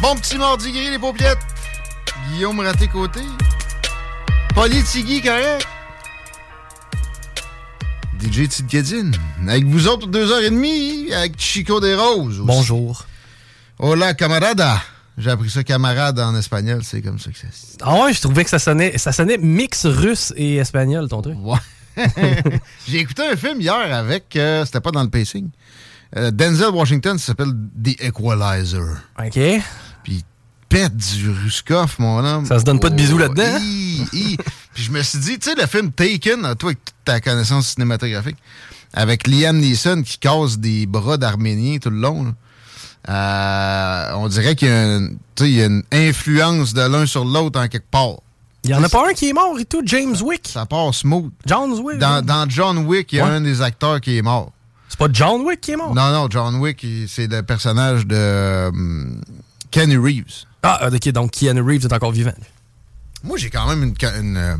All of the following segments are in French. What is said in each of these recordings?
Bon petit mardi gris, les paupiettes. Guillaume raté côté. Politigui, correct. DJ Tidkedine. Avec vous autres, deux heures et demie, avec Chico des Roses. aussi. Bonjour. Hola, camarada. J'ai appris ça, camarade, en espagnol. C'est comme ça que ça. Ah ouais, je trouvais que ça sonnait, ça sonnait mix russe et espagnol, ton truc. Ouais. J'ai écouté un film hier avec, euh, c'était pas dans le pacing, Euh, Denzel Washington, ça s'appelle The Equalizer. OK. Puis il pète du Ruskoff, mon homme. Ça se donne pas de bisous là-dedans, hein? Puis je me suis dit, tu sais, le film Taken, toi avec toute ta connaissance cinématographique, avec Liam Neeson qui casse des bras d'Arméniens tout le long, là. Euh, on dirait qu'il y, a y une influence de l'un sur l'autre en quelque part. Il y en a pas un qui est mort et tout, James Wick. Ça part smooth. John Wick. Dans, dans John Wick, il y a Ouais. un des acteurs qui est mort. C'est pas John Wick qui est mort? Non, non, John Wick, c'est le personnage de euh, Kenny Reeves. Ah, ok, donc Keanu Reeves est encore vivant. Moi, j'ai quand même une, une, euh,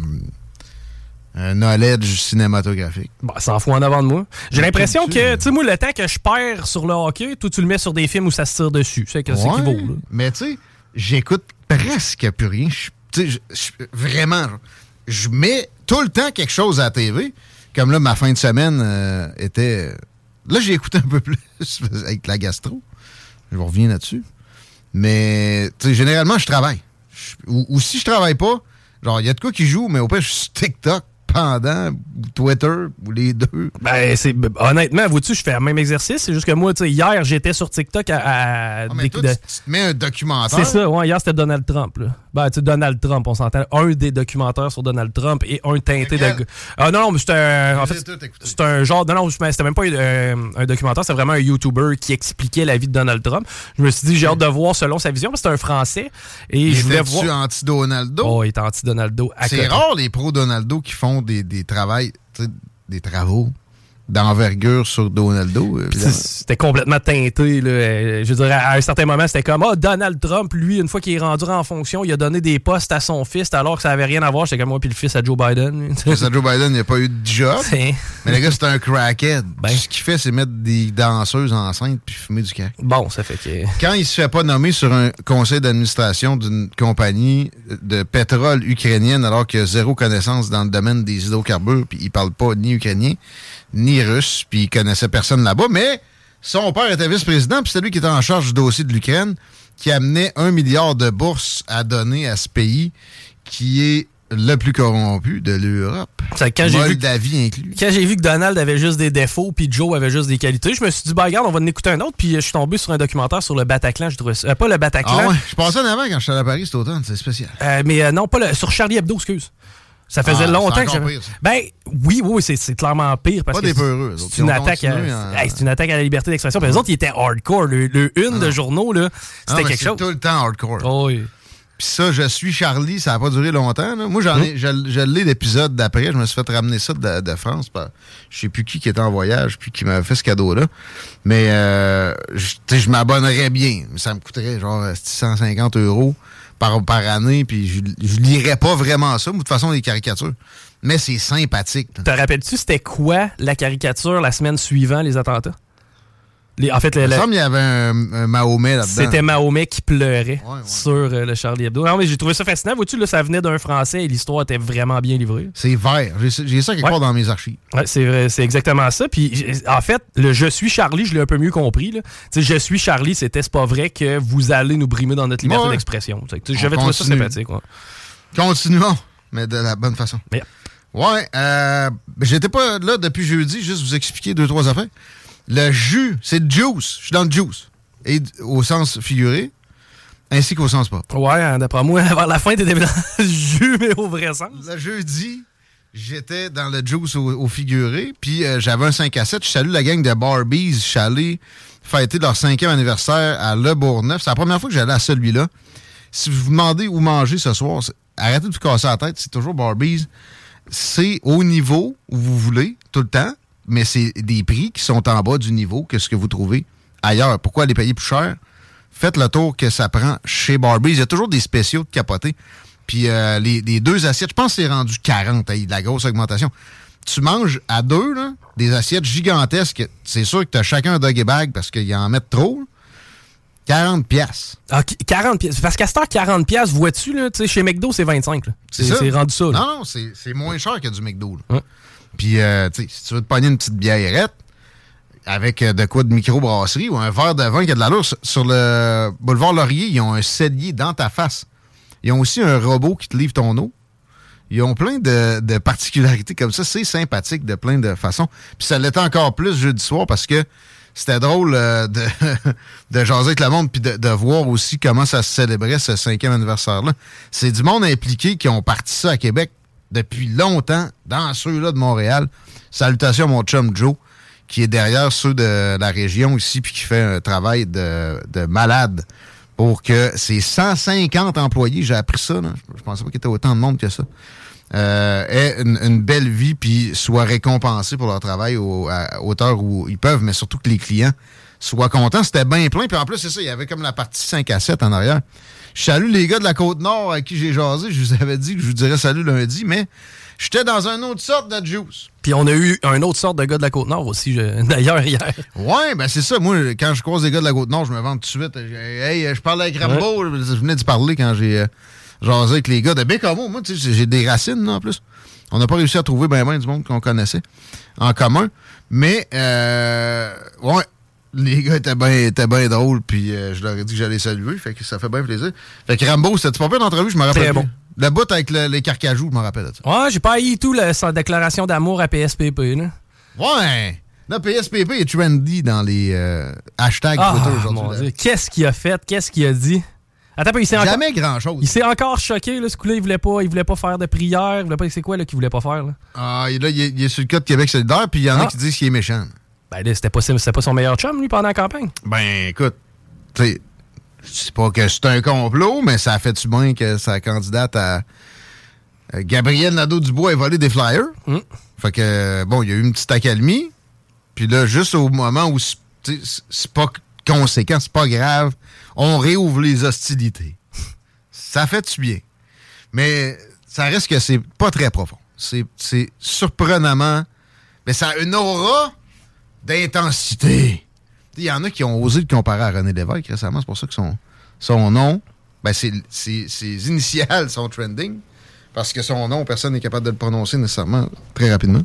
un knowledge cinématographique. Bah, 100 fois en avant de moi. J'ai l'impression que, tu sais, moi, le temps que je perds sur le hockey, toi, tu le mets sur des films où ça se tire dessus. C'est que c'est Ouais, qui vaut, là. Mais tu sais, j'écoute presque plus rien. Je- vraiment, je mets tout le temps quelque chose à la TV. Comme là, ma fin de semaine euh, était... Là, j'ai écouté un peu plus avec la gastro. Je reviens là-dessus. Mais, généralement, je travaille. Ou, si je travaille pas, genre, il y a de quoi qui joue, mais au pire, je suis TikTok pendant, Twitter, ou les deux. Ben, c'est, honnêtement, vous-tu, je fais le même exercice. C'est juste que moi, tu sais, hier, j'étais sur TikTok à. à- Ah, mais dé- toi, de- tu, tu te mets un documentaire. C'est ça, ouais, hier c'était Donald Trump. Là. Ben, tu sais, Donald Trump, on s'entend. Un des documentaires sur Donald Trump et un teinté de. Ah non, non, mais c'était un. En fait, c'est un genre. Non, non, c'était même pas euh, un documentaire, c'était vraiment un YouTuber qui expliquait la vie de Donald Trump. Je me suis dit, j'ai hâte de voir selon sa vision, parce que c'est un Français. Et Il je voulais voir. anti-Donaldo? Oh, il est anti-Donaldo. C'est rare les pro-Donaldo qui font des, des sais, des travaux d'envergure sur Donaldo. C'était complètement teinté. Là. Euh, Je dirais, à un certain moment, c'était comme Ah, Donald Trump, lui, une fois qu'il est rendu en fonction, il a donné des postes à son fils alors que ça avait rien à voir. J'étais comme moi, puis le fils à Joe Biden. Parce que Joe Biden n'a pas eu de job. Mais le gars, c'est un crackhead. Ben. Ce qu'il fait, c'est mettre des danseuses enceintes puis fumer du crack. Bon, ça fait que. Quand il se fait pas nommer sur un conseil d'administration d'une compagnie de pétrole ukrainienne alors qu'il a zéro connaissance dans le domaine des hydrocarbures puis il parle pas ni ukrainien ni russe puis il connaissait personne là-bas, mais son père était vice-président puis c'est lui qui était en charge du dossier de l'Ukraine qui amenait un milliard de bourses à donner à ce pays qui est le plus corrompu de l'Europe. Ça, quand j'ai vu- Moldavie inclus. Quand j'ai vu que Donald avait juste des défauts puis Joe avait juste des qualités, je me suis dit, bah regarde, on va en écouter un autre. Puis je suis tombé sur un documentaire sur le Bataclan. Je trouvais ça- euh, pas le Bataclan, Ah ouais, je passais en avant quand j'étais à Paris cet automne, c'est spécial. euh, mais euh, non, pas le, sur Charlie Hebdo, excuse. Ça faisait Ah, longtemps que j'avais. Ben oui, oui, c'est c'est clairement pire parce Pas que des c'est- une attaque. à, à- hey, c'est une attaque à la liberté d'expression. Les autres, ils étaient hardcore. Le, le une de journaux là, Ah, c'était quelque chose. tout le temps hardcore. Oh, oui. Puis ça, je suis Charlie, ça n'a pas duré longtemps. là. Moi, Hein? j'en ai, je, je l'ai l'épisode d'après. Je me suis fait ramener ça de, de France. par- je sais plus qui qui était en voyage puis qui m'avait fait ce cadeau-là. Mais euh, je, je m'abonnerais bien. Mais Ça me coûterait genre 150 euros par, par année. Puis je, je lirais pas vraiment ça. Mais de toute façon, les caricatures. Mais c'est sympathique. Te rappelles-tu, c'était quoi la caricature la semaine suivant les attentats? Les- en fait, le- Il me le- semble qu'il y avait un, un Mahomet là-dedans. c'était Mahomet qui pleurait Ouais, ouais. sur euh, le Charlie Hebdo. Non, mais j'ai trouvé ça fascinant. Vois-tu, là, ça venait d'un Français et l'histoire était vraiment bien livrée. C'est vert. J'ai ça quelque Ouais. part dans mes archives. Ouais, c'est vrai, c'est exactement ça. Puis en fait, le je suis Charlie, je l'ai un peu mieux compris. là. Je suis Charlie, c'était pas vrai que vous allez nous brimer dans notre liberté d'expression. J'avais trouvé ça sympathique. Continuons, mais de la bonne façon. Mais- Ouais, euh, j'étais pas là depuis jeudi, juste vous expliquer deux, trois affaires. Le jus, c'est le juice. Je suis dans le juice. Et au sens figuré, ainsi qu'au sens propre. Ouais, hein, d'après moi, vers la fin, t'étais dans le jus, mais au vrai sens. Le jeudi, j'étais dans le juice au, au figuré, puis euh, j'avais un 5 à 7. Je salue la gang de Barbies. Je suis allé fêter leur cinquième anniversaire à Le Bourgneuf. C'est la première fois que j'allais à celui-là. Si vous vous demandez où manger ce soir, arrêtez de vous casser la tête, c'est toujours Barbies. C'est au niveau où vous voulez, tout le temps, mais c'est des prix qui sont en bas du niveau que ce que vous trouvez ailleurs. Pourquoi les payer plus cher? Faites le tour que ça prend chez Barbies. Il y a toujours des spéciaux de capotés. Puis euh, les, les deux assiettes, je pense que c'est rendu 40, hey, de la grosse augmentation. Tu manges à deux, là, des assiettes gigantesques. C'est sûr que tu as chacun un doggy bag parce qu'ils en mettent trop. là. 40 pièces. Ah, qui- 40 pièces. Parce qu'à cette heure, 40 pièces, vois-tu, là, chez McDo, c'est 25. là. C'est rendu ça. là. Non, non, c'est moins cher que du McDo. là. Puis, euh, tu sais, si tu veux te pogner une petite bièrette avec euh, de quoi de microbrasserie ou un verre de vin qui a de l'allure, sur, sur le boulevard Laurier, ils ont un cellier dans ta face. Ils ont aussi un robot qui te livre ton eau. Ils ont plein de, particularités comme ça. C'est sympathique de plein de façons. Puis ça l'était encore plus jeudi soir parce que c'était drôle euh, de, de jaser avec le monde puis de, de voir aussi comment ça se célébrait ce cinquième anniversaire-là. C'est du monde impliqué qui ont parti ça à Québec depuis longtemps, dans ceux-là de Montréal. Salutations à mon chum Joe, qui est derrière ceux de la région ici puis qui fait un travail de, de malade pour que ces 150 employés, j'ai appris ça, là, je, pensais pas qu'il y était autant de monde que ça, euh, aient une, belle vie puis soient récompensés pour leur travail à hauteur où ils peuvent, mais surtout que les clients soient contents. C'était bien plein. Puis en plus, c'est ça, il y avait comme la partie 5 à 7 en arrière. Je salue les gars de la Côte-Nord à qui j'ai jasé. Je vous avais dit que je vous dirais salut lundi, mais j'étais dans une autre sorte de juice. Puis on a eu un autre sorte de gars de la Côte-Nord aussi, d'ailleurs, hier. Ouais, ben c'est ça. Moi, quand je croise les gars de la Côte-Nord, je me vante tout de suite. Je- Hey, je parle avec Rambo. Je venais d'y parler quand j'ai euh, jasé avec les gars de Bécamo. Moi, tu sais, j'ai des racines, là, en plus. On n'a pas réussi à trouver ben ben du monde qu'on connaissait en commun. Mais, euh, ouais, les gars étaient bien ben drôles, puis euh, je leur ai dit que j'allais saluer, fait que ça fait bien plaisir. Fait que Rambo, c'était pas pire d'entrevue, je me rappelle Très plus. bon. Le bout avec le- les carcajous, je me rappelle de ça. Ouais, j'ai pas haï tout la, sa déclaration d'amour à PSPP. Là. Ouais! Là, PSPP est trendy dans les euh, hashtags Ah, Twitter aujourd'hui. Qu'est-ce qu'il a fait? Qu'est-ce qu'il a dit? Attends, peu, il s'est encore... Jamais grand-chose. Il s'est encore choqué, là, ce coup-là. Il voulait pas, il voulait pas faire de prière. Il voulait pas, c'est quoi, là, qu'il voulait pas faire, là? Ah, là, il est, il est sur le cas de Québec solidaire, puis il y en a Ah. qui disent qu'il est méchant. Ben, là, c'était pas, c'était pas son meilleur chum, lui, pendant la campagne. Ben, écoute, tu sais, je sais pas que c'est un complot, mais ça a fait du bien que sa candidate à euh, Gabrielle Nadeau-Dubois ait volé des flyers. Mm. Fait que, bon, il y a eu une petite accalmie. Puis là, juste au moment où c'est- pas conséquent, c'est pas grave, on réouvre les hostilités. ça fait du bien? Mais ça reste que c'est pas très profond. C'est c'est surprenamment. Mais ça a une aura d'intensité. Il y en a qui ont osé le comparer à René Lévesque récemment. C'est pour ça que son, son nom, ben ses initiales sont trending. Parce que son nom, personne n'est capable de le prononcer nécessairement très rapidement.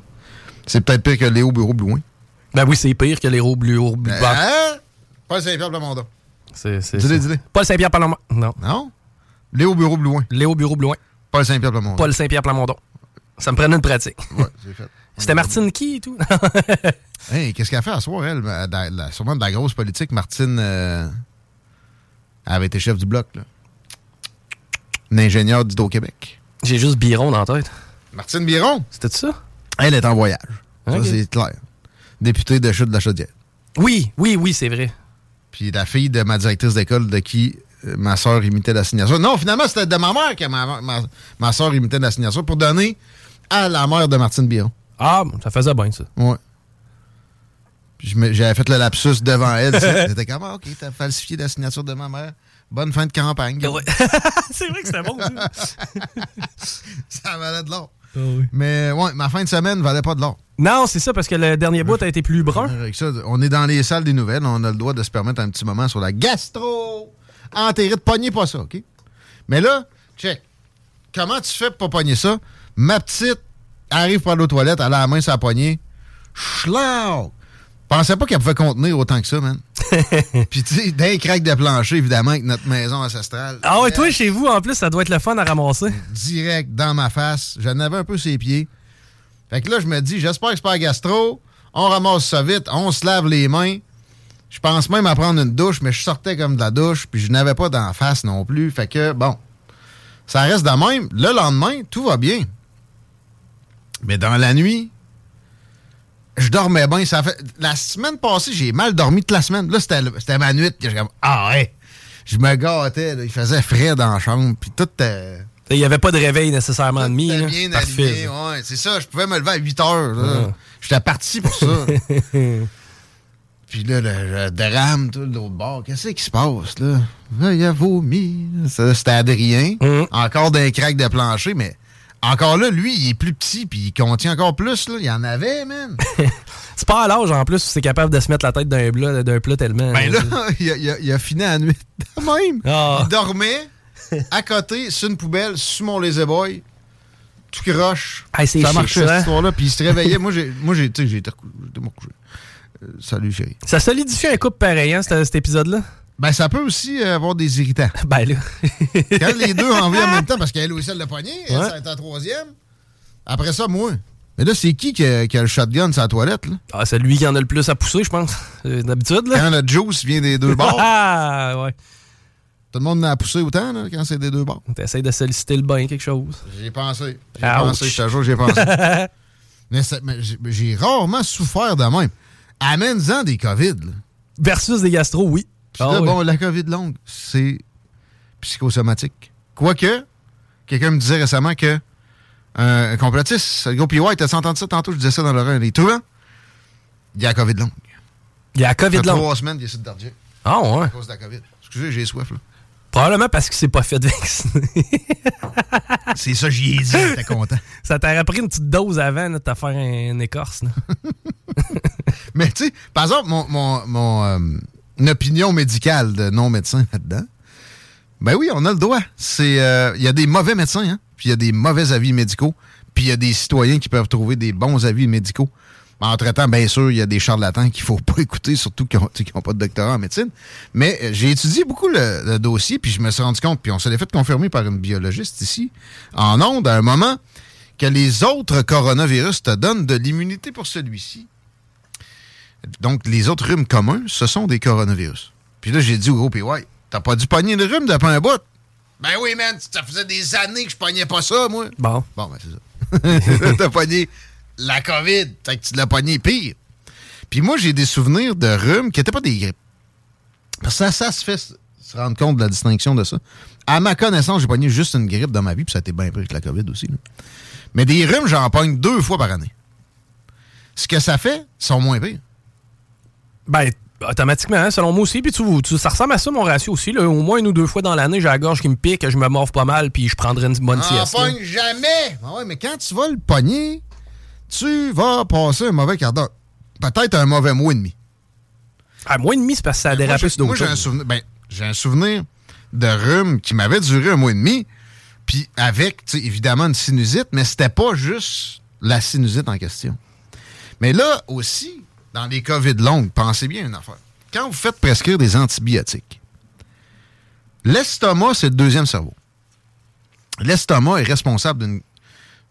C'est peut-être pire que Léo Bureau Blouin. Ben oui, c'est pire que bleus. roues bleus. Hein? Paul Saint-Pierre Plamondon. C'est, c'est, Dis-le, dis-le. Paul Saint-Pierre Plamondon. Non. Non? Léo Bureau Blouin. Léo Bureau Blouin. Paul Saint-Pierre Plamondon. Paul Saint-Pierre Plamondon. Ça me prenait une pratique. Ouais, c'est fait. C'était Martine qui et tout? Hey, qu'est-ce qu'elle a fait à soir, elle? Ben, sûrement de la grosse politique. Martine euh, elle avait été chef du bloc, là. Une ingénieure d'Hydro-Québec. J'ai juste Biron dans la tête. Martine Biron, C'était ça? elle est en voyage. Ça, c'est clair. Députée de chute de la Chaudière. Oui, oui, oui, c'est vrai. Puis la fille de ma directrice d'école de qui euh, ma soeur imitait la signature. Non, finalement, c'était de ma mère que ma, ma, ma soeur imitait la signature pour donner à la mère de Martine Biron. Ah, ça faisait bien, ça. Ouais. J'avais fait le lapsus devant elle. C'était comme, ah, OK, t'as falsifié la signature de ma mère. Bonne fin de campagne. Ouais. c'est vrai que c'était bon, ça. Valait de l'or. Ah oui. Mais ouais, ma fin de semaine valait pas de l'or. Non, c'est ça, parce que le dernier bout a été plus brun. Avec ça, on est dans les salles des nouvelles. On a le droit de se permettre un petit moment sur la gastro. Entérite, pognez pas ça, OK? Mais là, check. Comment tu fais pour pas pogner ça? Ma petite arrive par l'eau toilette, elle a la main la poignée. Schlau! Pensais pas qu'elle pouvait contenir autant que ça, man. Puis, tu sais, d'un crack de plancher, évidemment, avec notre maison ancestrale. Ah ouais, toi, chez vous, en plus, ça doit être le fun à ramasser. direct dans ma face. J'en avais un peu ses pieds. Fait que là, je me dis, j'espère que c'est pas gastro. On ramasse ça vite, on se lave les mains. Je pense même à prendre une douche, mais je sortais comme de la douche, puis je n'avais pas d'en face non plus. Fait que, bon, ça reste de même. Le lendemain, tout va bien. Mais dans la nuit, je dormais bien. Ça fait... La semaine passée, j'ai mal dormi toute la semaine. Là, c'était ma nuit. J'étais comme, ah ouais. Je me gâtais. là. Il faisait frais dans la chambre. Puis tout... euh, Il n'y avait pas de réveil nécessairement de tout nuit. était là. bien Parfait. ouais, c'est ça. Je pouvais me lever à 8 heures. là. Ah. J'étais parti pour ça. Puis là, le, le drame, tout, de l'autre bord, qu'est-ce qui se passe, là? Là, il a vomi. C'était Adrien. Mhm. Encore d'un crack de plancher, mais encore là, lui, il est plus petit, puis il contient encore plus, là. Il y en avait, man. C'est pas à l'âge, en plus, où c'est capable de se mettre la tête d'un plat, d'un plat tellement. ben là, il a, il a- il a fini à la nuit de même. Ah. Il dormait à côté, sur une poubelle, sous mon lazy boy. Tout croche. Hey, c'est ça marchait, cette hein? histoire-là. Puis il se réveillait. moi, j'ai, moi, j'ai, tu sais, j'ai été recou-. Euh, salut, chérie. Ça solidifie un couple pareil, hein, cet, cet épisode-là? Ben, ça peut aussi euh, avoir des irritants. Ben là. Quand les deux ont envie en même temps, parce qu'elle aussi, elle l'a pogné, elle, Ouais. ça a été en troisième. Après ça, moi. Mais là, c'est qui qui a, qui a le shotgun sur la toilette, là? Ah, c'est lui qui en a le plus à pousser, je pense. Euh, D'habitude, là. Quand le juice vient des deux bords, Ah, ouais. tout le monde en a poussé autant, là, quand c'est des deux bords. T'essayes de solliciter le bain, quelque chose. J'ai pensé. J'ai pensé, je te jure, j'ai pensé. mais j'ai- j'ai rarement souffert de même. Amène-en des COVID, là. Versus des gastro, oui. Puis Ah là, oui. bon, la COVID longue, c'est psychosomatique. Quoique, quelqu'un me disait récemment que un complotiste, le gars PY, t'as entendu ça tantôt, je disais ça dans l'oreille, les truands, il y a la COVID longue. Il y a la COVID longue. trois semaines qu'il essaie de dardier Ah, ouais. à cause de la COVID. Excusez, j'ai soif, là. Probablement parce qu'il s'est pas fait vacciner. C'est ça, j'y ai dit, j'étais content. ça t'aurait pris une petite dose avant là, de te faire un- une écorce. là. Mais tu sais, par exemple, mon, mon, mon, euh, une opinion médicale de non-médecin là-dedans, ben oui, on a le droit. Euh, Il y a des mauvais médecins, hein, puis il y a des mauvais avis médicaux, puis il y a des citoyens qui peuvent trouver des bons avis médicaux. Entre-temps, bien sûr, il y a des charlatans qu'il faut pas écouter, surtout qui n'ont pas de doctorat en médecine. Mais euh, j'ai étudié beaucoup le, le dossier, puis je me suis rendu compte, puis on se l'est fait confirmer par une biologiste ici, en ondes, à un moment, que les autres coronavirus te donnent de l'immunité pour celui-ci. Donc, les autres rhumes communs, ce sont des coronavirus. Puis là, j'ai dit au gros PY, t'as pas dû pogner le rhume depuis un bout? Ben oui, man, ça faisait des années que je pognais pas ça, moi. Bon. Bon, ben c'est ça. t'as pogné la COVID, fait que tu l'as pogné pire. Puis moi, j'ai des souvenirs de rhumes qui n'étaient pas des grippes. Parce que ça, ça se fait se rendre compte de la distinction de ça. À ma connaissance, j'ai pogné juste une grippe dans ma vie, puis ça a été bien pire que la COVID aussi. là. Mais des rhumes, j'en pogne deux fois par année. Ce que ça fait, ils sont moins pires. Ben, automatiquement, hein, selon moi aussi. Puis tu, tu- ça ressemble à ça, mon ratio aussi. là. Au moins une ou deux fois dans l'année, j'ai la gorge qui me pique, je me morve pas mal, puis je prendrai une bonne sieste. là. pogne jamais! Ah ouais, mais quand tu vas le pogner, tu vas passer un mauvais quart d'heure. Peut-être un mauvais mois et demi. À moins et demi, c'est parce que ça a dérapé sur moi, j'ai un souvenir, ben, j'ai un souvenir de rhume qui m'avait duré un mois et demi, puis avec, évidemment, une sinusite, mais c'était pas juste la sinusite en question. Mais là aussi, dans les COVID longues, pensez bien à une affaire. Quand vous faites prescrire des antibiotiques, l'estomac, c'est le deuxième cerveau. L'estomac est responsable d'une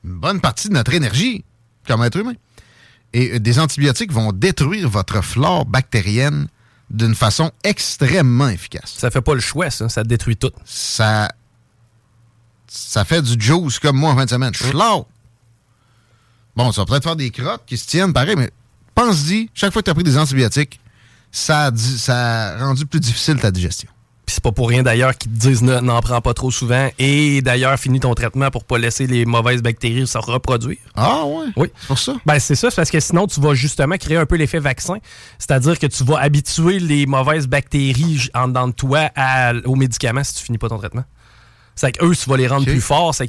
une bonne partie de notre énergie comme être humain. Et euh, des antibiotiques vont détruire votre flore bactérienne d'une façon extrêmement efficace. Ça fait pas le choix, ça. Ça détruit tout. Ça, ça fait du juice comme moi en fin de semaine. Schlau! Bon, ça va peut-être faire des crottes qui se tiennent, pareil, mais pense-y, chaque fois que tu as pris des antibiotiques, ça a, di- ça a rendu plus difficile ta digestion. Puis c'est pas pour rien d'ailleurs qu'ils te disent ne- n'en prends pas trop souvent. Et d'ailleurs, finis ton traitement pour pas laisser les mauvaises bactéries se reproduire. Ah ouais? Oui. C'est pour ça? Ben, c'est ça, c'est parce que sinon, tu vas justement créer un peu l'effet vaccin. C'est-à-dire que tu vas habituer les mauvaises bactéries en dedans de toi à- aux médicaments si tu finis pas ton traitement. C'est qu'eux, tu vas les rendre plus forts, c'est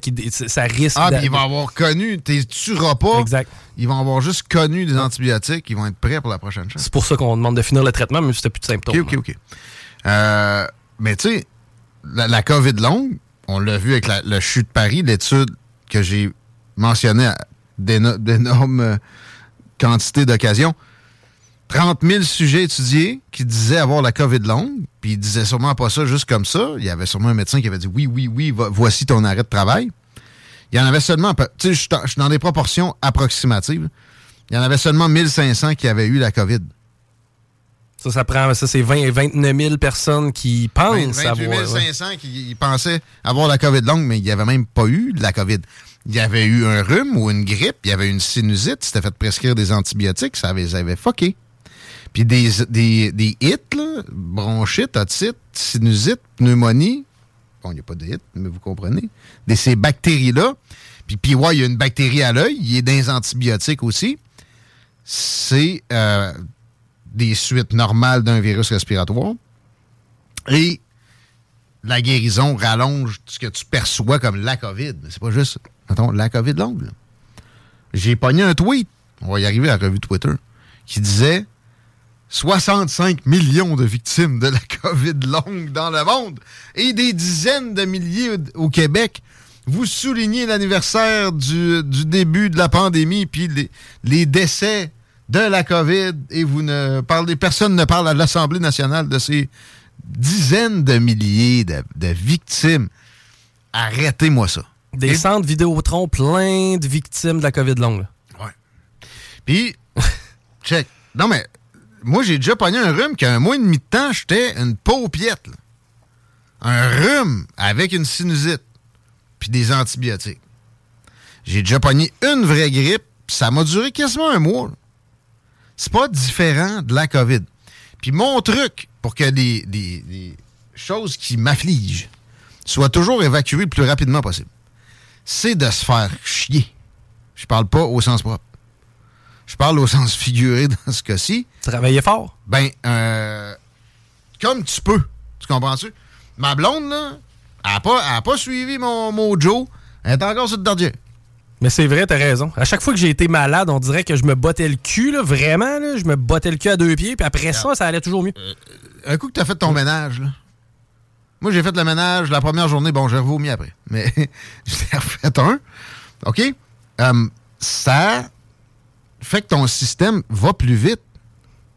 ça risque Ah, puis ils vont avoir connu, tu tueras pas. Exact. Ils vont avoir juste connu des antibiotiques, ils vont être prêts pour la prochaine chance. C'est pour ça qu'on demande de finir le traitement, même si t'as plus de symptômes. OK, OK, OK. Euh, mais tu sais, la, la COVID longue, on l'a vu avec la- le chute de Paris, l'étude que j'ai mentionnée à d'éno- d'énormes euh, quantités d'occasions. 30 000 sujets étudiés qui disaient avoir la COVID longue, puis ils disaient sûrement pas ça juste comme ça. Il y avait sûrement un médecin qui avait dit oui, oui, oui, vo- voici ton arrêt de travail. Il y en avait seulement, tu sais, je suis dans- des proportions approximatives. Il y en avait seulement 1500 qui avaient eu la COVID. Ça, ça prend, ça, c'est 20, 29 000 personnes qui pensent 28 avoir. ouais. 500 qui pensaient avoir la COVID longue, mais il n'y avait même pas eu de la COVID. Il y avait eu un rhume ou une grippe, il y avait une sinusite, c'était fait prescrire des antibiotiques, ça ça avait fucké. Puis des, des, des hits, là, bronchite, otite, sinusite, pneumonie. Bon, il n'y a pas de hit, mais vous comprenez. Des, ces bactéries-là. Puis, puis ouais, il y a une bactérie à l'œil, il y a des antibiotiques aussi. C'est euh, des suites normales d'un virus respiratoire. Et la guérison rallonge ce que tu perçois comme la COVID. Mais c'est pas juste, mettons, la COVID longue. J'ai pogné un tweet, on va y arriver à la revue Twitter, qui disait 65 millions de victimes de la COVID longue dans le monde et des dizaines de milliers au Québec. Vous soulignez l'anniversaire du, du début de la pandémie puis les, les décès de la COVID et vous ne parlez, personne ne parle à l'Assemblée nationale de ces dizaines de milliers de, de victimes. Arrêtez-moi ça. Des Et- centres Vidéotron pleins de victimes de la COVID longue. là. Puis, check. Non, mais moi, j'ai déjà pogné un rhume qu'un mois et demi de temps, j'étais une paupiette. là. Un rhume avec une sinusite, puis des antibiotiques. J'ai déjà pogné une vraie grippe, ça m'a duré quasiment un mois. C'est pas différent de la COVID. Puis mon truc, pour que des, des- des choses qui m'affligent soient toujours évacuées le plus rapidement possible, c'est de se faire chier. Je parle pas au sens propre. Je parle au sens figuré dans ce cas-ci. Travailler fort? Ben, euh, comme tu peux. Tu comprends-tu? Ma blonde, là, elle n'a pas, elle a pas suivi mon mojo. Elle est encore sur le dardier. Mais c'est vrai, t'as raison. À chaque fois que j'ai été malade, on dirait que je me bottais le cul, là, vraiment. Là, je me bottais le cul à deux pieds, puis après ça, ça allait toujours mieux. Un coup que tu as fait ton ménage, là. Moi, j'ai fait le ménage la première journée. Bon, j'ai revomi après. Mais j'ai refait un. OK? Euh, ça fait que ton système va plus vite.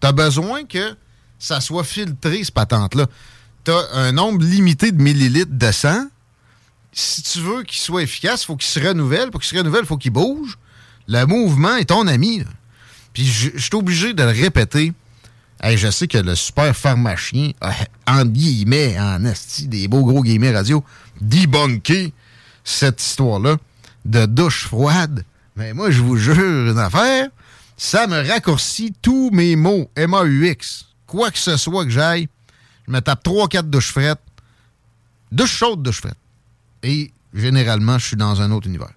Tu as besoin que ça soit filtré, ce patente-là. Tu as un nombre limité de millilitres de sang. Si tu veux qu'il soit efficace, il faut qu'il se renouvelle. Pour qu'il se renouvelle, il faut qu'il bouge. Le mouvement est ton ami. Puis je suis obligé de le répéter. Hey, je sais que le super pharmacien a, en guillemets, en esti, des beaux gros guillemets radio, debunké cette histoire-là de douche froide. Mais moi, je vous jure une affaire, ça me raccourcit tous mes mots M-A-U-X. Quoi que ce soit que j'aille, je me tape 3-4 douches frettes. Douche chaude, douche frette. Et généralement, je suis dans un autre univers.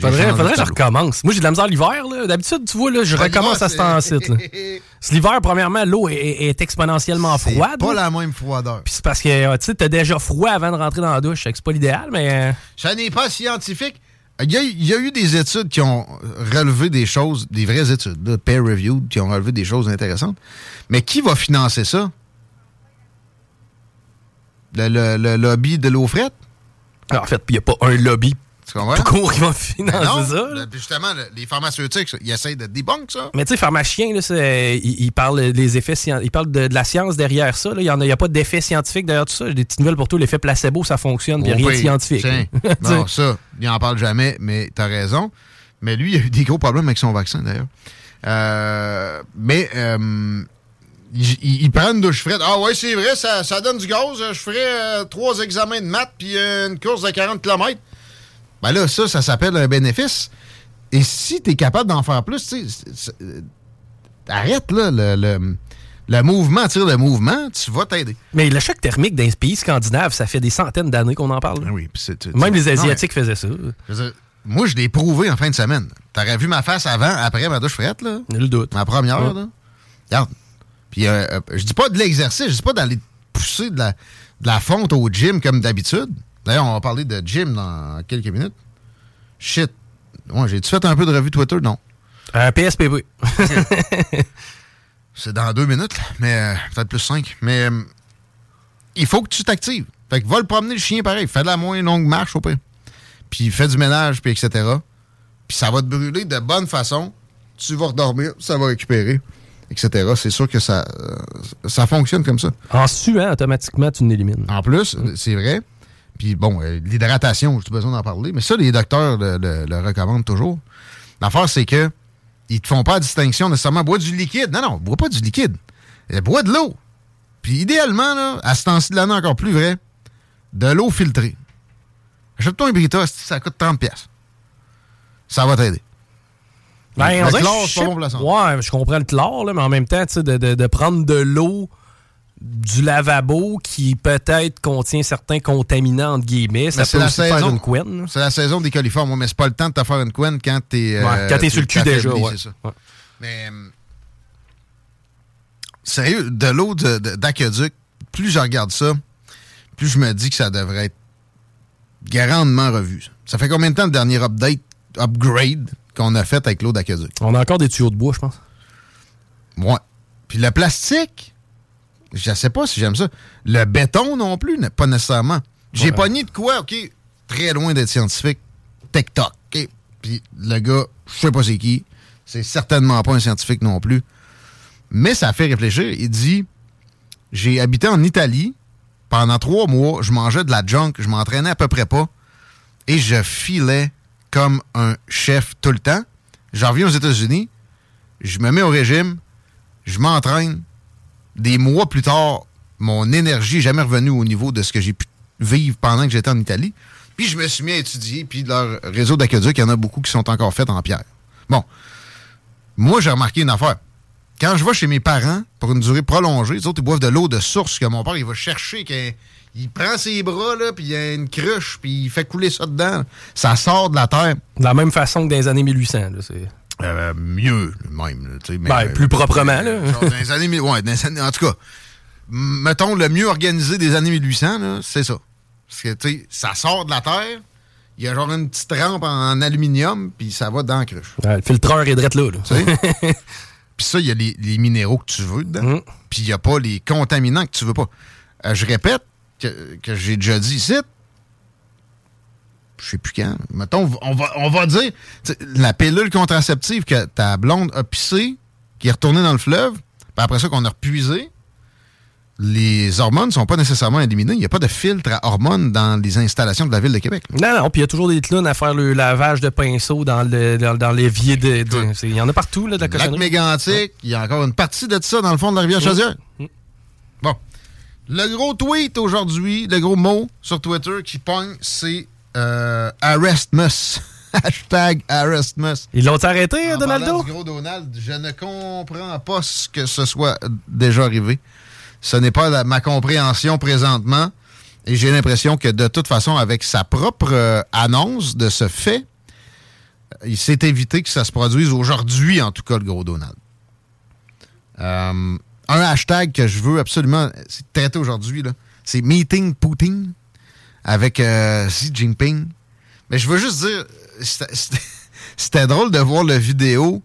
Faudrait, faudrait que je recommence. Moi, j'ai de la misère l'hiver. là. D'habitude, tu vois, là, je Ah, recommence à ce temps-ci. L'hiver, premièrement, l'eau est, est exponentiellement froide. pas là. la même froideur. Puis c'est parce que euh, tu sais, t'as déjà froid avant de rentrer dans la douche. C'est pas l'idéal, mais. euh, Ça n'est pas scientifique. Il y, a, eu des études qui ont relevé des choses, des vraies études, là, peer-reviewed, qui ont relevé des choses intéressantes. Mais qui va financer ça? Le, lobby de l'eau frette? En fait, il n'y a pas un lobby Tu comprends? financer ça. là. le- justement, le- les pharmaceutiques, ils essayent de débunk ça. Mais tu sais, pharmacien, là, c'est- il, il parle des effets scien- il parle de, de la science derrière ça. là. Il n'y a, pas d'effet scientifique derrière tout ça. J'ai des petites nouvelles pour toi. L'effet placebo, ça fonctionne. puis Il n'y a Oh, rien de scientifique. Tu non, ça, il en parle jamais, mais t'as raison. Mais lui, il a eu des gros problèmes avec son vaccin, d'ailleurs. Euh, mais euh, il, il- il prend une douche frette. Ah ouais, c'est vrai, ça, ça donne du gaz. Je ferais euh, trois examens de maths puis une course de 40 km. Ben là, ça, ça s'appelle un bénéfice. Et si tu es capable d'en faire plus, tu arrête là, le, le, le mouvement, tire le mouvement, tu vas t'aider. Mais le choc thermique dans les pays scandinaves, ça fait des centaines d'années qu'on en parle. là. Oui, Même les non, Asiatiques faisaient ça. mais, je veux dire, moi, je l'ai prouvé en fin de semaine. T'aurais vu ma face avant, après ma douche frette, là? Le doute. Ma première, Ouais. là. Regarde. Puis, euh, euh, je dis pas de l'exercice, je dis pas d'aller pousser de la, de la fonte au gym comme d'habitude. D'ailleurs, on va parler de gym dans quelques minutes. Shit. Ouais, j'ai-tu fait un peu de revue Twitter? Non. Un PSPV. C'est dans deux minutes, mais euh, peut-être plus cinq. Mais euh, il faut que tu t'actives. Fait que va le promener le chien pareil. Fais de la moins longue marche au pire. Puis fais du ménage, puis etc. Puis ça va te brûler de bonne façon. Tu vas redormir, ça va récupérer, etc. C'est sûr que ça, euh, ça fonctionne comme ça. En suant, automatiquement, tu l'élimines. En plus, c'est vrai. Puis bon, euh, l'hydratation, j'ai besoin d'en parler. Mais ça, les docteurs le, le- le recommandent toujours. L'affaire, c'est que ils te font pas la distinction nécessairement bois du liquide. Non, non, bois pas du liquide. Euh, Bois de l'eau. Puis idéalement, là, à ce temps-ci de l'année encore plus vrai, de l'eau filtrée. Achète-toi un Brita, ça coûte 30$. piastres. Ça va t'aider. Ben, Le chlore, c'est pas bon pour la sais- santé. Ouais, je comprends le chlore, là, mais en même temps, tu sais, de, de- de prendre de l'eau du lavabo qui peut-être contient certains contaminants, entre guillemets, ça peut la aussi faire saison. une couenne. C'est la saison des coliformes, mais c'est pas le temps de te faire une couenne quand t'es. euh, Ouais, quand t'es sur le cul déjà, ouais. c'est ça. Ouais. Mais. euh, Sérieux, de l'eau d'aqueduc, plus je regarde ça, plus je me dis que ça devrait être grandement revu. Ça, Ça fait combien de temps le dernier update, upgrade qu'on a fait avec l'eau d'aqueduc? On a encore des tuyaux de bois, je pense. Ouais. Puis le plastique, je sais pas si j'aime ça. Le béton non plus, pas nécessairement. J'ai Ouais. pogné de quoi, OK, très loin d'être scientifique. TikTok, OK. Puis le gars, je sais pas c'est qui. C'est certainement pas un scientifique non plus. Mais ça fait réfléchir. Il dit J'ai habité en Italie pendant trois mois, je mangeais de la junk, je m'entraînais à peu près pas. Et je filais comme un chef tout le temps. J'en reviens aux États-Unis, je me mets au régime, je m'entraîne. Des mois plus tard, mon énergie n'est jamais revenue au niveau de ce que j'ai pu vivre pendant que j'étais en Italie. Puis je me suis mis à étudier, puis leur réseau d'aqueduc, il y en a beaucoup qui sont encore faits en pierre. Bon, moi, j'ai remarqué une affaire. Quand je vais chez mes parents pour une durée prolongée, les autres, ils boivent de l'eau de source que mon père, il va chercher. Il prend ses bras, là, puis il y a une cruche, puis il fait couler ça dedans. Ça sort de la terre. De la même façon que dans les années 1800. Là. Euh, mieux, même. mais- Ben, plus proprement, là. Genre dans les années, ouais, dans les années- en tout cas, mettons le mieux organisé des années 1800, là, c'est ça. Parce que, tu sais, ça sort de la terre, il y a genre une petite rampe en aluminium, puis ça va dans la cruche. Ouais, le filtreur est drette là. là. Tu sais? Puis ça, il y a les, les minéraux que tu veux dedans. Mm. Puis il n'y a pas les contaminants que tu veux pas. Euh, je répète que, que j'ai déjà dit ici. Je sais plus quand. Mettons, on va, on va dire la pilule contraceptive que ta blonde a pissé, qui est retournée dans le fleuve, puis après ça qu'on a repuisé, les hormones sont pas nécessairement éliminées. Il n'y a pas de filtre à hormones dans les installations de la ville de Québec. Non, non, puis il y a toujours des clowns à faire le lavage de pinceau dans le dans, dans l'évier de. Il y en a partout, là, de la cochonnerie. mégantique, il y a encore une partie de ça dans le fond de la rivière Chaudière. Mm. Bon. Le gros tweet aujourd'hui, le gros mot sur Twitter qui pogne, c'est euh, Arrestmus. Hashtag Arrestmus. Ils l'ont arrêté, En Donaldo? du gros Donald, je ne comprends pas ce que ce soit déjà arrivé. Ce n'est pas la- ma compréhension présentement. Et j'ai l'impression que de toute façon, avec sa propre euh, annonce de ce fait, il s'est évité que ça se produise aujourd'hui, en tout cas, le gros Donald. Euh, un hashtag que je veux absolument c'est traiter aujourd'hui, c'est Meeting Poutine avec euh, Xi Jinping. Mais je veux juste dire, c'était- drôle de voir la vidéo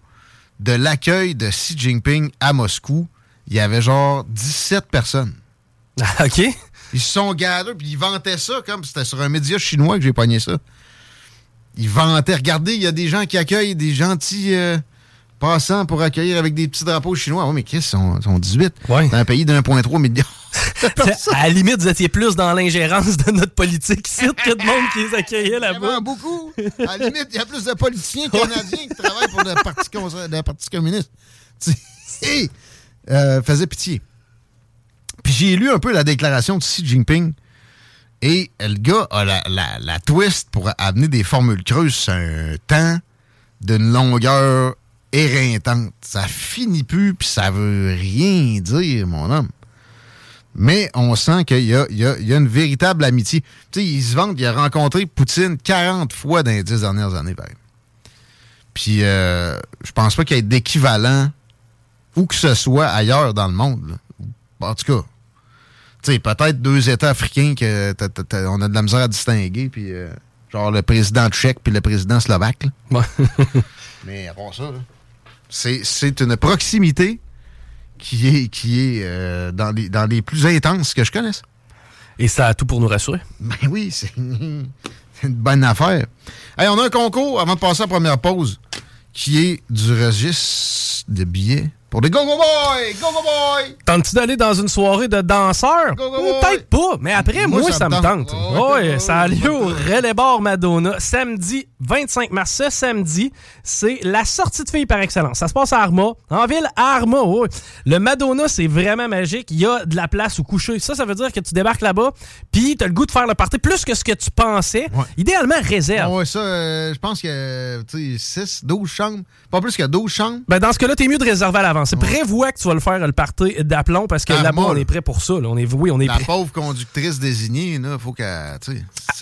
de l'accueil de Xi Jinping à Moscou. Il y avait genre 17 personnes. Ah, OK. Ils se sont galés, puis ils vantaient ça comme c'était sur un média chinois que j'ai pogné ça. Ils vantaient. Regardez, il y a des gens qui accueillent des gentils euh, passants pour accueillir avec des petits drapeaux chinois. Oui, mais ils sont, sont 18. Ouais. Dans un pays de 1,3 million. À la limite, vous étiez plus dans l'ingérence de notre politique ici que de monde qui les accueillait là-bas. Beaucoup. À la limite, il y a plus de politiciens canadiens qui travaillent pour le Parti, conser- le Parti communiste. Sais, euh, faisait pitié. Puis j'ai lu un peu la déclaration de Xi Jinping. Et le gars a la, la- la twist pour amener des formules creuses sur un temps d'une longueur éreintante. Ça finit plus, puis ça veut rien dire, mon homme. Mais on sent qu'il y a, y a- y a une véritable amitié. Tu sais, il se vante, il a rencontré Poutine 40 fois dans les 10 dernières années, pareil. Puis, euh, je pense pas qu'il y ait d'équivalent où que ce soit ailleurs dans le monde. là. En tout cas, tu sais, peut-être deux États africains que t'as- on a de la misère à distinguer, puis euh, genre le président tchèque puis le président slovaque. là. Mais à part ça, c'est une proximité qui est, qui est euh, dans, les, dans les plus intenses que je connaisse. Et ça a tout pour nous rassurer. Ben oui, c'est c'est une bonne affaire. Hey, on a un concours avant de passer à la première pause qui est du registre de billets pour des Go-Go Boys! Go-Go Boys! Tentes-tu d'aller dans une soirée de danseurs? Peut-être pas, mais après, Moi, moi, ça ça, me tente. tente. Oh, oh, ça a lieu oh, au. Relais Bar Madonna, samedi 25 mars. Ce samedi, c'est la sortie de filles par excellence. Ça se passe à Arma, en ville à Arma. ouais. Le Madonna, c'est vraiment magique. Il y a de la place où coucher. Ça, ça veut dire que tu débarques là-bas, puis tu as le goût de faire le party plus que ce que tu pensais. Ouais. Idéalement, réserve. Ouais, ça, euh, je pense qu'il y a tu sais, 6, 12 chambres. Pas plus que 12 chambres. Ben dans ce cas-là, t'es mieux de réserver à l'avance. Prévois que tu vas le faire le party d'aplomb parce que Arma, là-bas, on est prêt pour ça. là. On est, oui, on est La prêt. pauvre conductrice désignée, là, faut qu'elle,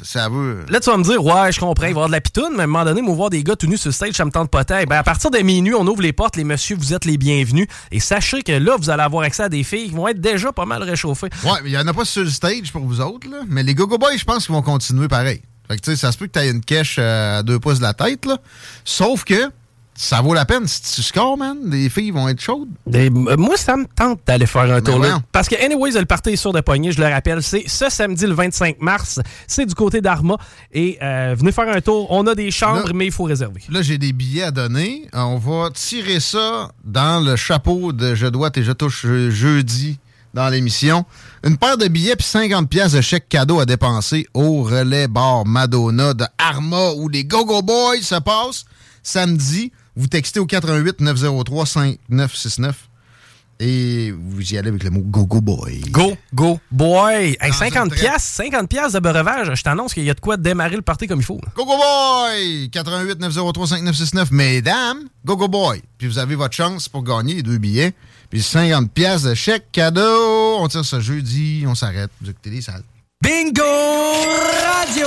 ça- veut... Là, tu vas me dire, ouais, je comprends, il va y avoir de la pitoune, mais à un moment donné, moi, voir des gars tout nus sur le stage, ça me tente pas tant. Ben, à partir de minuit, on ouvre les portes, les messieurs, vous êtes les bienvenus. Et sachez que là, vous allez avoir accès à des filles qui vont être déjà pas mal réchauffées. Ouais, mais il y en a pas sur le stage pour vous autres, là. Mais les Go-Go Boys, je pense qu'ils vont continuer pareil. Fait que, tu sais, ça se peut que tu une cache euh, à deux pouces de la tête, là. Sauf que ça vaut la peine. Si tu scores, man, les filles vont être chaudes. Et, euh, moi, ça me tente d'aller faire un tour là. Parce que, anyways, le party est sur de poignée, je le rappelle, c'est ce samedi le 25 mars. C'est du côté d'Arma. Et euh, venez faire un tour. On a des chambres, Là- mais il faut réserver. Là, j'ai des billets à donner. On va tirer ça dans le chapeau de Je dois et je touche je- jeudi dans l'émission. Une paire de billets puis 50 pièces de chèque cadeau à dépenser au relais bar Madonna de Arma où les Go-Go Boys se passent samedi. Vous textez au 88 903 5969 et vous y allez avec le mot Go-Go Boy. Go, go, boy! Hey, Dans 50 une traite. piastres, 50 piastres de breuvage, je t'annonce qu'il y a de quoi démarrer le party comme il faut. là. Go-Go Boy! 88 903 5969. Mesdames, Go-Go Boy. Puis vous avez votre chance pour gagner les deux billets. Puis 50 pièces de chèque cadeau. On tire ça jeudi. On s'arrête. Vous écoutez les salles. Bingo Radio!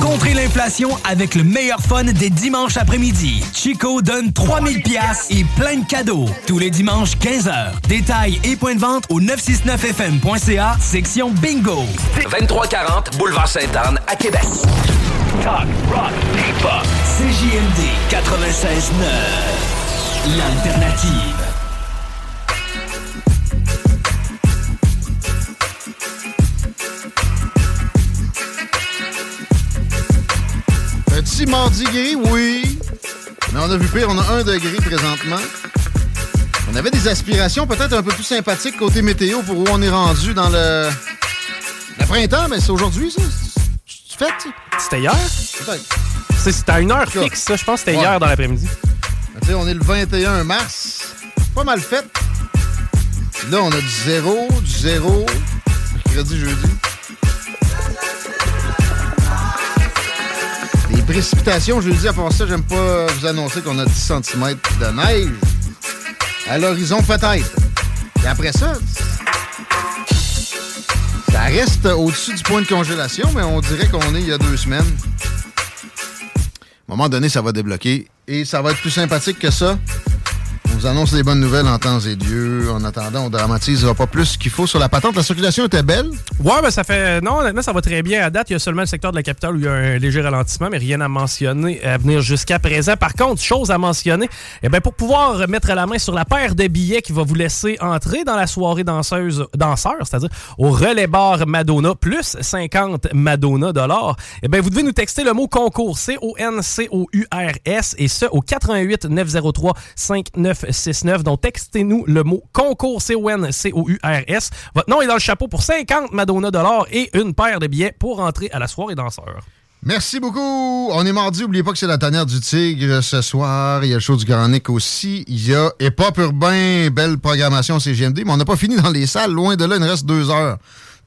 Contrez l'inflation avec le meilleur fun des dimanches après-midi. Chico donne 3000 pièces et plein de cadeaux. Tous les dimanches 15h. Détails et points de vente au 969fm.ca, section Bingo. 2340 Boulevard Sainte-Anne à Québec. Talk, rock, hip-hop. CJMD 96.9. L'alternative. Petit mardi gris, oui. Mais on a vu pire. On a un degré présentement. On avait des aspirations peut-être un peu plus sympathiques côté météo pour où on est rendu dans le, le printemps. Mais c'est aujourd'hui, ça? C'est fait? C'était hier? C'était à une heure fixe, ça. Je pense que c'était Ouais. hier dans l'après-midi. Mais tu sais, on est le 21 mars. Pas mal fait. Là, on a du zéro, du zéro. Mercredi, jeudi. Les précipitations, jeudi, à part ça, j'aime pas vous annoncer qu'on a 10 cm de neige. À l'horizon, peut-être. Et après ça, ça reste au-dessus du point de congélation, mais on dirait qu'on est il y a deux semaines. À un moment donné, ça va débloquer. Et ça va être plus sympathique que ça. Vous annonce les bonnes nouvelles en temps et lieu. En attendant, on dramatise pas plus qu'il faut sur la patente. La circulation était belle. Ouais, ben ça fait. Non, honnêtement, ça va très bien. À date, il y a seulement le secteur de la capitale où il y a un léger ralentissement, mais rien à mentionner à venir jusqu'à présent. Par contre, chose à mentionner, eh ben, pour pouvoir mettre la main sur la paire de billets qui va vous laisser entrer dans la soirée danseuse, danseur, c'est-à-dire au relais bar Madonna, plus 50 Madonna dollars, eh ben, vous devez nous texter le mot concours, C-O-N-C-O-U-R-S, et ce, au 88 903 5969. Donc, textez-nous le mot concours, C-O-N-C-O-U-R-S. Votre nom est dans le chapeau pour 50 Madonna dollars et une paire de billets pour entrer à la soirée danseur. Merci beaucoup. On est mardi. N'oubliez pas que c'est la tanière du tigre ce soir. Il y a le show du Grand Nick aussi. Il y a Hip-Hop Urbain, belle programmation CGMD. Mais on n'a pas fini dans les salles. Loin de là, il nous reste deux heures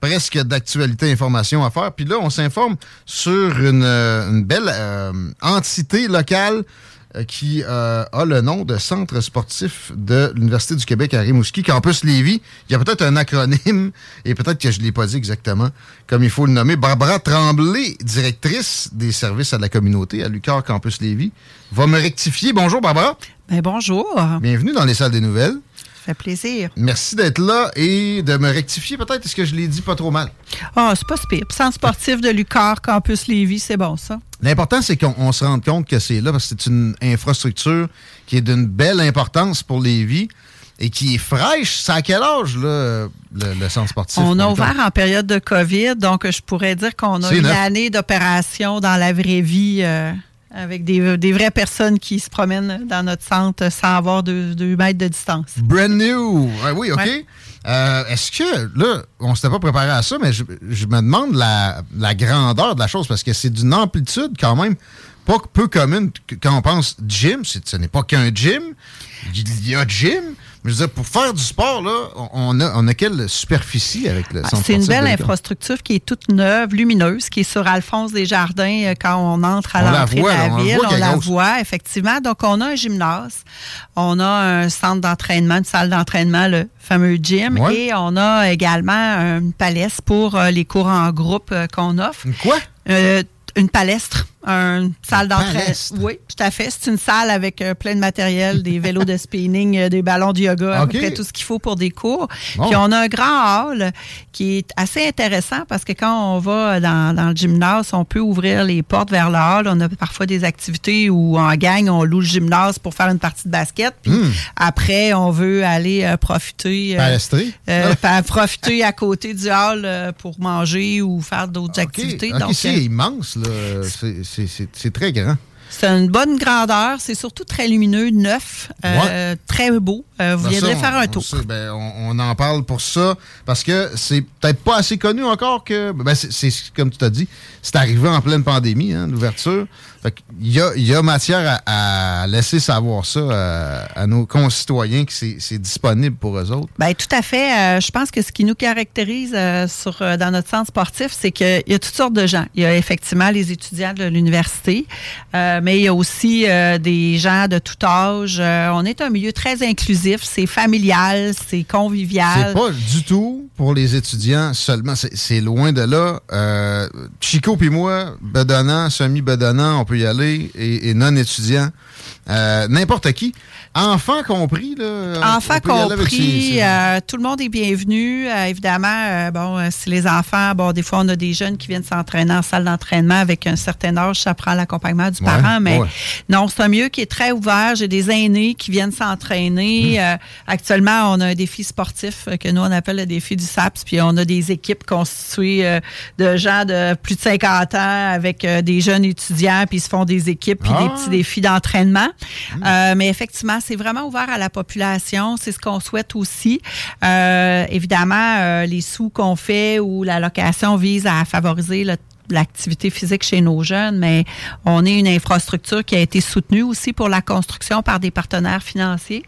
presque d'actualité information à faire. Puis là, on s'informe sur une, euh, belle euh, entité locale qui euh, a le nom de Centre sportif de l'Université du Québec à Rimouski, Campus Lévis. Il y a peut-être un acronyme, et peut-être que je ne l'ai pas dit exactement comme il faut le nommer. Barbara Tremblay, directrice des services à la communauté à l'UQAR Campus Lévis, va me rectifier. Bonjour Barbara. Ben bonjour. Bienvenue dans les salles des nouvelles. Fait plaisir. Merci d'être là et de me rectifier peut-être. Est-ce que je l'ai dit pas trop mal? Ah, c'est pas pire. Centre sportif de l'UQAR, Campus Lévis, c'est bon ça. L'important, c'est qu'on on se rende compte que c'est là parce que c'est une infrastructure qui est d'une belle importance pour Lévis et qui est fraîche. C'est à quel âge, là, le, le centre sportif? On a ouvert en période de COVID, donc je pourrais dire qu'on a une neuf. année d'opération dans la vraie vie euh, avec des, des vraies personnes qui se promènent dans notre centre sans avoir deux, deux mètres de distance. Brand new. Ouais, oui, OK. Ouais. Euh, Est-ce que, là, on s'était pas préparé à ça, mais je, je me demande la, la grandeur de la chose parce que c'est d'une amplitude quand même pas peu commune quand on pense gym. Ce n'est pas qu'un gym. Il y a gym. Je veux dire, pour faire du sport, là, on- a, on a quelle superficie avec le Ah, centre C'est une belle infrastructure qui est toute neuve, lumineuse, qui est sur Alphonse Desjardins euh, quand on entre à l'entrée de la ville. on la voit, effectivement. Donc, on a un gymnase, on a un centre d'entraînement, une salle d'entraînement, le fameux gym, Ouais. et on a également une palestre pour euh, les cours en groupe euh, qu'on offre. Quoi? Euh, une palestre, une salle d'entraînement. Oui, tout à fait. C'est une salle avec euh, plein de matériel, des vélos de spinning, euh, des ballons de yoga, à OK. peu près tout ce qu'il faut pour des cours. Bon. Puis on a un grand hall qui est assez intéressant parce que quand on va dans, dans le gymnase, on peut ouvrir les portes vers le hall. On a parfois des activités où en gang, on loue le gymnase pour faire une partie de basket. Puis Hmm. après, on veut aller euh, profiter. profiter à côté du hall pour manger ou faire d'autres OK. activités. OK, Donc, c'est immense, là. C'est très grand. c'est une bonne grandeur. C'est surtout très lumineux, neuf, euh, très beau. Euh, vous Ben, viendrez faire un on tour. sait, ben, on, on en parle pour ça parce que c'est peut-être pas assez connu encore que. Ben, c'est comme tu t'as dit, c'est arrivé en pleine pandémie, hein, l'ouverture. Y a, il y a matière à, à laisser savoir ça à, à nos concitoyens que c'est disponible pour eux autres. Ben, tout à fait. Euh, je pense que ce qui nous caractérise euh, sur, euh, dans notre centre sportif, c'est qu'il y a toutes sortes de gens. Il y a effectivement les étudiants de l'université, euh, mais il y a aussi euh, des gens de tout âge. Euh, on est un milieu très inclusif. C'est familial, c'est convivial. C'est pas du tout pour les étudiants seulement. C'est loin de là. Euh, Chico puis moi, bedonnant, semi-bedonnant, on peut y aller, et, et non-étudiants. Euh, N'importe qui. Enfants compris, là. Enfants compris, euh, tout le monde est bienvenu. Euh, évidemment, euh, bon, si les enfants, bon, des fois, on a des jeunes qui viennent s'entraîner en salle d'entraînement avec un certain âge, ça prend l'accompagnement du Ouais, parent, mais ouais. non, c'est un milieu qui est très ouvert. J'ai des aînés qui viennent Mmh. s'entraîner. Euh, actuellement, on a un défi sportif que nous, on appelle le défi du SAPS, puis on a des équipes constituées de gens de plus de 50 ans avec des jeunes étudiants, puis ils se font des équipes, puis Ah! des petits défis d'entraînement. Euh, mais effectivement, c'est vraiment ouvert à la population. C'est ce qu'on souhaite aussi. Euh, évidemment, euh, les sous qu'on fait ou la location vise à favoriser le l'activité physique chez nos jeunes, mais on est une infrastructure qui a été soutenue aussi pour la construction par des partenaires financiers,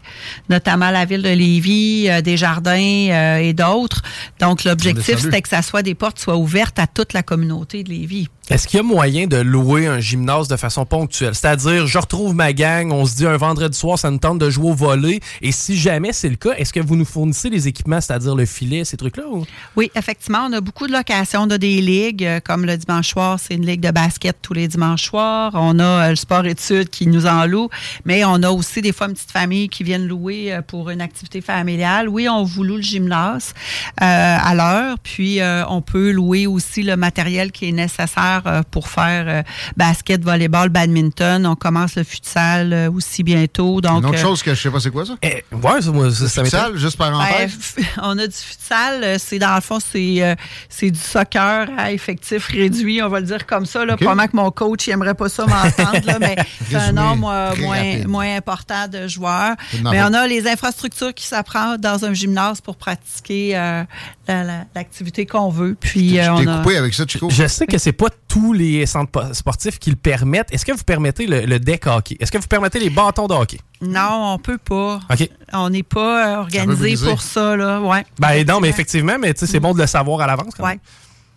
notamment la ville de Lévis, euh, Desjardins euh, et d'autres. Donc, l'objectif, c'était que ça soit des portes soient ouvertes à toute la communauté de Lévis. Est-ce qu'il y a moyen de louer un gymnase de façon ponctuelle? C'est-à-dire, je retrouve ma gang, on se dit un vendredi soir, ça nous tente de jouer au volet. Et si jamais c'est le cas, est-ce que vous nous fournissez les équipements, c'est-à-dire le filet, ces trucs-là? ou- Oui, effectivement, on a beaucoup de locations. On a des ligues, euh, comme le dimanche soir, c'est une ligue de basket tous les dimanches soirs. On a euh, le sport-études qui nous en loue, mais on a aussi des fois une petite famille qui viennent louer euh, pour une activité familiale. Oui, on vous loue le gymnase à l'heure, puis on peut louer aussi le matériel qui est nécessaire euh, pour faire euh, basket, volleyball, badminton. On commence le futsal euh, aussi bientôt. Donc, Une autre chose que je sais pas c'est quoi ça? ouais, ça, moi, ça, ça Futsal, juste par ben, parenthèse? on a du futsal, c'est dans le fond, c'est c'est du soccer à effectif réduit, on va le dire comme ça. Là. OK. Probablement que mon coach il aimerait pas ça m'entendre, là, mais c'est un nombre euh, moins, moins important de joueurs. Mais ma on a les infrastructures qui s'apprennent dans un gymnase pour pratiquer euh, la- la- l'activité qu'on veut. Puis, euh, Je on t'ai a- coupé avec ça, Chico? Je sais que c'est pas tous les centres po- sportifs qui le permettent. Est-ce que vous permettez le, le deck hockey? Est-ce que vous permettez les bâtons de hockey? Non, on peut pas. OK. On n'est pas euh, organisé pour ça. Là. Ouais. Ben non, mais effectivement, mais tu sais, c'est bon de le savoir à l'avance. quand même. Ouais.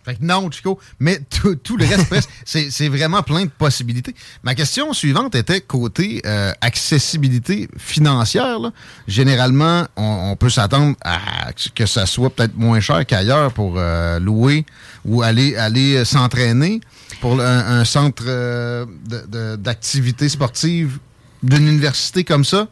Fait que non, Chico, mais tout, tout le reste, presque, c'est c'est vraiment plein de possibilités. Ma question suivante était côté euh, accessibilité financière. là. Généralement, on, on peut s'attendre à que ça soit peut-être moins cher qu'ailleurs pour euh, louer ou aller, aller euh, s'entraîner pour un, un centre euh, d'activité sportive d'une université comme ça.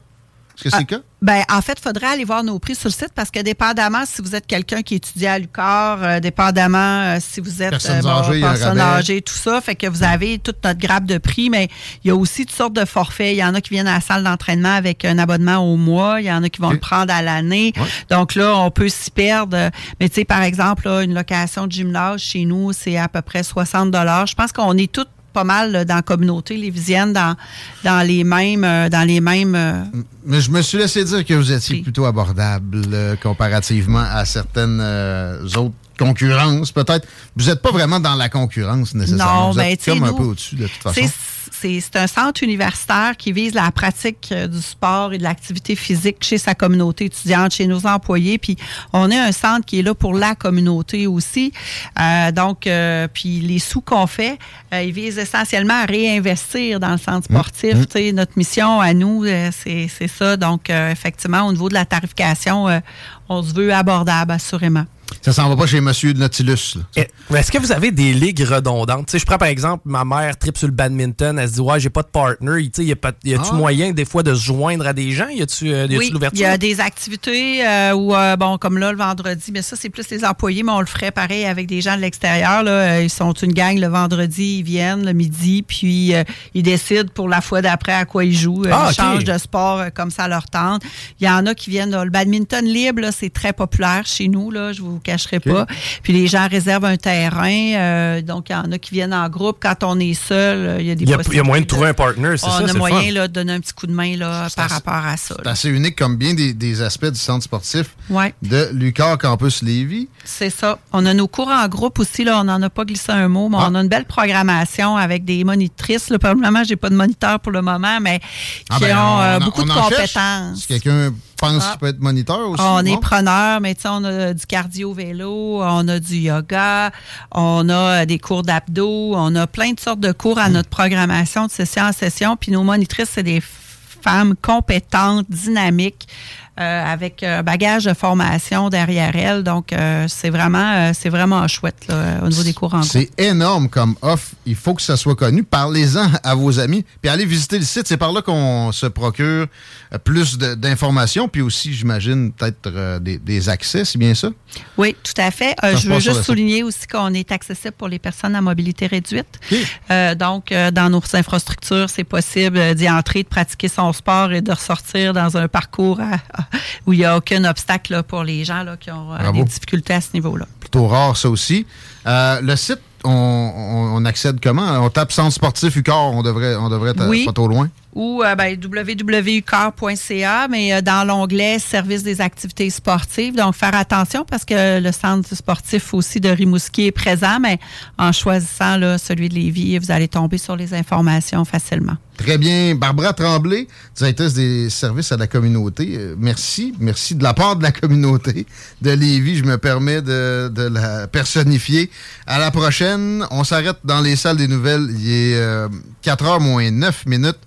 Est-ce que c'est cas? Ben, en fait, il faudrait aller voir nos prix sur le site parce que dépendamment si vous êtes quelqu'un qui étudie à l'UQAR, euh, dépendamment euh, si vous êtes bon, a un personnes rabais. âgées, tout ça, fait que vous avez toute notre grappe de prix, mais il y a aussi toutes sortes de forfaits. Il y en a qui viennent à la salle d'entraînement avec un abonnement au mois, il y en a qui vont le prendre à l'année. Donc là, on peut s'y perdre. Mais tu sais, par exemple, là, une location de gymnase chez nous, c'est à peu près 60 Je pense qu'on est toutes pas mal là, dans la communauté lévisienne, dans, dans les mêmes, euh, dans les mêmes euh, Mais je me suis laissé dire que vous étiez plutôt abordable euh, comparativement à certaines autres concurrences, peut-être. Vous n'êtes pas vraiment dans la concurrence nécessairement. Non, vous ben, êtes sais, comme un nous, peu au-dessus de toute façon. C'est- un centre universitaire qui vise la pratique euh, du sport et de l'activité physique chez sa communauté étudiante, chez nos employés. Puis on est un centre qui est là pour la communauté aussi. Euh, donc, euh, puis les sous qu'on fait, euh, ils visent essentiellement à réinvestir dans le centre sportif. Mmh. Tu sais, Notre mission à nous, c'est ça. Donc, effectivement, au niveau de la tarification, on se veut abordable, assurément. Ça s'en va pas chez Monsieur Nautilus. Eh, mais Est-ce que vous avez des ligues redondantes? Tu sais, je prends par exemple ma mère tripe sur le badminton, elle se dit Ouais, j'ai pas de partner. Y a pas- y a-tu Ah. moyen des fois de se joindre à des gens? Y a-tu euh, y a-tu Oui, il l'ouverture? y a des activités euh, où, euh, bon, comme là, le vendredi, mais ça, c'est plus les employés, mais on le ferait pareil avec des gens de l'extérieur. là. Euh, Ils sont une gang le vendredi, ils viennent le midi, puis euh, ils décident pour la fois d'après à quoi ils jouent. Euh, Ah, ils changent de sport euh, comme ça leur tente. Il y en a qui viennent, là, le badminton libre, là, c'est très populaire chez nous, là, je vous cacherai pas. Puis les gens réservent un terrain, euh, donc il y en a qui viennent en groupe. Quand on est seul, euh, il y a des Il y a, il y a moyen de trouver un partner, c'est on ça? a c'est le moyen fun. là, de donner un petit coup de main là, par rapport à ça. C'est assez unique comme bien des, des aspects du centre sportif Ouais. de Lucar Campus Lévis. C'est ça. On a nos cours en groupe aussi. Là, on n'en a pas glissé un mot, mais Ah. on a une belle programmation avec des monitrices. Là, pour le moment, j'ai pas de moniteur pour le moment, mais qui Ah ben, ont euh, on beaucoup on de compétences. Si quelqu'un Ah. qu'il peut être moniteur aussi. On est preneur, mais tu sais, on a du cardio-vélo, on a du yoga, on a euh, des cours d'abdos, on a plein de sortes de cours à notre programmation de session en session. Puis nos monitrices, c'est des femmes compétentes, dynamiques, avec un bagage de formation derrière elles. Donc, euh, c'est vraiment, euh, c'est vraiment chouette là, au niveau des cours en. C'est énorme comme offre. Il faut que ça soit connu. Parlez-en à vos amis. Puis allez visiter le site. C'est par là qu'on se procure euh, plus d'informations. Puis aussi, j'imagine, peut-être euh, des, des accès, c'est bien ça? Oui, tout à fait. Euh, je veux juste souligner aussi qu'on est accessible pour les personnes à mobilité réduite. Euh, donc, euh, dans nos infrastructures, c'est possible euh, d'y entrer, de pratiquer son sport et de ressortir dans un parcours à- à- où il n'y a aucun obstacle là, pour les gens là, qui ont euh, des difficultés à ce niveau-là. Plutôt rare, ça aussi. Euh, le site, on, on- on accède comment? On tape centre sportif UCAR, on devrait, on devrait être euh, Oui. pas trop loin. Ou euh, ben, mais euh, dans l'onglet Service des activités sportives. Donc, faire attention parce que le centre sportif aussi de Rimouski est présent, mais en choisissant celui de Lévis, vous allez tomber sur les informations facilement. Très bien. Barbara Tremblay, directrice des services à la communauté. Euh, merci. Merci de la part de la communauté de Lévis. Je me permets de, de la personnifier. À la prochaine. On s'arrête dans les salles des nouvelles. Il est 4 heures moins 9 minutes.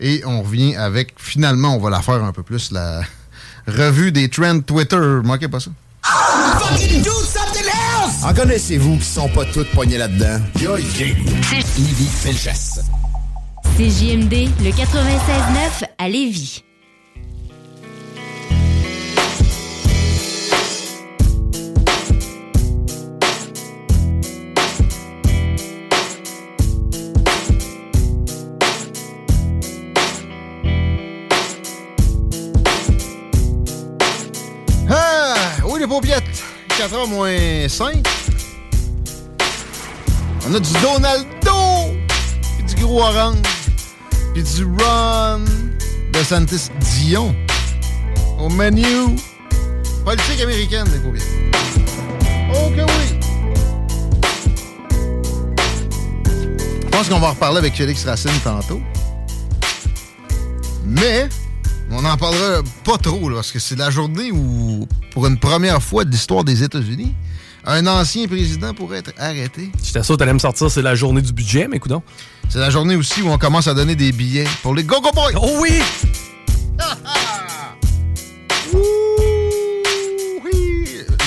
Et on revient avec, finalement, on va la faire un peu plus, la revue des trends Twitter. Manquez pas ça. Fucking do something else! En connaissez-vous qui sont pas toutes poignées là-dedans? Yo, Felchasse. CJMD, le 96.9 à Lévis. 4h moins 5. On a du Donaldo! Puis du gros orange. Puis du Ron de Santis Dion. Au menu. Politique américaine, les paupiettes. Oh que oui! Je pense qu'on va reparler avec Félix Racine tantôt. Mais on n'en parlera pas trop, là, parce que c'est la journée où, pour une première fois de l'histoire des États-Unis, Un ancien président pourrait être arrêté. J'étais sûr que t'allais me sortir, c'est la journée du budget, mais coudon. C'est la journée aussi où on commence à donner des billets pour les Go-Go Boys. Oh oui!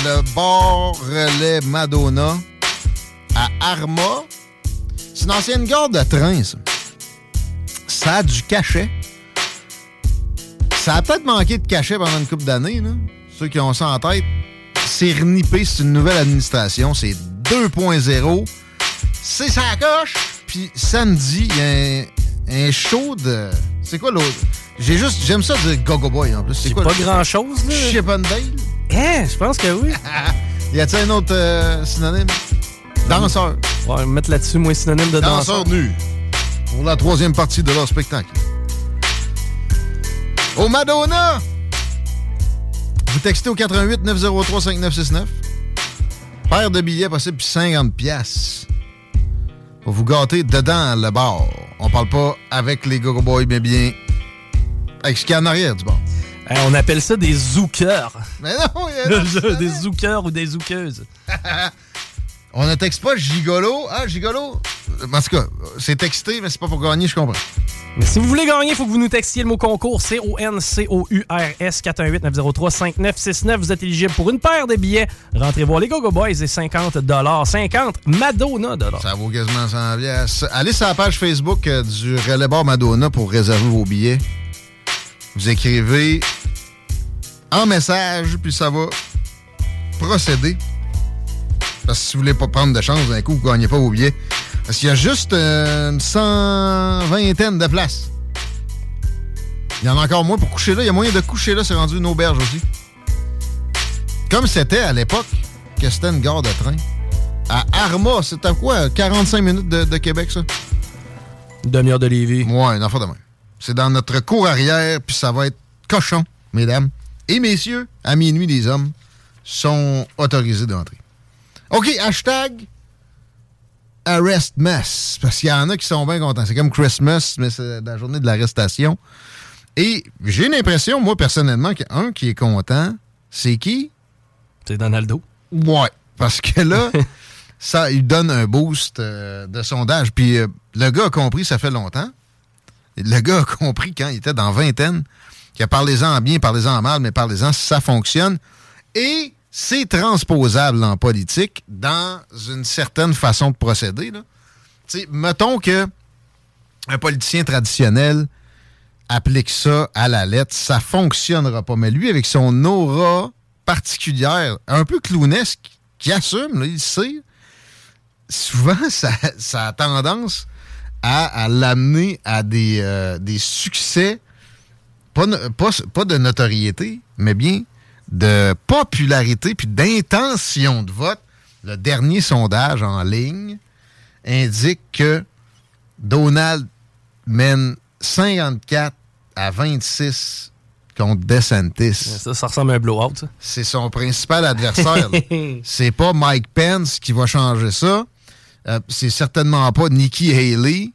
Le bar relais Madonna à Arma. C'est une ancienne gare de train, ça. Ça a du cachet. Ça a peut-être manqué de cachet pendant une couple d'années, là. Ceux qui ont ça en tête. C'est renippé, c'est une nouvelle administration. C'est 2.0. C'est sa coche. Puis samedi, il y a un, un show de. C'est quoi l'autre? J'ai juste. J'aime ça dire Go-Go Boy en plus. C'est quoi pas grand-chose, là. Chip and Dale? Eh, je pense que oui. y a-t-il un autre euh, synonyme? Danseur. Ouais, mettre là-dessus, moi, synonyme de danseur. Danseur nu. Pour la troisième partie de leur spectacle. Au Madonna! Vous textez au 88 903 5969. Paire de billets possible puis 50 pièces. Pour vous gâter dedans le bar. On parle pas avec les Go-Go Boys, mais bien avec ce qu'il y a en arrière du bar. On appelle ça des zookers. Mais non, il y a des zookers ou des zookeuses. On ne texte pas gigolo. Ah, gigolo? En tout cas, c'est texté, mais c'est pas pour gagner, je comprends. Mais si vous voulez gagner, il faut que vous nous textiez le mot concours C-O-N-C-O-U-R-S 418-903-5969. Vous êtes éligible pour une paire de billets. Rentrez voir les Go-Go Boys et 50 50 Madonna dollars. Ça vaut quasiment 100 pièces. Allez sur la page Facebook euh, du Relais Bar Madonna pour réserver vos billets. Vous écrivez en message, puis ça va procéder. Parce que si vous voulez pas prendre de chance d'un coup, vous gagnez pas vos billets. Parce qu'il y a juste euh, une cent vingtaine de places. Il y en a encore moins pour coucher là. Il y a moyen de coucher là, c'est rendu une auberge aussi. Comme c'était à l'époque que c'était une gare de train. À Arma, c'était quoi? 45 minutes de, de Québec, ça? Une demi-heure de Lévis. Ouais, une affaire de même. C'est dans notre cour arrière, puis ça va être cochon, mesdames. Et messieurs, à minuit, les hommes sont autorisés d'entrer. OK, hashtag Arrest Mess. Parce qu'il y en a qui sont bien contents. C'est comme Christmas, mais c'est la journée de l'arrestation. Et j'ai l'impression, moi, personnellement, qu'un qui est content, c'est qui? C'est Donaldo. Ouais. Parce que là, ça, il donne un boost euh, de sondage. Puis euh, le gars a compris, ça fait longtemps. Le gars a compris quand il était dans vingtaine, qu'il a parlez-en en bien, parlez-en en mal, mais parlez-en si ça fonctionne. Et c'est transposable en politique dans une certaine façon de procéder. Mettons que un politicien traditionnel applique ça à la lettre, ça fonctionnera pas. Mais lui, avec son aura particulière, un peu clownesque, qui assume, il sait, souvent, ça, a tendance à, l'amener à des, euh, succès, pas de notoriété, mais bien de popularité puis d'intention de vote. Le dernier sondage en ligne indique que Donald mène 54 à 26 contre DeSantis. Ça, ça ressemble à un blowout, ça. C'est son principal adversaire. c'est pas Mike Pence qui va changer ça. Euh, c'est certainement pas Nikki Haley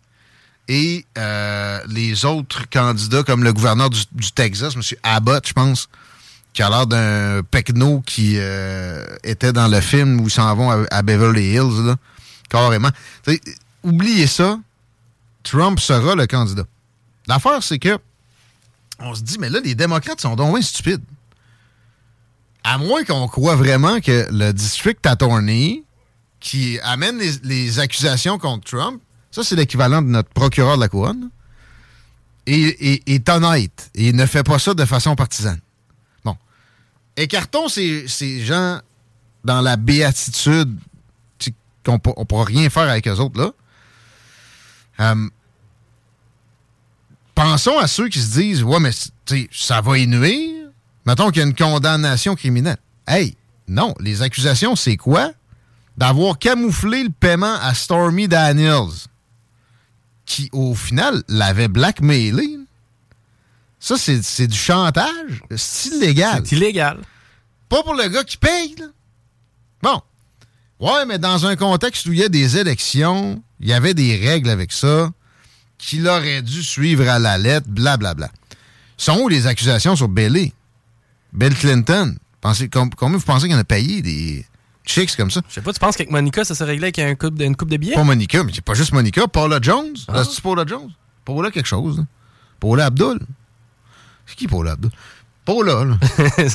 et euh, les autres candidats comme le gouverneur du, du Texas, M. Abbott, je pense, qui a l'air d'un pecno qui euh, était dans le film où ils s'en vont à, Beverly Hills, carrément. Oubliez ça, Trump sera le candidat. L'affaire, c'est que on se dit, mais là, les démocrates sont donc stupides. À moins qu'on croit vraiment que le district attorney qui amène les, les accusations contre Trump, ça, c'est l'équivalent de notre procureur de la couronne, et, et- est honnête et ne fait pas ça de façon partisane. Écartons ces, gens dans la béatitude qu'on ne pourra rien faire avec eux autres, là. Euh, pensons à ceux qui se disent Ouais, mais ça va y nuire. Mettons qu'il y a une condamnation criminelle. Hey, non, les accusations, c'est quoi? D'avoir camouflé le paiement à Stormy Daniels, qui, au final, l'avait blackmailé. Ça, c'est c'est du chantage. C'est illégal. C'est illégal. Pas pour le gars qui paye, là. Bon. Ouais, mais dans un contexte où il y a des élections, il y avait des règles avec ça, qu'il aurait dû suivre à la lettre, blablabla. Sont où les accusations sur Bill Bill Clinton? Pensez, com- combien vous pensez qu'il en a payé des, chicks comme ça? Je sais pas, tu penses qu'avec Monica, ça s'est réglé avec un coupe de- une coupe de billets? Pas Monica, mais c'est pas juste Monica. Paula Jones? Ah. Paula Jones? Paula quelque chose. là. Paula Abdul? C'est qui Paula Abdul? Paula, là.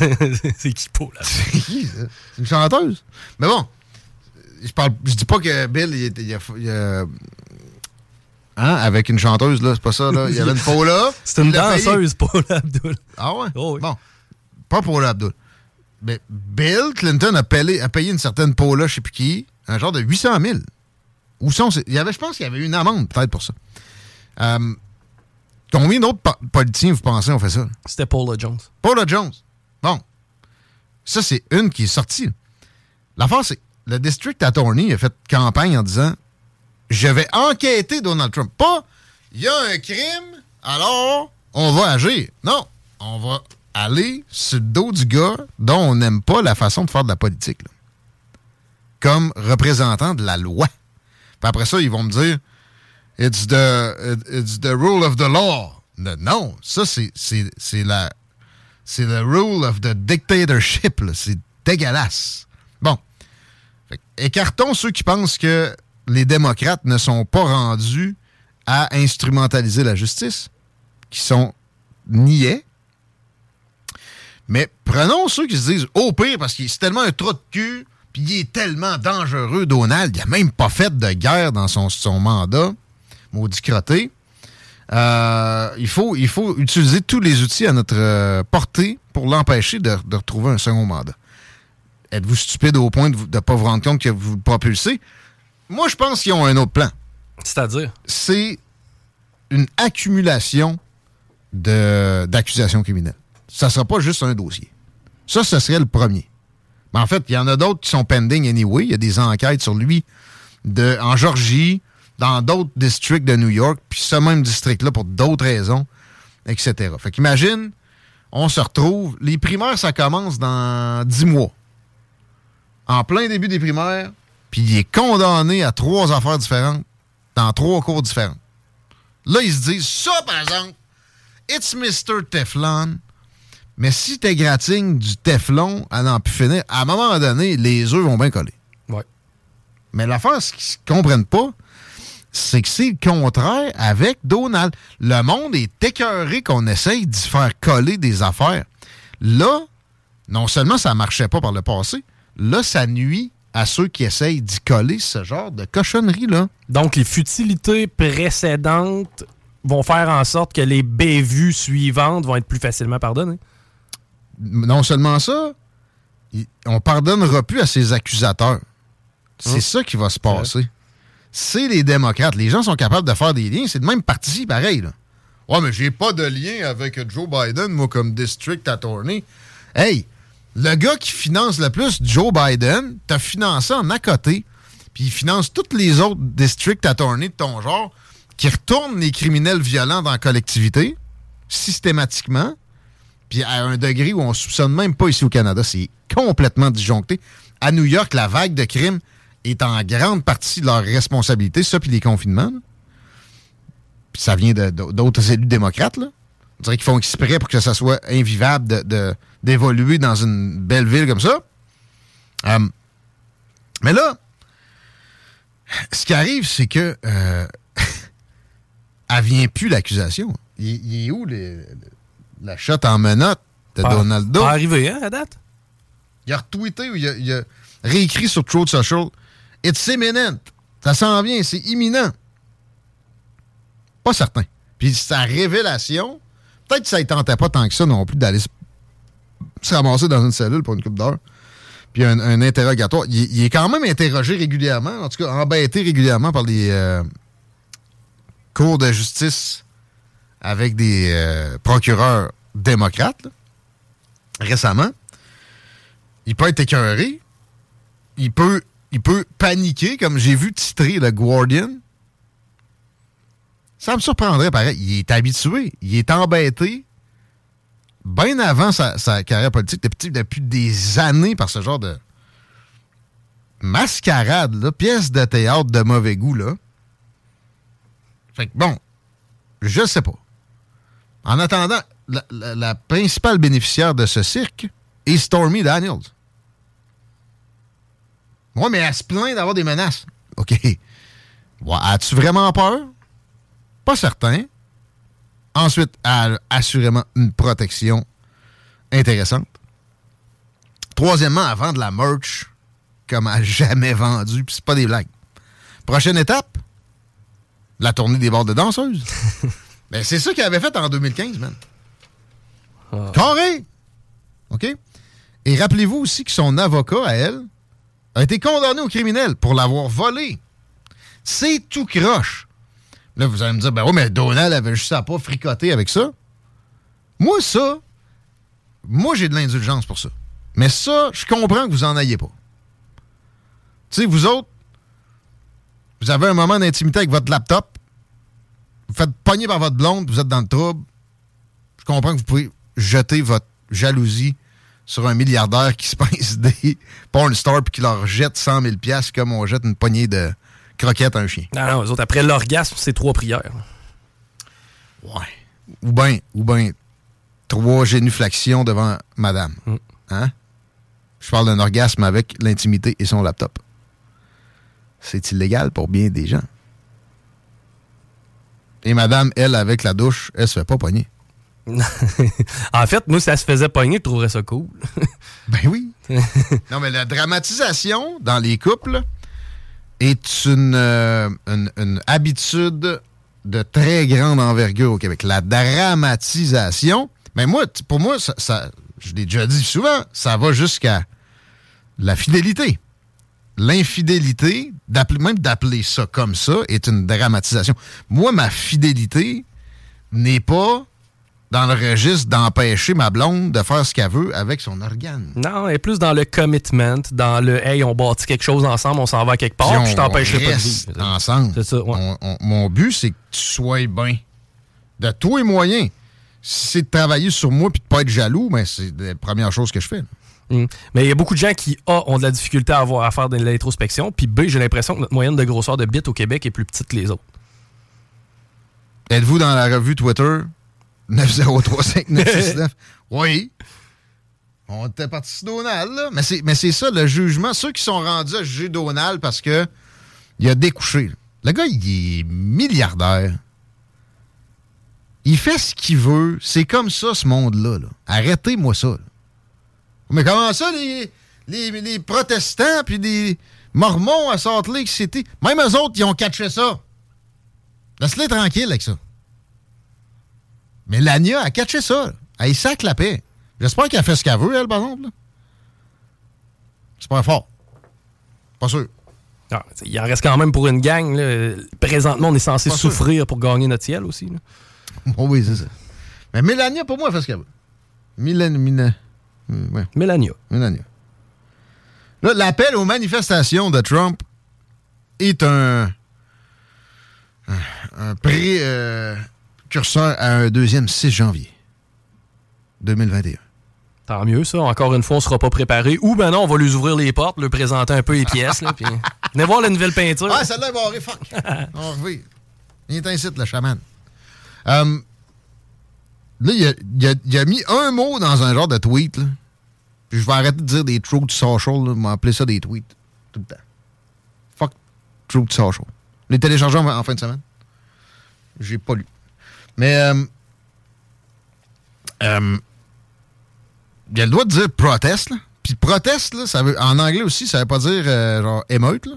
c'est qui Paula? C'est qui, ça? C'est une chanteuse. Mais bon, je parle, je dis pas que Bill, il, il a, il a- Hein, avec une chanteuse, là, c'est pas ça, là. Il y avait une Paula. C'est une il danseuse, Paula Abdul. Ah ouais? Bon. Pas Paula Abdul. Mais Bill Clinton a payé, a payé une certaine Paula, je sais plus qui, un genre de 800 000. Où sont ces- Il y avait, je pense qu'il y avait une amende, peut-être, pour ça. Euh, combien d'autres po- politiciens, vous pensez, ont fait ça? C'était Paula Jones. Paula Jones. Bon. Ça, c'est une qui est sortie. L'affaire, c'est que le district attorney a fait campagne en disant Je vais enquêter Donald Trump. Pas il y a un crime, alors on va agir. Non, on va aller sur le dos du gars dont on n'aime pas la façon de faire de la politique. là. Comme représentant de la loi. Puis après ça, ils vont me dire It's the, it's the rule of the law. Non, ça, c'est la. C'est le rule of the dictatorship. C'est dégueulasse. Bon. Écartons ceux qui pensent que les démocrates ne sont pas rendus à instrumentaliser la justice, qui sont niais. Mais prenons ceux qui se disent au pire parce qu'il c'est tellement un trou de cul, puis il est tellement dangereux, Donald, il a même pas fait de guerre dans son mandat, maudit crotté. Euh, il, faut, il faut utiliser tous les outils à notre euh, portée pour l'empêcher de, de retrouver un second mandat. Êtes-vous stupide au point de ne pas vous rendre compte que vous le propulsez? Moi, je pense qu'ils ont un autre plan. C'est-à-dire? C'est une accumulation d'accusations criminelles. Ça ne sera pas juste un dossier. Ça, ce serait le premier. Mais en fait, il y en a d'autres qui sont pending anyway. Il y a des enquêtes sur lui de, en Georgie, dans d'autres districts de New York, puis ce même district-là pour d'autres raisons, etc. Fait qu'imagine, on se retrouve. Les primaires, ça commence dans 10 mois. En plein début des primaires, puis il est condamné à trois affaires différentes, dans trois cours différentes. Là, ils se disent, ça, par exemple, it's Mr. Teflon. Mais si t'égratignes du Teflon à n'en plus finir, à un moment donné, les œufs vont bien coller. Ouais. Mais l'affaire, ce qu'ils ne comprennent pas, c'est que c'est le contraire avec Donald. Le monde est écœuré qu'on essaye d'y faire coller des affaires. Là, non seulement ça marchait pas par le passé, là, ça nuit à ceux qui essayent d'y coller ce genre de cochonnerie-là. Donc, les futilités précédentes vont faire en sorte que les bévues suivantes vont être plus facilement pardonnées. non seulement ça, on pardonnera plus à ses accusateurs. C'est Hum. ça qui va se passer. C'est les démocrates. Les gens sont capables de faire des liens. C'est de même parti pareil. Là. Ouais, mais j'ai pas de lien avec Joe Biden, moi, comme district attorney. Hey, le gars qui finance le plus Joe Biden, t'as financé en à côté, puis il finance tous les autres district attorneys de ton genre qui retournent les criminels violents dans la collectivité, systématiquement, puis à un degré où on soupçonne même pas ici au Canada. C'est complètement disjoncté. À New York, la vague de crimes est en grande partie de leur responsabilité, ça, puis les confinements. Puis ça vient d'autres élus démocrates. Là. On dirait qu'ils font exprès pour que ça soit invivable de- de- d'évoluer dans une belle ville comme ça. Euh, mais là, ce qui arrive, c'est que euh, elle vient plus l'accusation. Il, il est où la shot en menotte de Pas- Donaldo? pas arrivé, hein, à date? Il a retweeté ou il a, il a réécrit sur Truth Social It's imminent. Ça s'en vient, c'est imminent. Pas certain. Puis sa révélation, peut-être que ça ne tentait pas tant que ça non plus d'aller se, se ramasser dans une cellule pour une coupe d'heure. Puis un, interrogatoire. Il, est quand même interrogé régulièrement, en tout cas embêté régulièrement par les euh, cours de justice avec des euh, procureurs démocrates, récemment. Il peut être écœuré. Il peut, il peut paniquer, comme j'ai vu titrer le Guardian. Ça me surprendrait, pareil. Il est habitué. Il est embêté. Bien avant sa, carrière politique, depuis, depuis des années par ce genre de mascarade, là, pièce de théâtre de mauvais goût, là. Fait que bon, je sais pas. En attendant, la principale bénéficiaire de ce cirque est Stormy Daniels. Oui, mais elle se plaint d'avoir des menaces. OK. Ouais, As-tu vraiment peur? Pas certain. Ensuite, elle a assurément une protection intéressante. Troisièmement, elle vend de la merch comme elle n'a jamais vendu, puis c'est pas des blagues. Prochaine étape, la tournée des bords de danseuses. ben, c'est ça qu'elle avait fait en 2015, man. Carré! OK? Et rappelez-vous aussi que son avocat, à elle, a été condamné au criminel pour l'avoir volé. C'est tout croche. Là, vous allez me dire, ben oui, mais Donald avait juste à pas fricoter avec ça. Moi, ça, moi, j'ai de l'indulgence pour ça. Mais ça, je comprends que vous en ayez pas. Tu sais, vous autres, vous avez un moment d'intimité avec votre laptop, vous faites pogner par votre blonde, vous êtes dans le trouble. Je comprends que vous pouvez jeter votre jalousie sur un milliardaire qui se pince des porn stars puis qui leur jette 100 000 comme on jette une poignée de croquettes à un chien. Non, non, eux autres, après l'orgasme, c'est trois prières. Ouais. Ou bien, ou bien, trois génuflexions devant madame. Hein? Je parle d'un orgasme avec l'intimité et son laptop. C'est illégal pour bien des gens. Et madame, elle, avec la douche, elle se fait pas pogner. en fait, nous, si elle se faisait pogner, je trouverais ça cool. ben oui. non, mais la dramatisation dans les couples est une, euh, une, habitude de très grande envergure au Québec. La dramatisation, mais moi, t- pour moi, ça, ça- je l'ai déjà dit souvent, ça va jusqu'à la fidélité. L'infidélité, même d'appeler ça comme ça, est une dramatisation. Moi, ma fidélité n'est pas dans le registre d'empêcher ma blonde de faire ce qu'elle veut avec son organe. Non, elle est plus dans le commitment, dans le hey, on bâtit quelque chose ensemble, on s'en va quelque part, Puis puis je t'empêcherai pas de vivre. ensemble. C'est ça, ouais. On- on- mon but, c'est que tu sois bien. De tous les moyens. Si c'est de travailler sur moi puis de pas être jaloux, ben c'est la première chose que je fais. là. Mm. Mais il y a beaucoup de gens qui, A, ont de la difficulté à, avoir, à faire de l'introspection, puis B, j'ai l'impression que notre moyenne de grosseur de bits au Québec est plus petite que les autres. Êtes-vous dans la revue Twitter? 9035969? oui. On était parti sur Donald, là. Mais c'est, mais c'est ça, le jugement. Ceux qui sont rendus à juger Donald parce que il a découché. Le gars, il est milliardaire. Il fait ce qu'il veut. C'est comme ça, ce monde-là. là. Arrêtez-moi ça. Mais comment ça, les, les, protestants puis les mormons à Salt Lake City, même eux autres, ils ont catché ça. Laisse-les tranquille avec ça. Mais Lania a catché ça. Elle sac la paix. J'espère qu'elle a fait ce qu'elle veut, elle, par exemple. C'est pas fort. Pas sûr. Ah, il en reste quand même pour une gang. là. Présentement, on est censé Pas sûr. souffrir pour gagner notre ciel aussi. là. Oh oui, c'est ça. Mais Mélania, pour moi, elle fait ce qu'elle veut. Mélania. Mélania. Ouais. Mélania. Mélania. Là, l'appel aux manifestations de Trump est un, un, un précurseur à un deuxième 6 janvier 2021. Tant mieux, ça. Encore une fois, on sera pas préparé. Ou ben non, on va lui ouvrir les portes, lui présenter un peu les pièces. Là, puis... Venez voir la nouvelle peinture. Ah, celle-là est barrée, fuck. On revient. Il est incite, le chaman. Euh, là, il a, il a- il a mis un mot dans un genre de tweet. Là. Puis je vais arrêter de dire des truth social. Là, m'appeler ça des tweets. Tout le temps. Fuck truth social. Les téléchargés en, en fin de semaine. J'ai pas lu. Mais euh, euh, il a le droit de dire protest. Là. Puis protest, là, ça veut, en anglais aussi, ça veut pas dire euh, genre émeute. Là.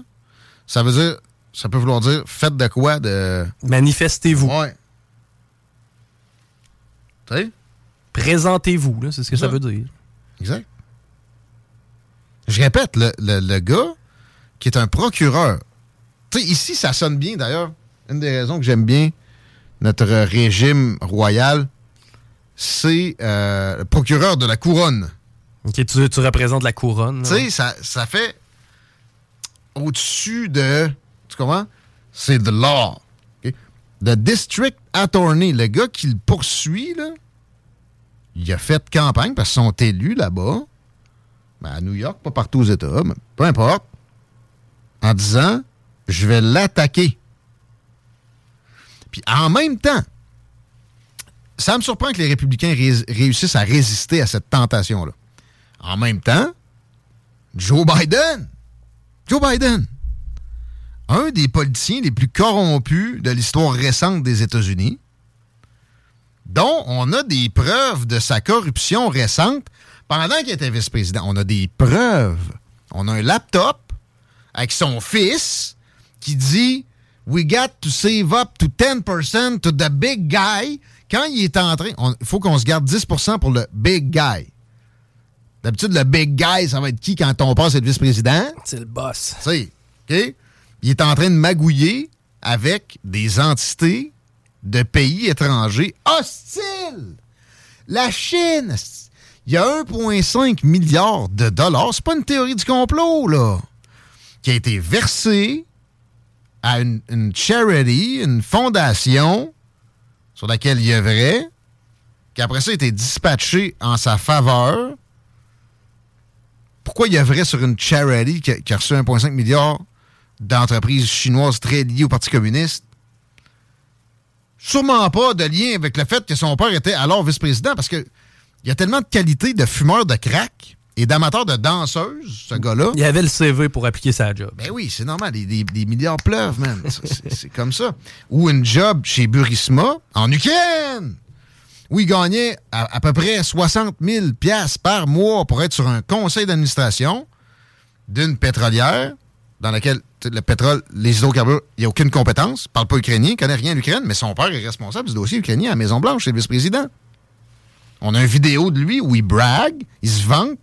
Ça veut dire, ça peut vouloir dire faites de quoi de. Manifestez-vous. Ouais. Tu sais? Présentez-vous, là, c'est ce que ça Ça. veut dire. Exact. Je répète, le, le- le gars qui est un procureur. Tu sais, ici, ça sonne bien d'ailleurs. Une des raisons que j'aime bien notre régime royal, c'est euh, le procureur de la couronne. Ok, tu, tu représentes la couronne. Tu sais, ça, ça fait au-dessus de. Tu comprends? C'est the law. OK? The district attorney, le gars qui le poursuit, là, il a fait campagne parce qu'ils sont élus là-bas. Ben, à New York, pas partout aux États, mais peu importe. En disant, je vais l'attaquer. Puis en même temps, ça me surprend que les républicains ré- réussissent à résister à cette tentation-là. En même temps, Joe Biden Joe Biden, un des politiciens les plus corrompus de l'histoire récente des États-Unis, dont on a des preuves de sa corruption récente pendant qu'il était vice-président. On a des preuves. On a un laptop avec son fils qui dit We got to save up to 10% to the big guy. Quand il est en train, il faut qu'on se garde 10% pour le big guy. D'habitude, le big guy, ça va être qui quand on passe être vice-président? C'est le boss. Tu OK? Il est en train de magouiller avec des entités de pays étrangers hostiles. La Chine, il y a 1,5 milliard de dollars. C'est pas une théorie du complot, là. Qui a été versé à une, charity, une fondation sur laquelle il œuvrait, qui après ça a été dispatché en sa faveur. Pourquoi il y sur une charity qui a, qui reçu 1,5 milliard d'entreprises chinoises très liées au Parti communiste? Sûrement pas de lien avec le fait que son père était alors vice-président, parce que il y a tellement de qualité de fumeur de crack et d'amateur de danseuse, ce gars-là. Il avait le CV pour appliquer sa job. Ben oui, c'est normal. Des, milliards pleuvent, man. c'est comme ça. Ou une job chez Burisma, en Ukraine, où il gagnait à, peu près 60 000 par mois pour être sur un conseil d'administration d'une pétrolière dans laquelle le pétrole, les hydrocarbures, il n'y a aucune compétence, parle pas ukrainien, il connaît rien à l'Ukraine, mais son père est responsable du dossier ukrainien à la Maison-Blanche, c'est le vice-président. On a une vidéo de lui où il brague, il se vante,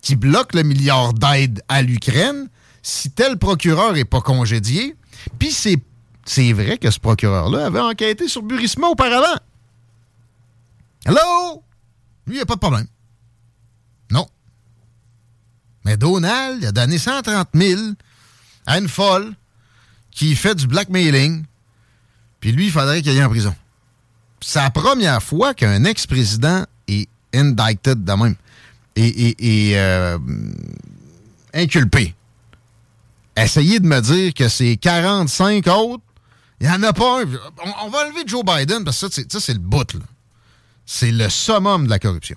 qui bloque le milliard d'aide à l'Ukraine si tel procureur n'est pas congédié. Puis c'est, c'est vrai que ce procureur-là avait enquêté sur Burisma auparavant. Hello? Lui, il n'y a pas de problème. Non. Mais Donald, il a donné 130 000 à une folle qui fait du blackmailing. Puis lui, il faudrait qu'il aille en prison c'est la première fois qu'un ex-président est indicted de même. Et, euh, inculpé. Essayez de me dire que c'est 45 autres, il n'y en a pas un. On, va enlever Joe Biden parce que ça, c'est le bout. C'est le summum de la corruption.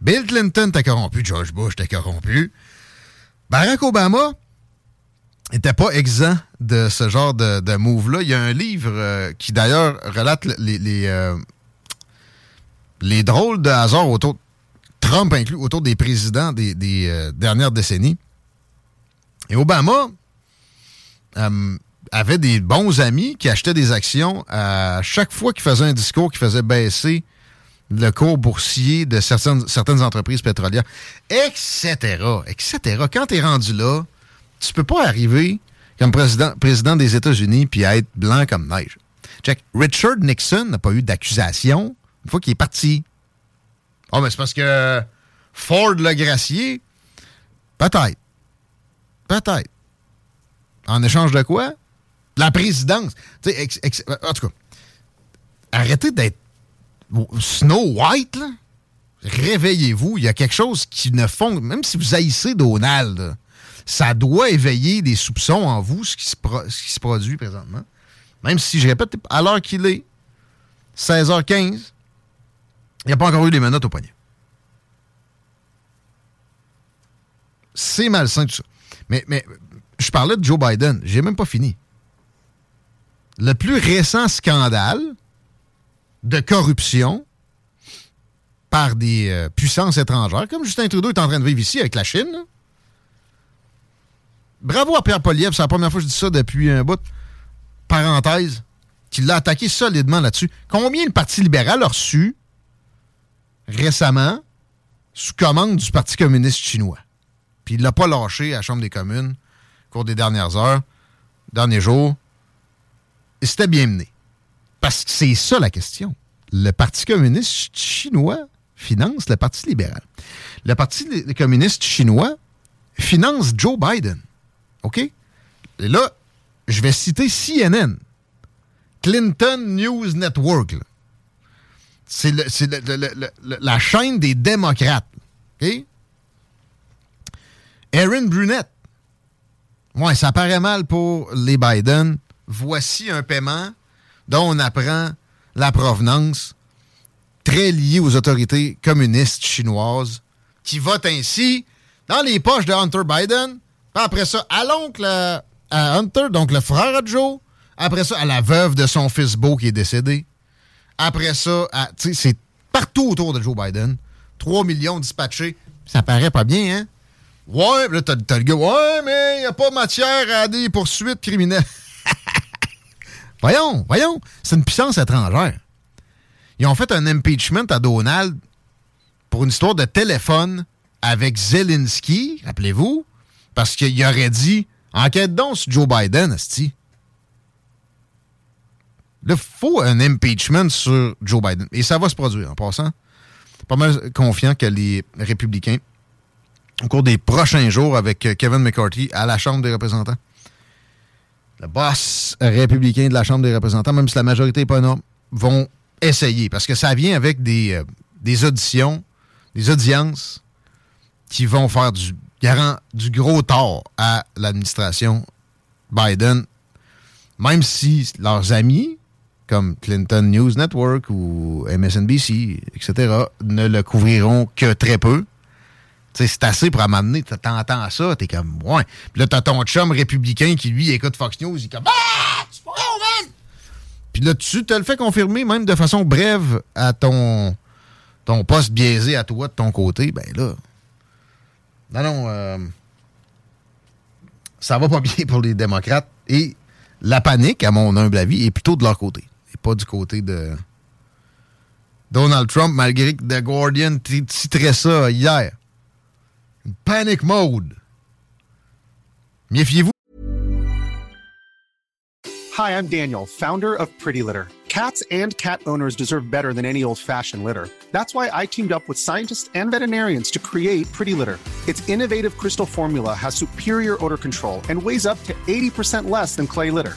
Bill Clinton t'a corrompu, George Bush t'a corrompu. Barack Obama, n'était pas exempt de ce genre de, move-là. Il y a un livre euh, qui d'ailleurs relate les, les, euh, les, drôles de hasard autour, Trump inclus, autour des présidents des, euh, dernières décennies. Et Obama avait des bons amis qui achetaient des actions à chaque fois qu'il faisait un discours qui faisait baisser le cours boursier de certaines, entreprises pétrolières, etc., etc. Quand tu es rendu là, tu peux pas arriver comme président, président des États-Unis puis être blanc comme neige. Check. Richard Nixon n'a pas eu d'accusation une fois qu'il est parti. Oh, mais c'est parce que Ford le gracié. Peut-être. Peut-être. En échange de quoi? La présidence. en tout cas, arrêtez d'être Snow White. Réveillez-vous. Il y a quelque chose qui ne fond. Même si vous haïssez Donald, ça doit éveiller des soupçons en vous, ce qui se, ce qui se produit présentement. Même si, je répète, à l'heure qu'il est, 16h15, il n'y a pas encore eu les menottes au poignet. C'est malsain tout ça. Mais, je parlais de Joe Biden, j'ai même pas fini. Le plus récent scandale de corruption par des euh, puissances étrangères, comme Justin Trudeau est en train de vivre ici avec la Chine, Bravo à Pierre Poliev, c'est la première fois que je dis ça depuis un bout. Parenthèse, qu'il l'a attaqué solidement là-dessus. Combien le Parti libéral a reçu récemment sous commande du Parti communiste chinois? Puis il l'a pas lâché à la Chambre des communes au cours des dernières heures, derniers jours. Et c'était bien mené. Parce que c'est ça la question. Le Parti communiste chinois finance le Parti libéral. Le Parti communiste chinois finance Joe Biden. OK? Et là, je vais citer CNN. Clinton News Network. C'est la chaîne des démocrates. OK? Erin Brunette. Ouais, ça paraît mal pour les Biden. Voici un paiement dont on apprend la provenance très liée aux autorités communistes chinoises qui votent ainsi dans les poches de Hunter Biden Après ça, à l'oncle, euh, à Hunter, donc le frère de Joe. Après ça, à la veuve de son fils beau qui est décédé. Après ça, c'est partout autour de Joe Biden. 3 millions dispatchés. Ça paraît pas bien, hein? Ouais, là, t'as le gars, ouais, mais il n'y a pas matière à des poursuites criminelles. voyons, voyons, c'est une puissance étrangère. Ils ont fait un impeachment à Donald pour une histoire de téléphone avec Zelensky, rappelez-vous, parce qu'il aurait dit enquête donc sur Joe Biden, esti. Là, il faut un impeachment sur Joe Biden. Et ça va se produire en passant. Pas mal confiant que les républicains, au cours des prochains jours avec euh, Kevin McCarthy à la Chambre des représentants, le boss républicain de la Chambre des représentants, même si la majorité n'est pas énorme, vont essayer. Parce que ça vient avec des, euh, des auditions, des audiences qui vont faire du, garant, du gros tort à l'administration Biden, même si leurs amis, comme Clinton News Network ou MSNBC, etc., ne le couvriront que très peu. C'est assez pour m'amener. T'entends ça, t'es comme, ouais. Puis là, t'as ton chum républicain qui, lui, écoute Fox News, il est comme, ah, c'est pas man! Puis là, tu te le fais confirmer, même de façon brève, à ton, ton poste biaisé à toi de ton côté, ben là. Non, non, euh, ça va pas bien pour les démocrates. Et la panique, à mon humble avis, est plutôt de leur côté. Pas du côté de Donald Trump, malgré que The Guardian titrait ça hier. Panic mode. Méfiez-vous. Hi, I'm Daniel, founder of Pretty Litter. Cats and cat owners deserve better than any old fashioned litter. That's why I teamed up with scientists and veterinarians to create Pretty Litter. Its innovative crystal formula has superior odor control and weighs up to 80% less than clay litter.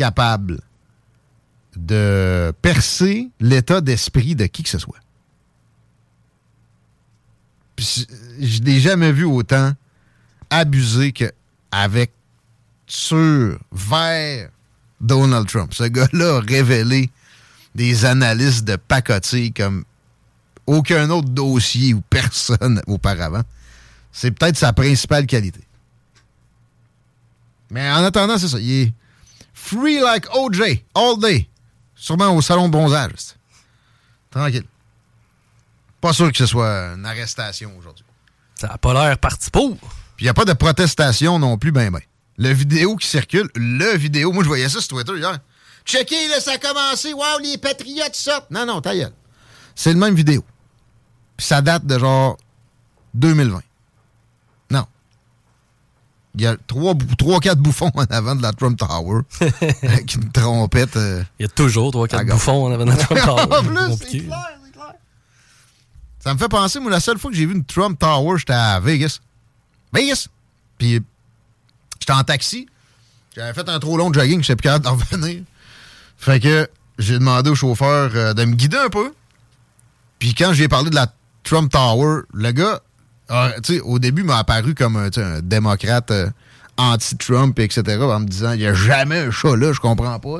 capable de percer l'état d'esprit de qui que ce soit. Je n'ai jamais vu autant abusé qu'avec sur vers Donald Trump. Ce gars-là a révélé des analystes de pacotille comme aucun autre dossier ou personne auparavant. C'est peut-être sa principale qualité. Mais en attendant, c'est ça. Il est free like OJ, all day. Sûrement au salon de bronzage. Tranquille. Pas sûr que ce soit une arrestation aujourd'hui. Ça n'a pas l'air parti pour. Puis il n'y a pas de protestation non plus, ben ben. Le vidéo qui circule, le vidéo, moi je voyais ça sur Twitter hier. Checkez, là, ça a commencé. Waouh, les patriotes sortent. Non, non, ta gueule. C'est le même vidéo. Puis ça date de genre 2020. Il y a trois, trois, quatre bouffons en avant de la Trump Tower. avec une trompette. euh, Il y a toujours trois, quatre bouffons en avant de la Trump Tower. En plus, c'est clair, c'est clair. Ça me fait penser, moi, la seule fois que j'ai vu une Trump Tower, j'étais à Vegas. Vegas! Puis, j'étais en taxi. J'avais fait un trop long jogging, je sais plus capable d'en revenir. Fait que j'ai demandé au chauffeur euh, de me guider un peu. Puis quand j'ai parlé de la Trump Tower, le gars, a, tu sais, au début, m'a apparu comme sais, un démocrate euh, anti-Trump, etc., en me disant, il n'y a jamais un chat là, je comprends pas.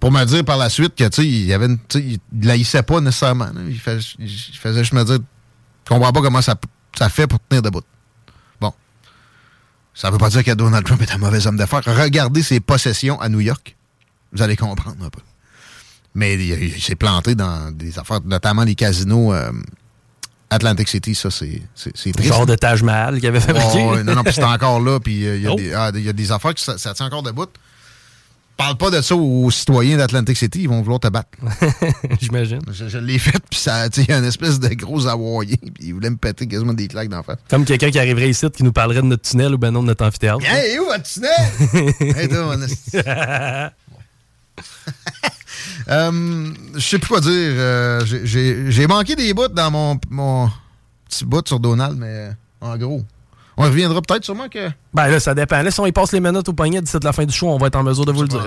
Pour me dire par la suite que, tu sais, il y avait il laissait pas nécessairement. Il, fais- il faisait juste me dire, je comprends pas comment ça, ça fait pour tenir debout. Bon. Ça veut pas dire que Donald Trump est un mauvais homme d'affaires. Regardez ses possessions à New York. Vous allez comprendre un. Mais il, il s'est planté dans des affaires, notamment les casinos euh, Atlantic City. Ça, c'est triste. Genre de Taj Mahal qu'il avait fabriqué. Ouais, non, non, puis c'est encore là, puis euh, il y, a Oh. des- ah, y a des affaires qui ça, ça tient encore debout. Parle pas de ça aux citoyens d'Atlantic City, ils vont vouloir te battre. J'imagine. Je, je l'ai fait, puis ça, tu sais, il y a une espèce de gros hawaïen, puis ils voulaient me péter quasiment des claques d'en face. Comme quelqu'un qui arriverait ici qui nous parlerait de notre tunnel ou ben non de notre amphithéâtre. Hey, où votre tunnel? hey, toi, mon. Euh, je sais plus quoi dire. Euh, j'ai- manqué des bouts dans mon, mon petit bout sur Donald, mais en gros. On reviendra peut-être sûrement que. Ben là, ça dépend. Là, si on y passe les minutes au poignet d'ici la fin du show, on va être en mesure de vous le dire.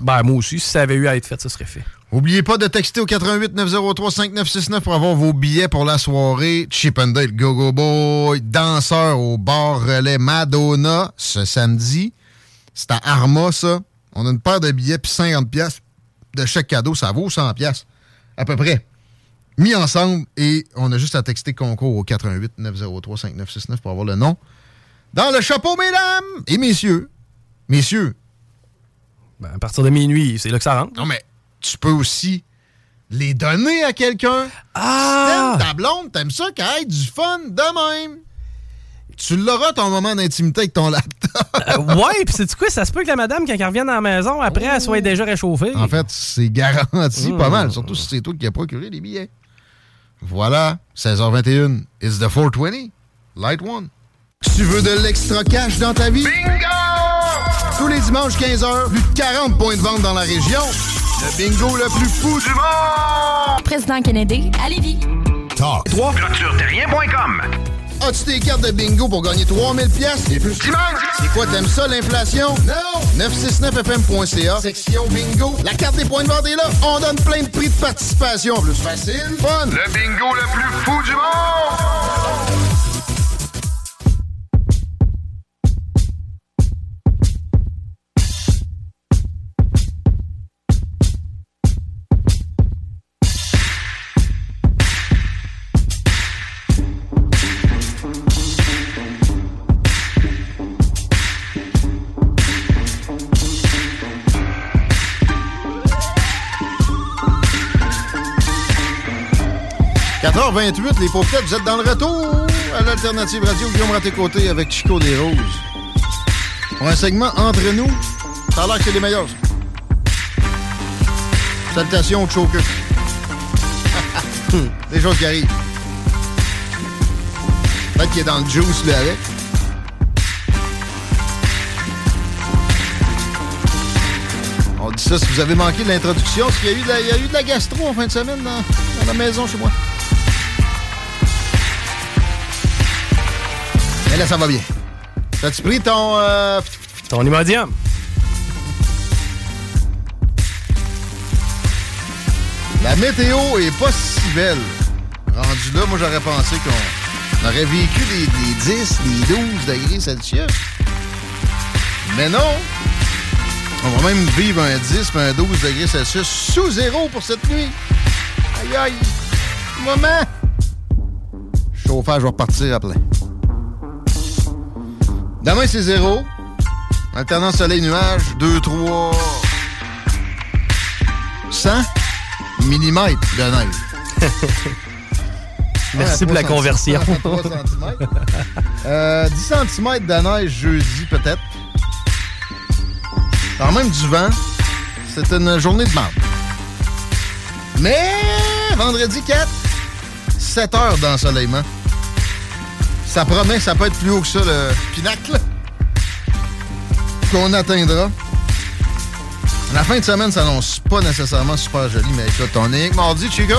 Ben moi aussi, si ça avait eu à être fait, ça serait fait. Oubliez pas de texter au 88 903 5969 pour avoir vos billets pour la soirée Chip and Dale Go-Go Boy, danseur au bar relais Madonna ce samedi. C'est à Arma, ça. On a une paire de billets puis 50 pièces de chaque cadeau. Ça vaut 100 pièces à peu près. Mis ensemble et on a juste à texter concours au 88 903 5969 pour avoir le nom. Dans le chapeau, mesdames et messieurs. Messieurs. Ben, à partir de minuit, c'est là que ça rentre. Non, mais tu peux aussi les donner à quelqu'un. Ah! Si t'aimes ta blonde, t'aimes ça qu'elle ait du fun de même. Tu l'auras ton moment d'intimité avec ton laptop. Euh, ouais, puis c'est quoi? Ça se peut que la madame, quand elle revienne à la maison, après, elle soit déjà réchauffée? En fait, c'est garanti pas mal, surtout si c'est toi qui as procuré les billets. Voilà, 16h21, it's the 420, light one. Tu veux de l'extra cash dans ta vie? Bingo! Tous les dimanches 15h, plus de 40 points de vente dans la région. Le bingo le plus fou du monde! Président Kennedy, à Lévis. Talk. 3. As-tu des cartes de bingo pour gagner 3000 pièces et plus? C'est quoi, t'aimes ça, l'inflation? Non! 969fm.ca, section bingo. La carte des points de vente est là. On donne plein de prix de participation. Plus facile, fun. Le bingo le plus fou du monde! « 4h28, les paupiètes, vous êtes dans le retour à l'Alternative Radio. Guillaume Raté-Côté avec Chico des Roses. Pour un segment entre nous, ça a l'air que c'est les meilleurs. Salutations au choker. Des choses qui arrivent. Peut-être qu'il est dans le juice, lui, avec. On dit ça si vous avez manqué de l'introduction, parce qu'il y, a eu de la- il y a eu de la gastro en fin de semaine dans la maison chez moi. Là, ça va bien. T'as-tu pris ton... euh, Ton Imodium. La météo est pas si belle. Rendu là, moi, j'aurais pensé qu'on aurait vécu des, des 10, des 12 degrés Celsius. Mais non! On va même vivre un 10 puis un 12 degrés Celsius sous zéro pour cette nuit. Aïe aïe! Moment! Chauffage va repartir à plein. Demain, c'est zéro. Alternance soleil-nuage, 2, 3... 100 millimètres de neige. Merci pour la conversion. 3 centimètres. Euh, 10 cm de neige jeudi, peut-être. Quand même du vent. C'est une journée de merde. Mais vendredi 4, 7 heures d'ensoleillement. Ça promet, ça peut être plus haut que ça, le pinacle qu'on atteindra. La fin de semaine s'annonce pas nécessairement super joli, mais écoute, on est mardi, Chico.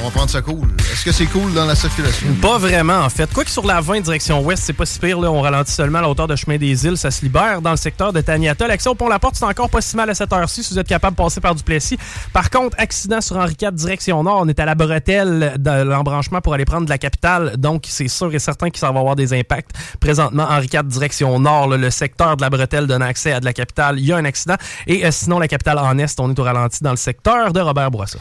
On va prendre ça cool. Est-ce que c'est cool dans la circulation? Pas vraiment, en fait. Quoi que sur la 20 direction ouest, c'est pas si pire. Là. On ralentit seulement à la hauteur de chemin des îles. Ça se libère dans le secteur de Taniata. L'accès au pont-la-porte, c'est encore pas si mal à cette heure-ci si vous êtes capable de passer par Duplessis. Par contre, accident sur Henri IV direction nord. On est à la bretelle de l'embranchement pour aller prendre de la capitale. Donc, c'est sûr et certain que ça va avoir des impacts. Présentement, Henri IV direction nord, le secteur de la bretelle donne accès à de la capitale. Il y a un accident. Et euh, sinon, la capitale en est, on est au ralenti dans le secteur de Robert Bourassa.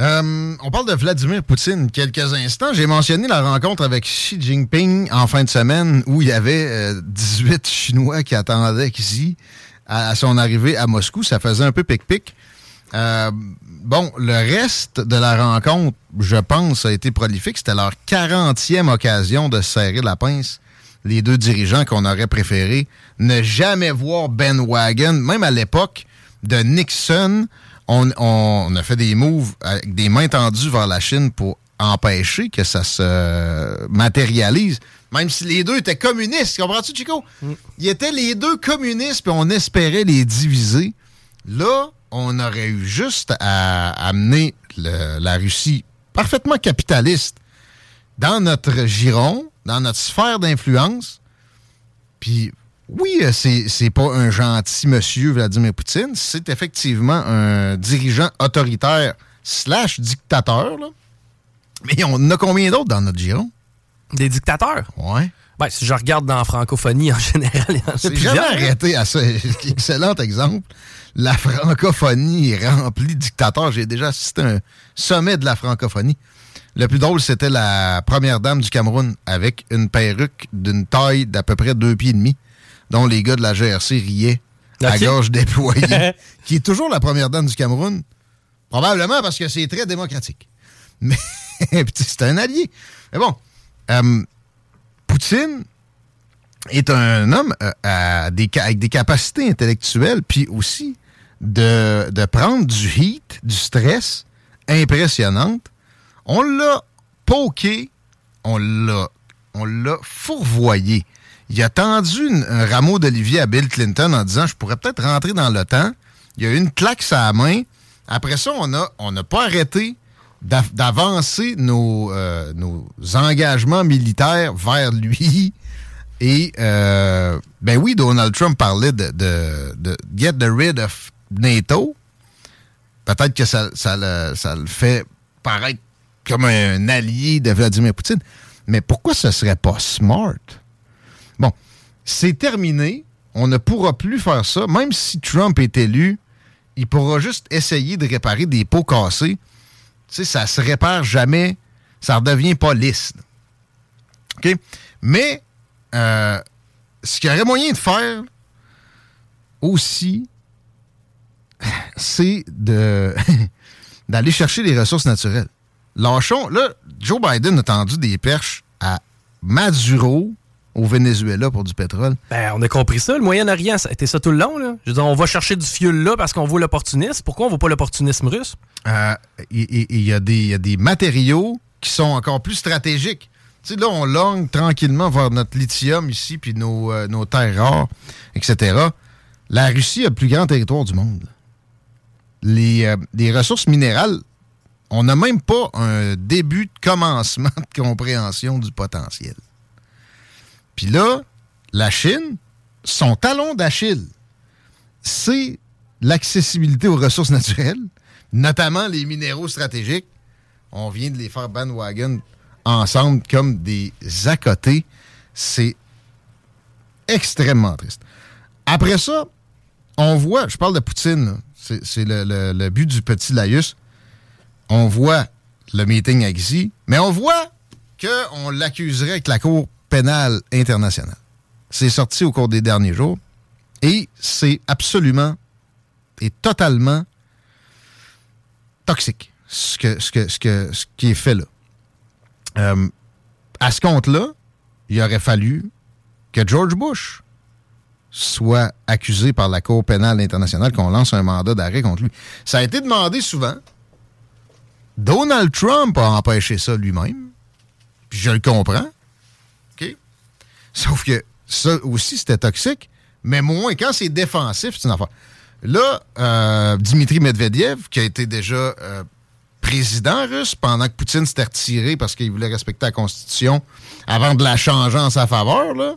Euh, on parle de Vladimir Poutine quelques instants. J'ai mentionné la rencontre avec Xi Jinping en fin de semaine où il y avait euh, 18 Chinois qui attendaient Xi à, son arrivée à Moscou. Ça faisait un peu pic-pic. Euh, bon, le reste de la rencontre, je pense, a été prolifique. C'était leur 40e occasion de se serrer la pince les deux dirigeants qu'on aurait préféré ne jamais voir Ben Wagon, même à l'époque de Nixon, on, on a fait des moves avec des mains tendues vers la Chine pour empêcher que ça se matérialise. Même si les deux étaient communistes, comprends-tu, Chico? Ils étaient les deux communistes, puis on espérait les diviser. Là, on aurait eu juste à amener le- la Russie parfaitement capitaliste dans notre giron, dans notre sphère d'influence. Puis, oui, euh, c'est pas un gentil monsieur, Vladimir Poutine. C'est effectivement un dirigeant autoritaire slash dictateur. là. Mais on en a combien d'autres dans notre giron? Des dictateurs? Ouais. Ben, si je regarde dans la francophonie en général, il jamais arrêté à ça. Excellent exemple. La francophonie est remplie de dictateurs. J'ai déjà assisté à un sommet de la francophonie. Le plus drôle, c'était la première dame du Cameroun avec une perruque d'une taille d'à peu près deux pieds et demi, dont les gars de la GRC riaient à gorge déployée, qui est toujours la première dame du Cameroun. Probablement parce que c'est très démocratique. Mais c'est un allié. Mais bon, euh, Poutine est un homme euh, à des, ca- avec des capacités intellectuelles, puis aussi de, de prendre du heat, du stress impressionnante. On l'a poké, on l'a, on l'a fourvoyé. Il a tendu un rameau d'olivier à Bill Clinton en disant Je pourrais peut-être rentrer dans temps. Il y a eu une claque sur la main. Après ça, on n'a on pas arrêté d'av- d'avancer nos, euh, nos engagements militaires vers lui. Et, euh, ben oui, Donald Trump parlait de, de, de get the rid of NATO. Peut-être que ça, ça, le, ça le fait paraître comme un allié de Vladimir Poutine. Mais pourquoi ce serait pas smart? Bon, c'est terminé. On ne pourra plus faire ça. Même si Trump est élu, il pourra juste essayer de réparer des pots cassés. Tu sais, ça se répare jamais. Ça redevient pas lisse. Mais euh, ce qu'il y aurait moyen de faire aussi, c'est d'aller chercher les ressources naturelles. Lâchons, là, Joe Biden a tendu des perches à Maduro au Venezuela pour du pétrole. Ben, on a compris ça. Le Moyen-Orient, ça a été ça tout le long. Là. Je veux dire, on va chercher du fioul là parce qu'on voit l'opportunisme. Pourquoi on ne voit pas l'opportunisme russe? Euh, Il il y, a des- il y a des matériaux qui sont encore plus stratégiques. Tu sais, là, on longue tranquillement vers notre lithium ici, puis nos, euh, nos terres rares, etc. La Russie a le plus grand territoire du monde. Les, euh, les ressources minérales, on n'a même pas un début de commencement de compréhension du potentiel. Puis là, la Chine, son talon d'Achille, c'est l'accessibilité aux ressources naturelles, notamment les minéraux stratégiques. On vient de les faire bandwagon ensemble comme des à côté. C'est extrêmement triste. Après ça, on voit, je parle de Poutine, c'est le, but du petit laïus. On voit le meeting avec Xi, mais on voit qu'on l'accuserait avec la Cour pénale internationale. C'est sorti au cours des derniers jours et c'est absolument et totalement toxique, ce, que, ce, que, qui est fait là. Euh, à ce compte-là, il aurait fallu que George Bush soit accusé par la Cour pénale internationale, qu'on lance un mandat d'arrêt contre lui. Ça a été demandé souvent. Donald Trump a empêché ça lui-même. Je le comprends. Sauf que ça aussi, c'était toxique. Mais moins, quand c'est défensif, c'est une affaire. Là, euh, Dimitri Medvedev, qui a été déjà euh, président russe pendant que Poutine s'était retiré parce qu'il voulait respecter la Constitution avant de la changer en sa faveur, là.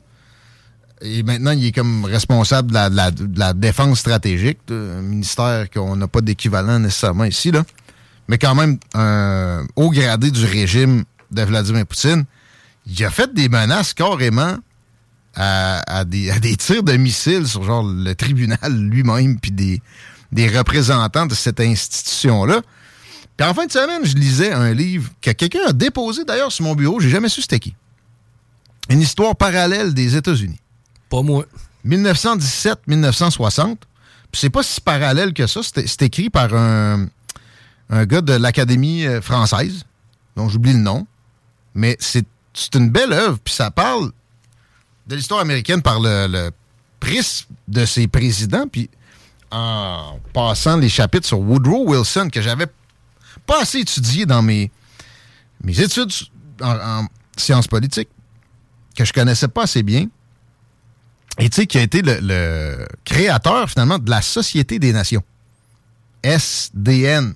Et maintenant, il est comme responsable de la, défense stratégique, un ministère qu'on n'a pas d'équivalent nécessairement ici, là. Mais quand même, un haut gradé du régime de Vladimir Poutine, il a fait des menaces carrément à, à des, à des tirs de missiles sur genre le tribunal lui-même, puis des, des représentants de cette institution-là. Puis en fin de semaine, je lisais un livre que quelqu'un a déposé d'ailleurs sur mon bureau, j'ai jamais su c'était qui. Une histoire parallèle des États-Unis. Pas moi. 1917-1960. Puis c'est pas si parallèle que ça. C'est écrit par un, un gars de l'Académie euh, française, dont j'oublie le nom. Mais c'est c'est une belle œuvre, puis ça parle de l'histoire américaine par le, prisme de ses présidents, puis en passant les chapitres sur Woodrow Wilson, que j'avais pas assez étudié dans mes, mes études en, en sciences politiques, que je connaissais pas assez bien, et tu sais, qui a été le, créateur, finalement, de la Société des Nations. SDN,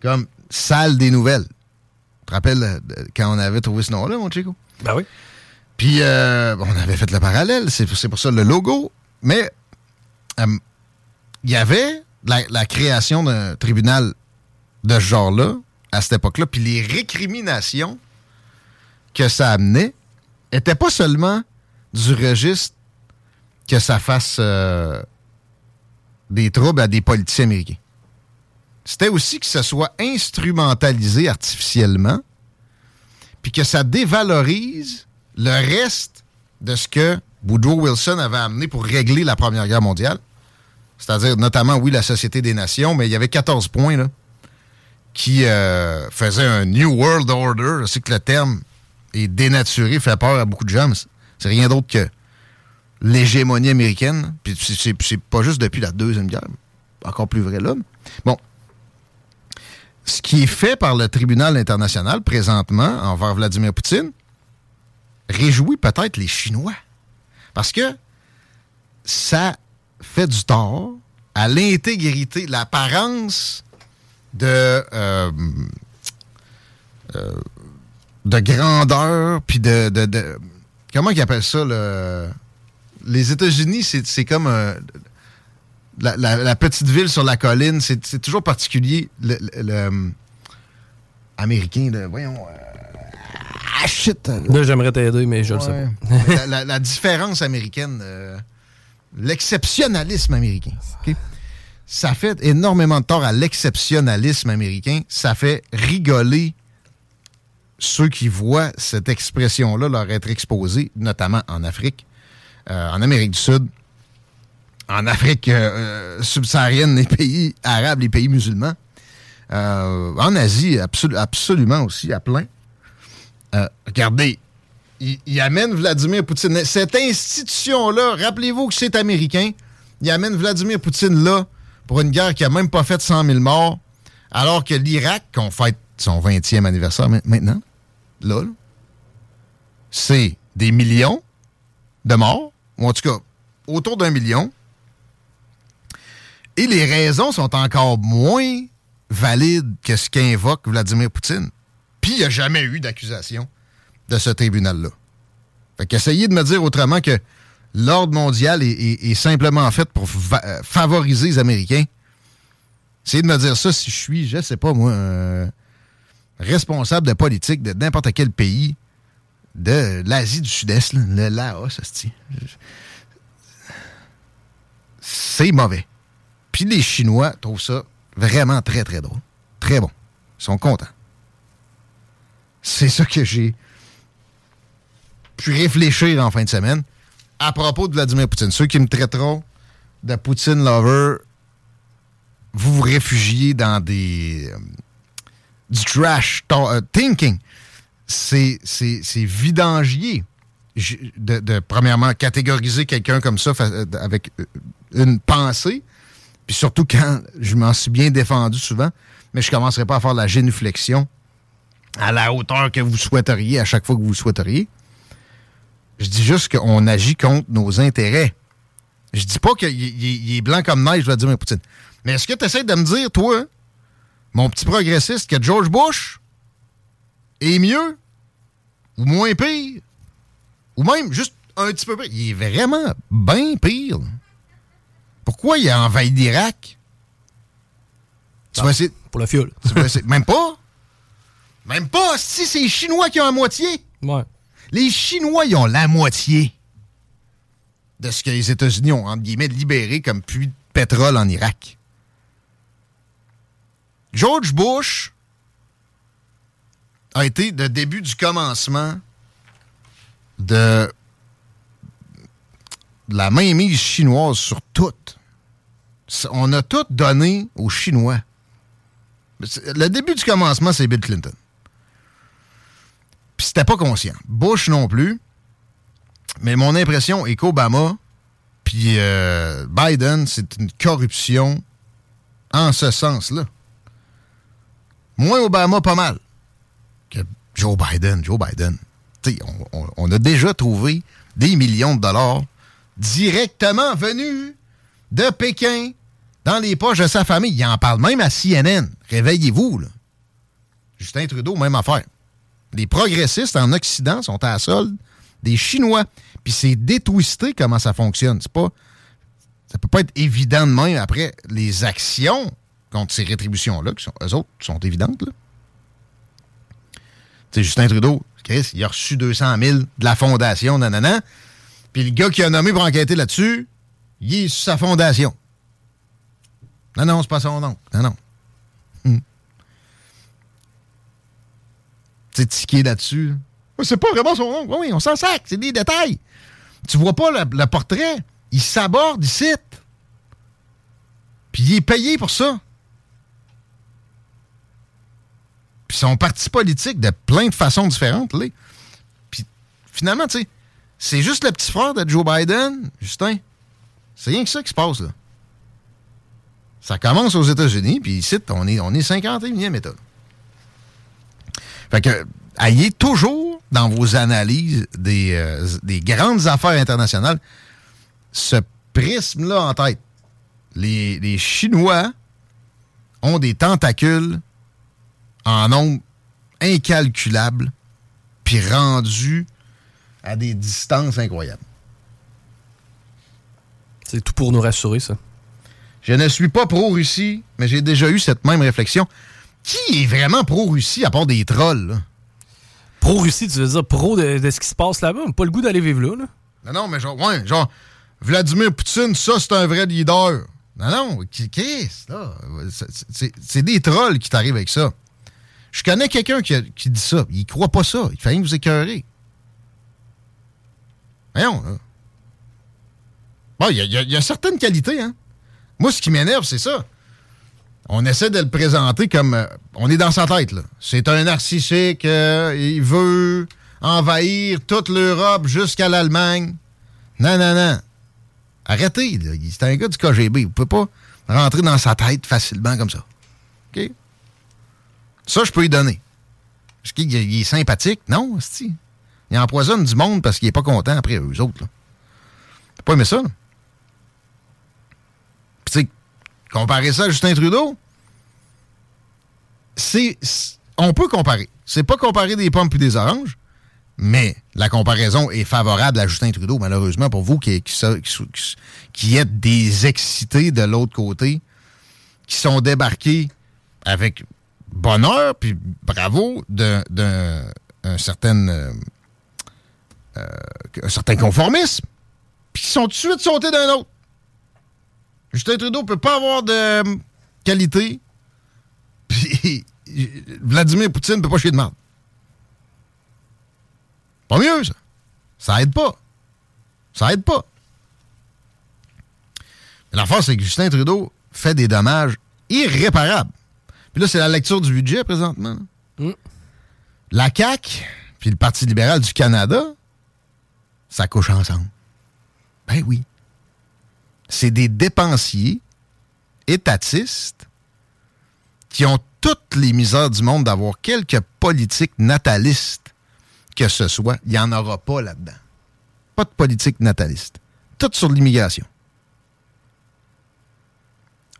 comme salle des nouvelles. Tu te rappelles euh, quand on avait trouvé ce nom-là, mon Chico? Ben oui. Puis, euh, on avait fait le parallèle, c'est pour ça le logo. Mais, euh, il y avait la, création d'un tribunal de ce genre-là, à cette époque-là, puis les récriminations que ça amenait étaient pas seulement du registre que ça fasse euh, des troubles à des politiciens américains. C'était aussi que ça soit instrumentalisé artificiellement, puis que ça dévalorise le reste de ce que Woodrow Wilson avait amené pour régler la Première Guerre mondiale. C'est-à-dire, notamment, oui, la Société des Nations, mais il y avait 14 points là, qui euh, faisaient un New World Order. Je sais que le terme est dénaturé, fait peur à beaucoup de gens, mais c'est- rien d'autre que l'hégémonie américaine. Puis c'est pas juste depuis la Deuxième Guerre. Encore plus vrai là. Bon. Ce qui est fait par le tribunal international présentement envers Vladimir Poutine réjouit peut-être les Chinois. Parce que ça fait du tort à l'intégrité, l'apparence de, euh, euh, de grandeur, puis de, de- Comment ils appellent ça? Le, les États-Unis, c'est comme un- la, la- petite ville sur la colline. C'est toujours particulier. Le, le- euh, américain, voyons. Ah, shit! Là, j'aimerais t'aider, mais je le sais pas. la, la- la différence américaine, euh, l'exceptionnalisme américain. Ça fait énormément de tort à l'exceptionnalisme américain. Ça fait rigoler ceux qui voient cette expression-là leur être exposée, notamment en Afrique, euh, en Amérique du Sud, en Afrique euh, euh, subsaharienne, les pays arabes, les pays musulmans, euh, en Asie, absolu- absolument aussi, à plein. Euh, regardez, il, amène Vladimir Poutine. Cette institution-là, rappelez-vous que c'est américain, il amène Vladimir Poutine là pour une guerre qui a même pas fait 100 000 morts, alors que l'Irak, qu'on fête son 20e anniversaire ma- maintenant, là, c'est des millions de morts, ou en tout cas autour d'un million, et les raisons sont encore moins valides que ce qu'invoque Vladimir Poutine. Puis il n'y a jamais eu d'accusation de ce tribunal-là. Fait qu'essayez de me dire autrement que l'ordre mondial est, simplement fait pour euh, favoriser les Américains. Essayez de me dire ça si je suis, je sais pas moi, responsable de politique de n'importe quel pays de l'Asie du Sud-Est, le Laos, c'est mauvais. Puis les Chinois trouvent ça vraiment très, très drôle. Très bon. Ils sont contents. C'est ça que j'ai pu réfléchir en fin de semaine à propos de Vladimir Poutine. Ceux qui me traiteront de Poutine lover, vous vous réfugiez dans des euh, du trash euh, thinking. C'est vidangier de, premièrement, catégoriser quelqu'un comme ça euh, avec une pensée, puis surtout quand je m'en suis bien défendu souvent, mais je commencerai pas à faire la génuflexion à la hauteur que vous souhaiteriez à chaque fois que vous le souhaiteriez. Je dis juste qu'on agit contre nos intérêts. Je dis pas qu'il il- il est blanc comme neige, Vladimir Poutine. Mais est-ce que tu essaies de me dire, toi, mon petit progressiste, que George Bush est mieux ou moins pire? Ou même juste un petit peu pire? Il est vraiment bien pire. Pourquoi il a envahi l'Irak? Tu vas essayer... Pour le fioul. Tu vas essayer- Même pas? Même pas! Si c'est les Chinois qui ont la moitié! Ouais. Les Chinois, ils ont la moitié de ce que les États-Unis ont, entre guillemets, libéré comme puits de pétrole en Irak. George Bush a été le début du commencement de la mainmise chinoise sur tout. On a tout donné aux Chinois. Le début du commencement, c'est Bill Clinton. Puis c'était pas conscient. Bush non plus. Mais mon impression est qu'Obama puis euh, Biden, c'est une corruption en ce sens-là. Moins Obama, pas mal. Que Joe Biden, Joe Biden. On, on, on, a déjà trouvé des millions de dollars directement venus de Pékin dans les poches de sa famille. Il en parle même à CNN. Réveillez-vous, là. Justin Trudeau, même affaire. Les progressistes en Occident sont à la solde des Chinois. Puis c'est détwisté comment ça fonctionne. C'est pas. Ça peut pas être évident de même. Après, les actions contre ces rétributions-là, qui sont, eux autres, sont évidentes, Justin Trudeau, Chris, il a reçu 200 000 de la fondation, nanana. Puis le gars qui a nommé pour enquêter là-dessus, il est sur sa fondation. Non, non, c'est pas son nom. Non, non. Sais, tiqué là-dessus. C'est pas vraiment son. Oui, on s'en sac. C'est des détails. Tu vois pas le, portrait. Il s'aborde ici. Puis il est payé pour ça. Puis son parti politique de plein de façons différentes. Là. Puis finalement, tu sais, c'est juste le petit frère de Joe Biden, Justin. C'est rien que ça qui se passe, là. Ça commence aux États-Unis, puis ici, on est, on est 51e État. Fait que, ayez toujours dans vos analyses des, euh, des grandes affaires internationales ce prisme-là en tête. Les, les, Chinois ont des tentacules en nombre incalculable, puis rendus à des distances incroyables. C'est tout pour nous rassurer, ça. Je ne suis pas pro-Russie, mais j'ai déjà eu cette même réflexion. Qui est vraiment pro-Russie à part des trolls? Pro-Russie, tu veux dire pro de, de ce qui se passe là-bas? Pas le goût d'aller vivre là, là. Non, non, mais genre, ouais, genre, Vladimir Poutine, ça, c'est un vrai leader. Non, non, qu'est-ce, là? C'est des trolls qui t'arrivent avec ça. Je connais quelqu'un qui, qui, dit ça. Il croit pas ça. Il fait rien que vous écœurer. Voyons, là. Bon, il y, y, y, a certaines qualités, hein. Moi, ce qui m'énerve, c'est ça. On essaie de le présenter comme... Euh, on est dans sa tête, là. C'est un narcissique, euh, il veut envahir toute l'Europe jusqu'à l'Allemagne. Non, non, non. Arrêtez, c'est un gars du KGB. Vous pouvez pas rentrer dans sa tête facilement comme ça. OK? Ça, je peux lui donner. Est-ce qu'il est sympathique? Non, c'est Il empoisonne du monde parce qu'il est pas content après eux autres. Là. pas aimer ça. Puis, tu sais, comparer ça à Justin Trudeau, c'est. On peut comparer. C'est pas comparer des pommes puis des oranges, mais la comparaison est favorable à Justin Trudeau, malheureusement, pour vous qui, êtes des excités de l'autre côté, qui sont débarqués avec bonheur, puis bravo, d'un certain, euh, euh, certain conformisme, puis qui sont tout de suite sautés d'un autre. Justin Trudeau peut pas avoir de qualité, puis Vladimir Poutine peut pas chier de merde. Pas mieux, ça. Ça aide pas. Ça aide pas. La force, c'est que Justin Trudeau fait des dommages irréparables. Puis là, c'est la lecture du budget présentement. Mm. La CAQ puis le Parti libéral du Canada, ça couche ensemble. Ben oui. C'est des dépensiers étatistes qui ont toutes les misères du monde d'avoir quelques politiques natalistes que ce soit. Il n'y en aura pas là-dedans. Pas de politique nataliste. Tout sur l'immigration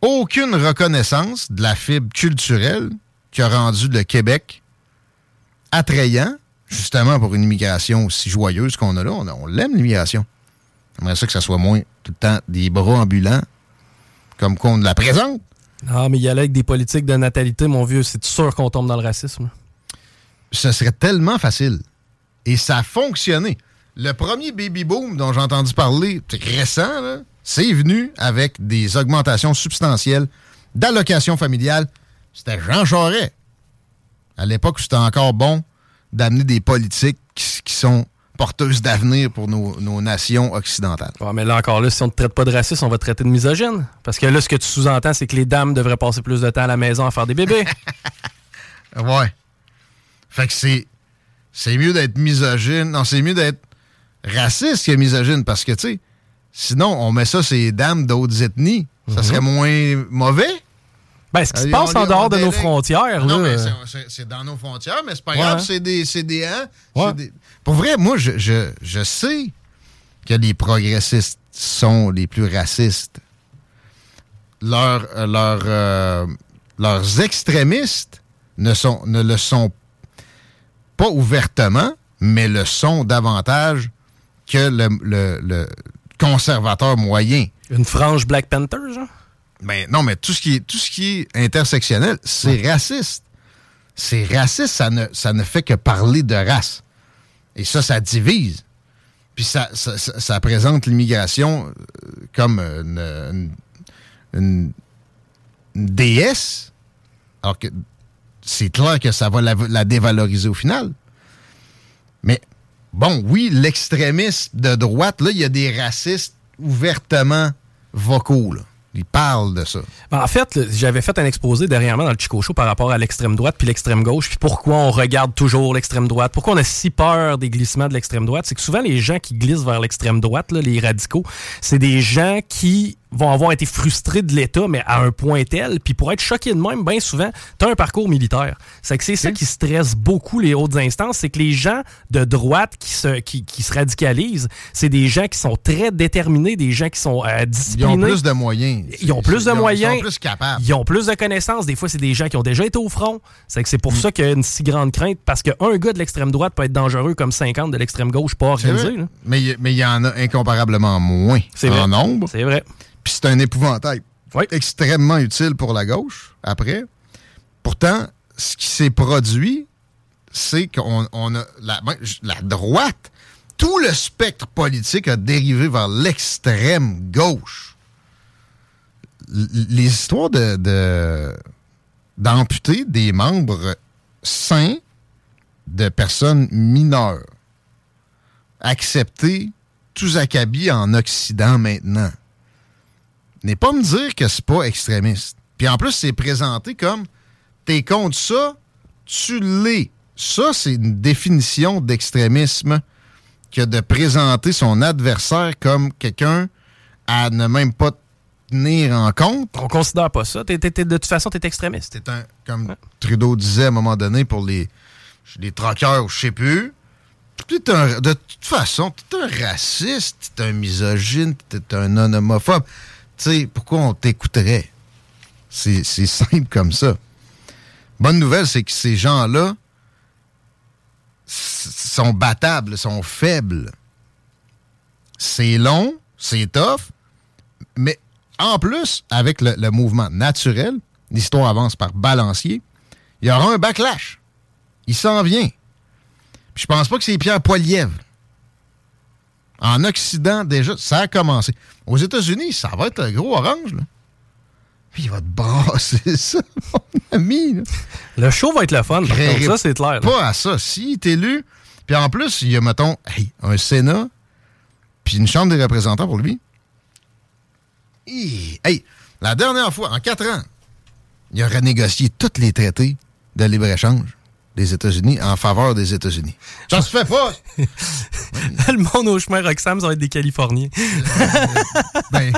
aucune reconnaissance de la fibre culturelle qui a rendu le Québec attrayant, justement pour une immigration aussi joyeuse qu'on a là. On, on l'aime, l'immigration. J'aimerais ça que ça soit moins tout le temps des bras ambulants comme qu'on la présente. Ah, mais il y a là avec des politiques de natalité, mon vieux. C'est sûr qu'on tombe dans le racisme. Ce serait tellement facile. Et ça a fonctionné. Le premier baby boom dont j'ai entendu parler, récent, là, c'est venu avec des augmentations substantielles d'allocations familiales. C'était Jean Charest. À l'époque, c'était encore bon d'amener des politiques qui, sont porteuses d'avenir pour nos, nations occidentales. mais là encore, là, si on ne te traite pas de raciste, on va te traiter de misogyne. Parce que là, ce que tu sous-entends, c'est que les dames devraient passer plus de temps à la maison à faire des bébés. ouais. Fait que c'est. C'est mieux d'être misogyne. Non, c'est mieux d'être raciste que misogyne parce que, tu sais, sinon, on met ça ces dames d'autres ethnies. Ça serait moins mauvais? Ben, ce qui se Euh, passe on en dehors de nos frontières, Non, là, mais euh, c'est- dans nos frontières, mais c'est pas Ouais. grave, c'est des, hein, Ouais. des- Pour vrai, moi, je, je, je sais que les progressistes sont les plus racistes. Leurs, euh, leurs, euh, leurs extrémistes ne, sont, ne le sont pas ouvertement, mais le sont davantage que le, le- le conservateur moyen. Une frange Black Panther, genre? Ben, non, mais tout ce qui est, tout ce qui est intersectionnel, c'est raciste. C'est raciste, ça ne, ça ne fait que parler de race. Et ça, ça divise. Puis ça, ça, ça- ça présente l'immigration euh, comme une, une- une- une déesse, alors que c'est clair que ça va la, la dévaloriser au final. Mais bon, oui, l'extrémisme de droite, là, il y a des racistes ouvertement vocaux. Là. Ils parlent de ça. Ben, en fait, j'avais fait un exposé dernièrement dans le Chico Show par rapport à l'extrême droite puis l'extrême gauche, puis pourquoi on regarde toujours l'extrême droite, pourquoi on a si peur des glissements de l'extrême droite? C'est que souvent, les gens qui glissent vers l'extrême droite, les radicaux, c'est des gens qui vont avoir été frustrés de l'État, mais à un point tel, puis pour être choqués de même, bien souvent, tu as un parcours militaire. C'est que c'est ça qui stresse beaucoup les hautes instances, c'est que les gens de droite qui se, qui, qui se radicalisent, c'est des gens qui sont très déterminés, des gens qui sont euh, Ils disciplinés. ont plus de moyens. Ils ont plus de Ils ont- moyens. Ils sont plus capables. Ils ont plus de connaissances. Des fois, c'est des gens qui ont déjà été au front. C'est que c'est Mm. pour ça qu'il y a une si grande crainte, parce qu'un gars de l'extrême droite peut être dangereux comme 50 de l'extrême gauche pas organisé. là. Mais il y- mais il y en a incomparablement moins C'est en vrai. nombre. C'est vrai. Puis c'est un épouvantail extrêmement utile pour la gauche, après. Pourtant, ce qui s'est produit, c'est qu'on on a la, ben, la droite, tout le spectre politique a dérivé vers l'extrême gauche. L- les histoires de, de- d'amputer des membres sains de personnes mineures, accepter tous acabit en Occident maintenant, n'est pas me dire que c'est pas extrémiste. Puis en plus, c'est présenté comme t'es contre ça, tu l'es. Ça, c'est une définition d'extrémisme que de présenter son adversaire comme quelqu'un à ne même pas tenir en compte. On considère pas ça. De toute façon, t'es extrémiste. C'est un, comme Trudeau disait à un moment donné pour les, les troqueurs ou je sais plus. T'es un- de toute façon, t'es un raciste, t'es un misogyne, t'es un non homophobe. Tu sais, pourquoi on t'écouterait? C'est simple comme ça. Bonne nouvelle, c'est que ces gens-là sont battables, sont faibles. C'est long, c'est tough, mais en plus, avec le, mouvement naturel, l'histoire avance par balancier, il y aura un backlash. Il s'en vient. Puis je pense pas que c'est Pierre Poilievre. En Occident, déjà, ça a commencé. Aux États-Unis, ça va être un gros orange, là. Puis il va te brasser ça, mon ami. là. Le show va être le fun. par contre. Ça, c'est clair. là. Pas à ça. S'il est élu, puis en plus, il y a, mettons, hey, un Sénat, puis une Chambre des représentants pour lui. Hey, la dernière fois, en quatre ans, il a renégocié tous les traités de libre-échange des États-Unis en faveur des États-Unis. Ça se fait pas! le monde au chemin Roxham, ça va être des Californiens. Ben,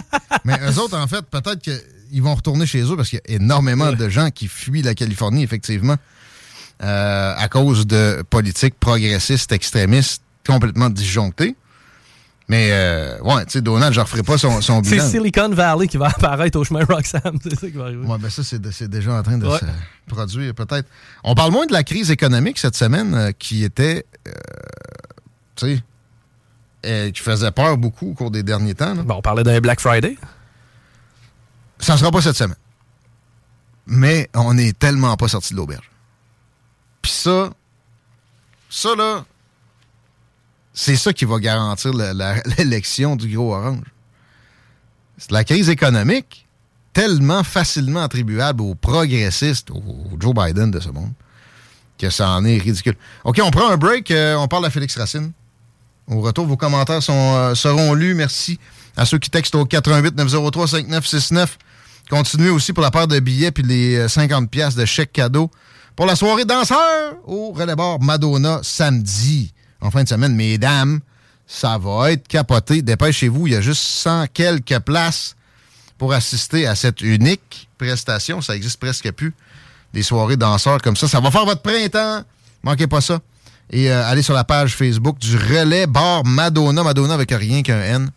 mais eux autres, en fait, peut-être qu'ils vont retourner chez eux parce qu'il y a énormément de gens qui fuient la Californie, effectivement, euh, à cause de politiques progressistes, extrémistes, complètement disjonctées. Mais, euh, ouais, tu sais, Donald, je ne referai pas son, son C'est bilan. Silicon Valley qui va apparaître au chemin Roxham. C'est ça qui va arriver. Ouais, ben ça, c'est déjà en train de Ouais. se produire, peut-être. On parle moins de la crise économique cette semaine euh, qui était, euh, tu sais, qui faisait peur beaucoup au cours des derniers temps. là. Bon, on parlait d'un Black Friday. Ça ne sera pas cette semaine. Mais on n'est tellement pas sorti de l'auberge. Puis ça, ça là, c'est ça qui va garantir l'élection du gros orange. C'est la crise économique, tellement facilement attribuable aux progressistes, au, Joe Biden de ce monde, que ça en est ridicule. OK, on prend un break, euh, on parle à Félix Racine. Au retour, vos commentaires euh, seront lus. Merci à ceux qui textent au 88 903 5969. Continuez aussi pour la paire de billets puis les euh, 50 pièces de chèque cadeau pour la soirée danseur au relais bar Madonna samedi. En fin de semaine, mesdames, Ça va être capoté. Dépêchez-vous, il y a juste 100 quelques places pour assister à cette unique prestation. Ça existe presque plus. Des soirées danseurs comme ça. Ça va faire votre printemps. Manquez pas ça. Et euh, allez sur la page Facebook du Relais Bar Madonna. Madonna avec rien qu'un N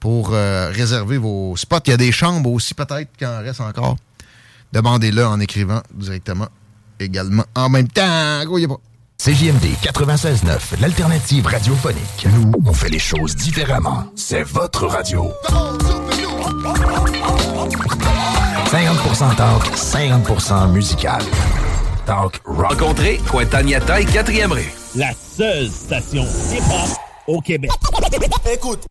pour euh, réserver vos spots. Il y a des chambres aussi, peut-être, qu'il en reste encore. Demandez-le en écrivant directement également en même temps. A pas. CJMD 96.9, l'alternative radiophonique. Nous, on fait les choses différemment. C'est votre radio. 50% talk, 50% musical. Talk rock. Rencontrez Cointagnata et 4e rue. La seule station hip-hop au Québec. Écoute.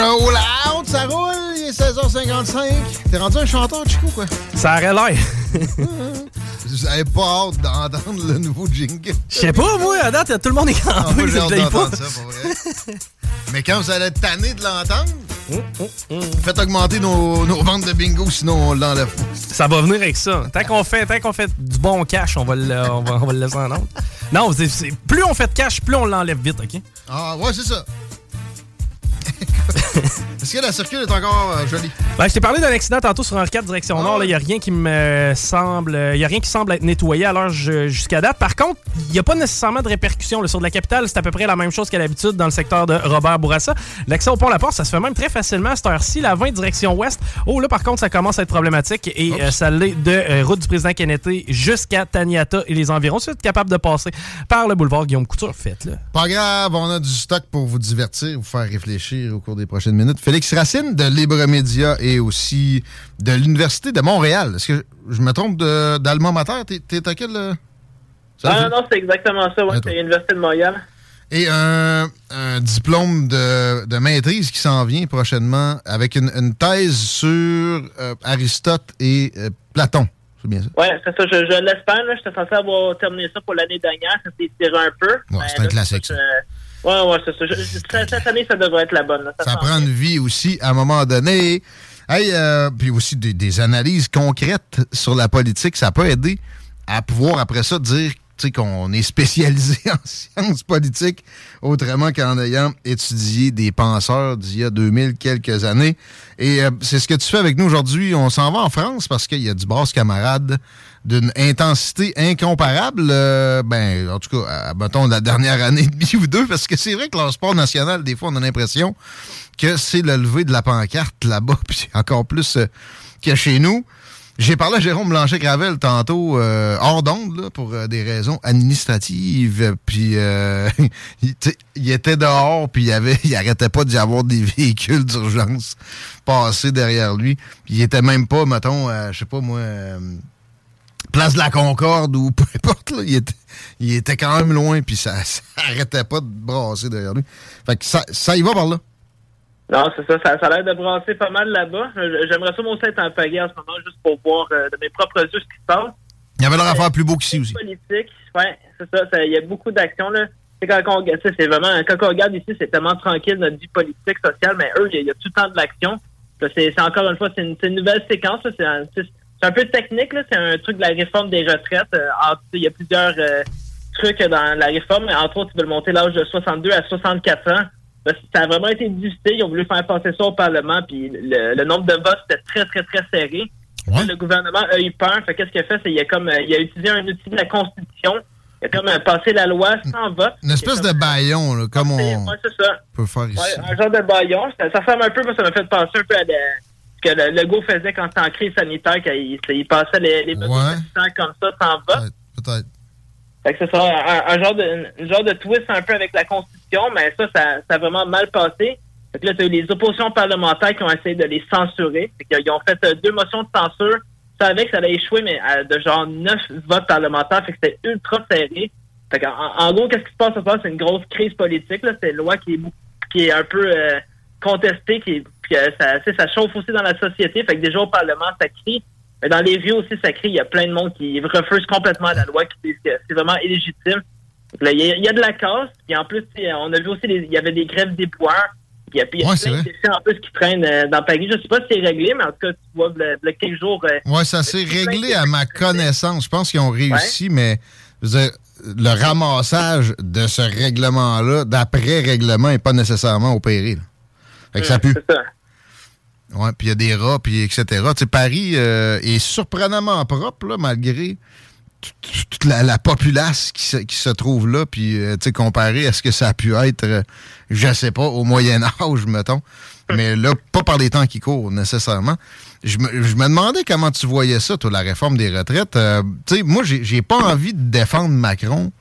Roll out, ça roule, il est 16h55. T'es rendu un chanteur, Chico, quoi? Ça aurait l'air. Avez pas hâte d'entendre le nouveau jingle? Je sais pas, moi, à date, tout le monde est Ah, campé. moi, j'ai hâte pas. ça, pour vrai. Mais quand vous allez être tanné de l'entendre, faites augmenter nos, nos ventes de bingo, sinon on l'enlève. Ça va venir avec ça. Tant qu'on fait, tant qu'on fait du bon cash, on va le, on va, on va le laisser en ordre. Non, c'est- c'est- plus on fait de cash, plus on l'enlève vite, OK? Ah, ouais, c'est ça. Est-ce que la circule est encore euh, jolie? Ben, je t'ai parlé d'un accident tantôt sur Henri IV direction Nord. Il n'y a rien qui me semble. Il y a rien qui semble être nettoyé à l'heure ju- jusqu'à date. Par contre, il n'y a pas nécessairement de répercussions. là. Sur de la capitale, c'est à peu près la même chose qu'à l'habitude dans le secteur de Robert Bourassa. L'accès au pont La Porte, ça se fait même très facilement à cette heure-ci. La 20 direction ouest. Oh, là, par contre, ça commence à être problématique. Et euh, ça l'est de euh, route du président Kennedy jusqu'à Taniata et les environs. Si vous êtes capable de passer par le boulevard Guillaume Couture, faites-le. Pas grave, on a du stock pour vous divertir, vous faire réfléchir au cours des prochaines minutes. Félix Racine de Libre Média et aussi de l'Université de Montréal. Est-ce que je me trompe d'Alma Mater? T'es- à quel... euh, Ah Philippe? non, c'est exactement ça, ouais, c'est l'Université de Montréal. Et un, un diplôme de, de maîtrise qui s'en vient prochainement avec une, une thèse sur euh, Aristote et euh, Platon. C'est bien ça? Ouais, c'est ça, je, je l'espère. J'étais censé avoir terminé ça pour l'année dernière, ça s'est tiré un peu. Ouais, c'est un classique, ça. Ouais, ouais, c'est ça. Cette année, ça devrait être la bonne. là. Ça prend une vie aussi à un moment donné. Hey, euh, puis aussi des, des analyses concrètes sur la politique, ça peut aider à pouvoir après ça dire qu'on est spécialisé en sciences politiques autrement qu'en ayant étudié des penseurs d'il y a 2000 quelques années. Et euh, c'est ce que tu fais avec nous aujourd'hui. On s'en va en France parce qu'il y a du brasse camarade d'une intensité incomparable. euh, ben, en tout cas, à, mettons, la dernière année et demie ou deux, parce que c'est vrai que le sport national, des fois, on a l'impression que c'est le lever de la pancarte là-bas, puis encore plus euh, que chez nous. J'ai parlé à Jérôme Blanchet-Gravel tantôt, euh, hors d'onde, pour euh, des raisons administratives. Puis euh, il, était dehors, puis il, avait, il arrêtait pas d'y avoir des véhicules d'urgence passés derrière lui. Puis il était même pas, mettons, je sais pas moi, Place de la Concorde ou peu importe. Là, il, était, il était quand même loin, puis ça, ça arrêtait pas de brasser derrière lui. Fait que ça, ça y va par là. Non, c'est ça, ça, ça a l'air de brasser pas mal là-bas. Euh, J'aimerais ça, moi aussi, être en pagaie en ce moment, juste pour voir euh, de mes propres yeux ce qui se passe. Il y avait leur affaire plus beau qu'ici aussi. politique, ouais, c'est ça, ça- Il y a beaucoup d'actions, là. C'est quand on, c'est vraiment, quand on regarde ici, c'est tellement tranquille, notre vie politique, sociale, mais eux, il y a, il y a tout le temps de l'action. C'est encore une fois, c'est une, nouvelle séquence, c'est un, c'est- un peu technique, là. C'est un truc de la réforme des retraites. Euh, il y a plusieurs euh, trucs dans la réforme, entre autres, ils veulent monter l'âge de 62 à 64 ans. Ben, Ça a vraiment été discuté. Ils ont voulu faire passer ça au Parlement, puis le, le nombre de votes était très, très, très serré. Le gouvernement a eu peur. Fait qu'est-ce qu'il a fait? C'est qu'il a comme euh, il a utilisé un outil de la Constitution. Il a comme passé la loi sans vote. Une espèce de baillon, là, comme on Ouais, c'est ça. peut faire ici. Ouais, un genre de baillon. Ça, ça ressemble un peu, moi, ça m'a fait penser un peu à ce que le Legault faisait quand c'était en crise sanitaire, quand il, il passait les, les Ouais. comme ça sans vote. Peut-être. Fait que c'est ça, un, un genre de, un genre de twist un peu avec la Constitution, mais ça, ça, ça a vraiment mal passé. Fait que là, t'as eu les oppositions parlementaires qui ont essayé de les censurer. Fait qu'ils ont fait euh, deux motions de censure. Ça savait que ça allait échouer, mais à de genre neuf votes parlementaires. Fait que c'était ultra serré. Fait qu'en, en gros, qu'est-ce qui se passe ce soir? C'est une grosse crise politique. C'est une loi qui est, qui est un peu euh, contestée, qui est- puis euh, ça, ça chauffe aussi dans la société. Fait que déjà au Parlement, ça crie. Mais dans les rues aussi, ça crie. Il y a plein de monde qui refuse complètement la loi, qui disent que c'est vraiment illégitime. Là, Il y, a- il y a de la casse. Puis en plus, on a vu aussi, les- il y avait des grèves des. Puis, puis il y a Ouais, plein c'est de déchets en plus qui traînent euh, dans Paris. Je sais pas si c'est réglé, mais en tout cas, tu vois, le, le quelques jours. euh, Ouais, ça s'est réglé à ma connaissance. Je pense qu'ils ont réussi, mais je veux dire, le ramassage de ce règlement-là, d'après règlement, n'est pas nécessairement opéré. Fait que ça pue. C'est ça. Ouais, puis il y a des rats, puis etc. Tu sais, Paris euh, est surprenamment propre, là, malgré toute la, la populace qui se, qui se trouve là, puis euh, comparé à ce que ça a pu être, euh, je sais pas, au Moyen Âge, mettons. Mais là, pas par les temps qui courent, nécessairement. Je me, demandais comment tu voyais ça, toi, la réforme des retraites. Euh, tu sais, moi, j'ai pas envie de défendre Macron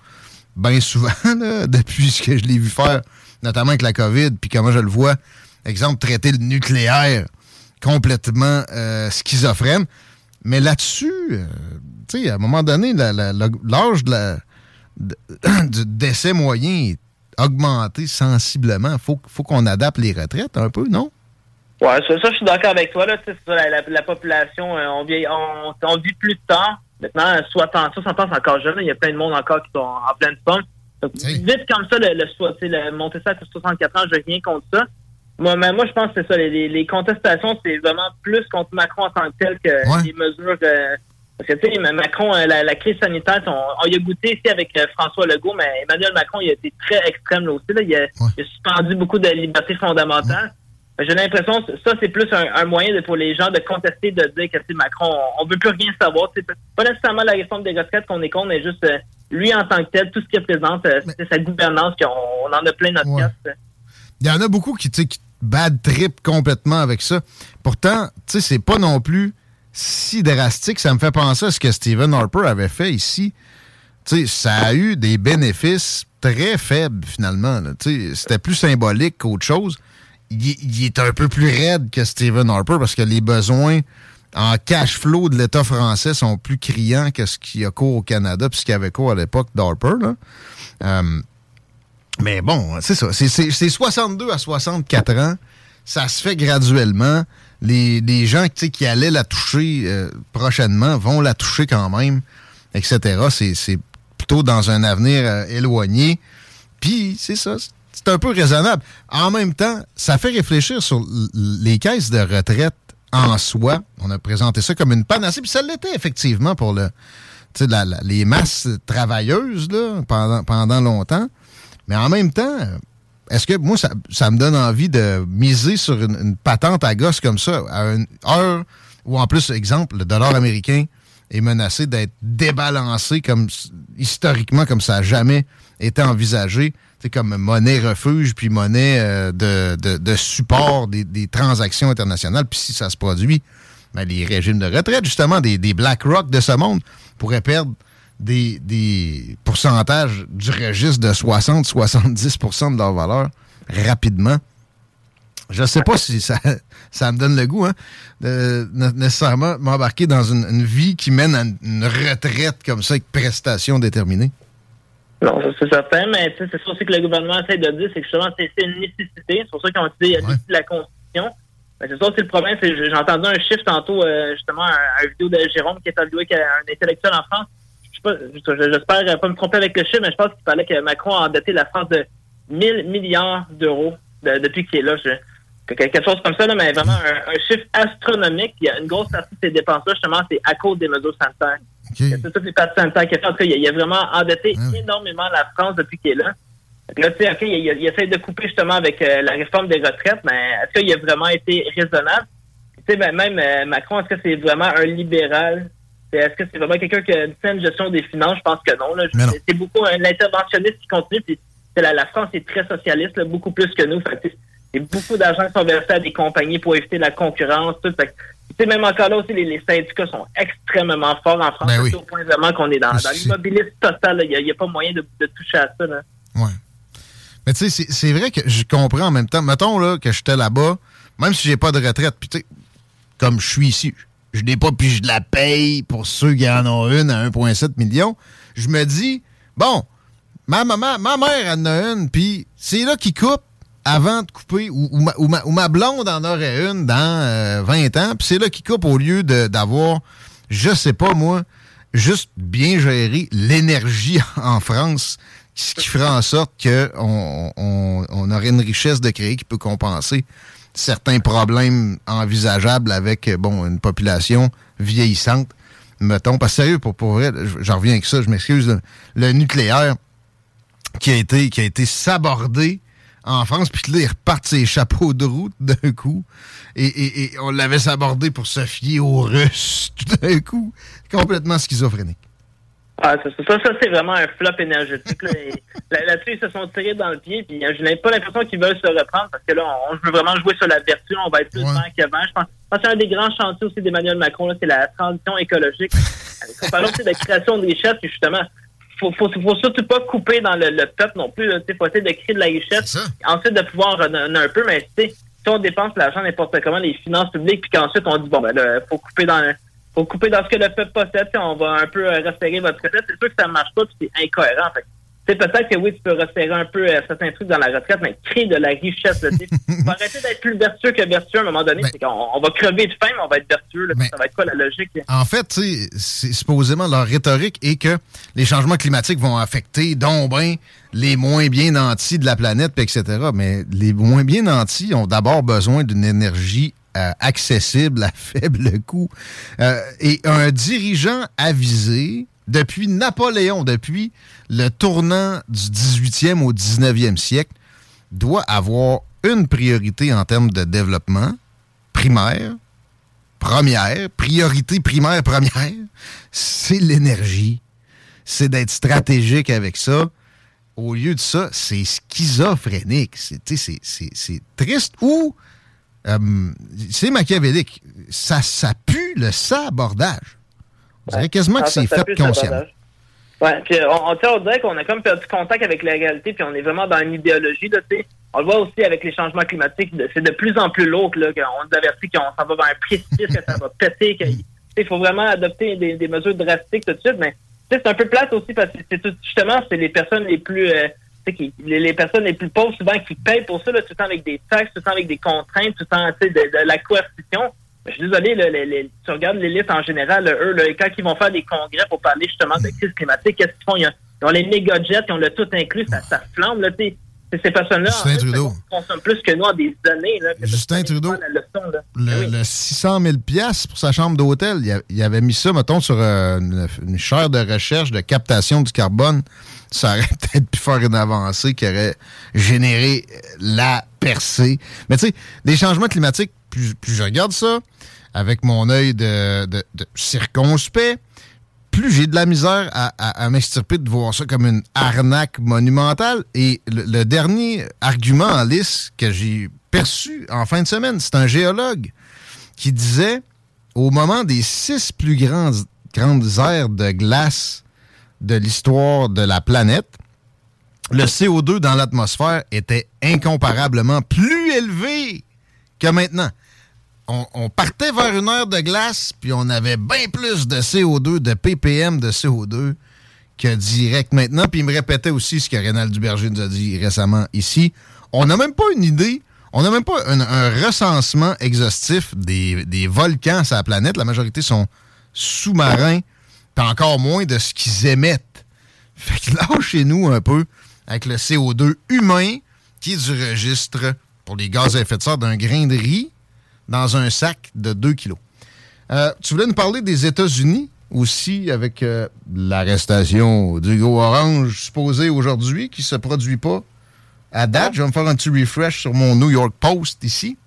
bien souvent, depuis ce que je l'ai vu faire, notamment avec la COVID, puis comment je le vois, exemple, traiter le nucléaire complètement euh, schizophrène. Mais là-dessus, euh, tu sais, à un moment donné, l'âge du décès moyen est augmenté sensiblement. Faut, faut qu'on adapte les retraites un peu, non? Ouais, ça, ça, je suis d'accord avec toi. Là, ça, la, la, la population, euh, on, vieillit- on, on vit plus de temps. Maintenant, euh, 60, 60 ans, c'est encore jeune. Il y a plein de monde encore qui sont en pleine forme. Donc, vite comme ça, le, le, le- monter ça à 64 ans, je rien contre ça. Moi, mais moi, je pense que c'est ça. Les, contestations, c'est vraiment plus contre Macron en tant que tel que les mesures. parce que, tu sais, Macron, euh, la, la crise sanitaire, on, on y a goûté ici avec euh, François Legault, mais Emmanuel Macron, il a été très extrême là aussi. Là. Il, a, il a suspendu beaucoup de libertés fondamentales. J'ai l'impression que ça, c'est plus un, un moyen de, pour les gens de contester, de dire que c'est Macron, on, on veut plus rien savoir. C'est pas nécessairement la réforme des retraites qu'on est contre, mais juste euh, lui en tant que tel, tout ce qu'il représente, euh, c'est sa gouvernance, qu'on on en a plein notre Ouais. casse. Il y en a beaucoup qui, tu sais, qui bad trip complètement avec ça. Pourtant, tu sais, c'est pas non plus si drastique. Ça me fait penser à ce que Stephen Harper avait fait ici. Tu sais, ça a eu des bénéfices très faibles, finalement. Tu sais, C'était plus symbolique qu'autre chose. Il, est un peu plus raide que Stephen Harper parce que les besoins en cash flow de l'État français sont plus criants que ce qu'il y a cours au Canada puis ce y avait cours à l'époque d'Harper. là. Euh, mais bon, c'est ça. C'est- C'est c'est 62 à 64 ans. Ça se fait graduellement. Les, les gens qui allaient la toucher euh, prochainement vont la toucher quand même, etc. C'est- plutôt dans un avenir euh, éloigné. Puis, c'est ça. c'est- un peu raisonnable. En même temps, ça fait réfléchir sur les caisses de retraite en soi. On a présenté ça comme une panacée. Puis ça l'était effectivement pour le, la- la- les masses travailleuses là, pendant, pendant longtemps. Mais en même temps, est-ce que moi, ça, ça me donne envie de miser sur une, patente à gosse comme ça, à une heure où, en plus, exemple, le dollar américain est menacé d'être débalancé comme historiquement, comme ça n'a jamais été envisagé, comme monnaie refuge, puis monnaie euh, de, de- de support des, des transactions internationales. Puis si ça se produit, ben, les régimes de retraite, justement, des, des BlackRock de ce monde pourraient perdre des, des pourcentages du registre de 60-70% de leur valeur rapidement. Je sais pas si ça, ça me donne le goût, hein, de ne- nécessairement m'embarquer dans une, une vie qui mène à une, retraite comme ça avec prestations déterminées. Non, ça, c'est certain, mais c'est ça aussi que le gouvernement essaie de dire, c'est que justement, c'est une nécessité. C'est pour ça qu'ils ont dit euh, de la Constitution. Mais c'est ça aussi le problème, c'est que j'ai entendu un chiffre tantôt, euh, justement, un, un vidéo de Jérôme qui est interviewé avec un intellectuel en France. J'espère pas me tromper avec le chiffre, mais je pense qu'il fallait que Macron a endetté la France de 1000 milliards d'euros de- depuis qu'il est là. Je- quelque chose comme ça, là, mais vraiment un, un chiffre astronomique. Il y a une grosse partie de ces dépenses-là, justement, c'est à cause des mesures sanitaires. C'est toutes les parties sanitaires qu'il a fait. En tout cas, il a, vraiment endetté énormément la France depuis qu'il est là. Là, tu sais, OK, il, il- il essaie de couper justement avec euh, la réforme des retraites, mais est-ce qu'il a vraiment été raisonnable? Tu sais, ben, même euh, Macron, est-ce que c'est vraiment un libéral? Est-ce que c'est vraiment quelqu'un qui a une saine gestion des finances? Je pense que non. C'est beaucoup un interventionniste qui continue. Puis la, la France est très socialiste, là, beaucoup plus que nous. Fait a beaucoup d'argent qui sont versés à des compagnies pour éviter la concurrence. Tout. Fait même encore là aussi, les, les syndicats sont extrêmement forts en France. Ben oui. au point vraiment qu'on est dans, dans l'immobilisme total. Il n'y a, pas moyen de, de toucher à ça. Là. Mais tu sais, c'est- c'est vrai que je comprends en même temps. Mettons là, que j'étais là-bas, même si j'ai pas de retraite, puis tu sais, comme je suis ici, je n'ai pas, puis je la paye pour ceux qui en ont une à 1,7 million. Je me dis, bon, ma maman, ma mère en a une, puis c'est là qui coupe avant de couper, ou, ma, blonde en aurait une dans euh, 20 ans, puis c'est là qui coupe au lieu d'avoir, je sais pas moi, juste bien gérer l'énergie en France ce qui ferait en sorte qu'on on, on aurait une richesse de créer qui peut compenser certains problèmes envisageables avec bon une population vieillissante. Mettons, parce que sérieux, pour, pour vrai, j'en reviens avec ça, je m'excuse, le, nucléaire qui a été, qui a été sabordé en France, puis là, ils repartent ses chapeaux de route d'un coup. Et, et- et on l'avait sabordé pour se fier aux Russes tout d'un coup. Complètement schizophrénique. Ah, ça, ça, ça, ça, c'est vraiment un flop énergétique. Là, Là-dessus, ils se sont tirés dans le pied. Puis, euh, je n'ai pas l'impression qu'ils veulent se reprendre parce que là, on, veut vraiment jouer sur la vertu. On va être plus vert qu'avant. Je pense, que c'est un des grands chantiers aussi d'Emmanuel Macron. C'est la transition écologique. On parle aussi de la création de richesse. Puis justement, faut, faut, faut surtout pas couper dans le, le peuple non plus. Il faut essayer de créer de la richesse. Ensuite, de pouvoir redonner un peu. Mais tu sais, si on dépense l'argent n'importe comment, les finances publiques, puis qu'ensuite on dit, bon, ben là, faut couper dans faut couper dans ce que le peuple possède, on va un peu euh, resserrer votre retraite. C'est sûr que ça marche pas, puis c'est incohérent. Fait. peut-être que oui, tu peux resserrer un peu euh, certains trucs dans la retraite, mais créer de la richesse. Là, faut arrêter d'être plus vertueux que vertueux à un moment donné. c'est qu'on on va crever de faim, mais on va être vertueux. Là, ça va être quoi la logique? En fait, c'est supposément leur rhétorique est que les changements climatiques vont affecter donc ben les moins bien nantis de la planète, etc. Mais les moins bien nantis ont d'abord besoin d'une énergie euh, accessible à faible coût. Euh, et un dirigeant avisé, depuis Napoléon, depuis le tournant du 18e au 19e siècle, doit avoir une priorité en termes de développement primaire, première, priorité primaire, première, c'est l'énergie. C'est d'être stratégique avec ça. Au lieu de ça, c'est schizophrénique. C'est, triste ou euh, c'est machiavélique. Ça, ça pue le sabordage. On dirait quasiment que Ah, c'est fait consciemment. Ouais, puis euh, on, on, dirait qu'on a comme perdu contact avec la réalité, puis on est vraiment dans une idéologie, là, tu sais. On le voit aussi avec les changements climatiques, c'est de plus en plus lourd, là, qu'on nous avertit qu'on s'en va vers un précipice, que ça va péter, qu'il faut vraiment adopter des, des mesures drastiques tout de suite, mais c'est un peu plate aussi parce que c'est justement, c'est les personnes les plus, euh, qui- les, les personnes les plus pauvres souvent qui payent pour ça, là, tout le temps avec des taxes, tout le temps avec des contraintes, tout le temps, tu sais, de, de la coercition. Je suis désolé, là, les, les- tu regardes l'élite en général, là, eux, là, quand ils vont faire des congrès pour parler justement de crise climatique, qu'est-ce qu'ils font? Ils ont, ils ont les méga jets, ils ont le tout inclus, ça, ça flambe, là, Ces personnes-là, consomment plus que nous en des années, là. Justin Trudeau. la leçon, là. Le, le 600 000 piastres pour sa chambre d'hôtel, il, avait mis ça, mettons, sur euh, une, une chaire de recherche de captation du carbone. Ça aurait peut-être pu faire une avancée qui aurait généré la percée. Mais tu sais, les changements climatiques, plus, je regarde ça, avec mon œil de, circonspect, plus j'ai de la misère à, à- m'extirper de voir ça comme une arnaque monumentale. Et le, le dernier argument en lice que j'ai perçu en fin de semaine, c'est un géologue qui disait au moment des six plus grandes, grandes aires de glace de l'histoire de la planète, le CO2 dans l'atmosphère était incomparablement plus élevé que maintenant. On, partait vers une heure de glace, puis on avait bien plus de CO2, de ppm de CO2 que direct maintenant. Puis il me répétait aussi ce que Rénal Duberger nous a dit récemment ici. On n'a même pas une idée, on n'a même pas un, un recensement exhaustif des, des volcans sur la planète. La majorité sont sous-marins, puis encore moins de ce qu'ils émettent. Fait que lâchez-nous un peu avec le CO2 humain qui est du registre pour les gaz à effet de serre d'un grain de riz dans un sac de 2 kilos. Euh, tu voulais nous parler des États-Unis aussi avec euh, l'arrestation d'Hugo Orange supposé aujourd'hui qui se produit pas à date. Je vais me faire un petit refresh sur mon New York Post ici.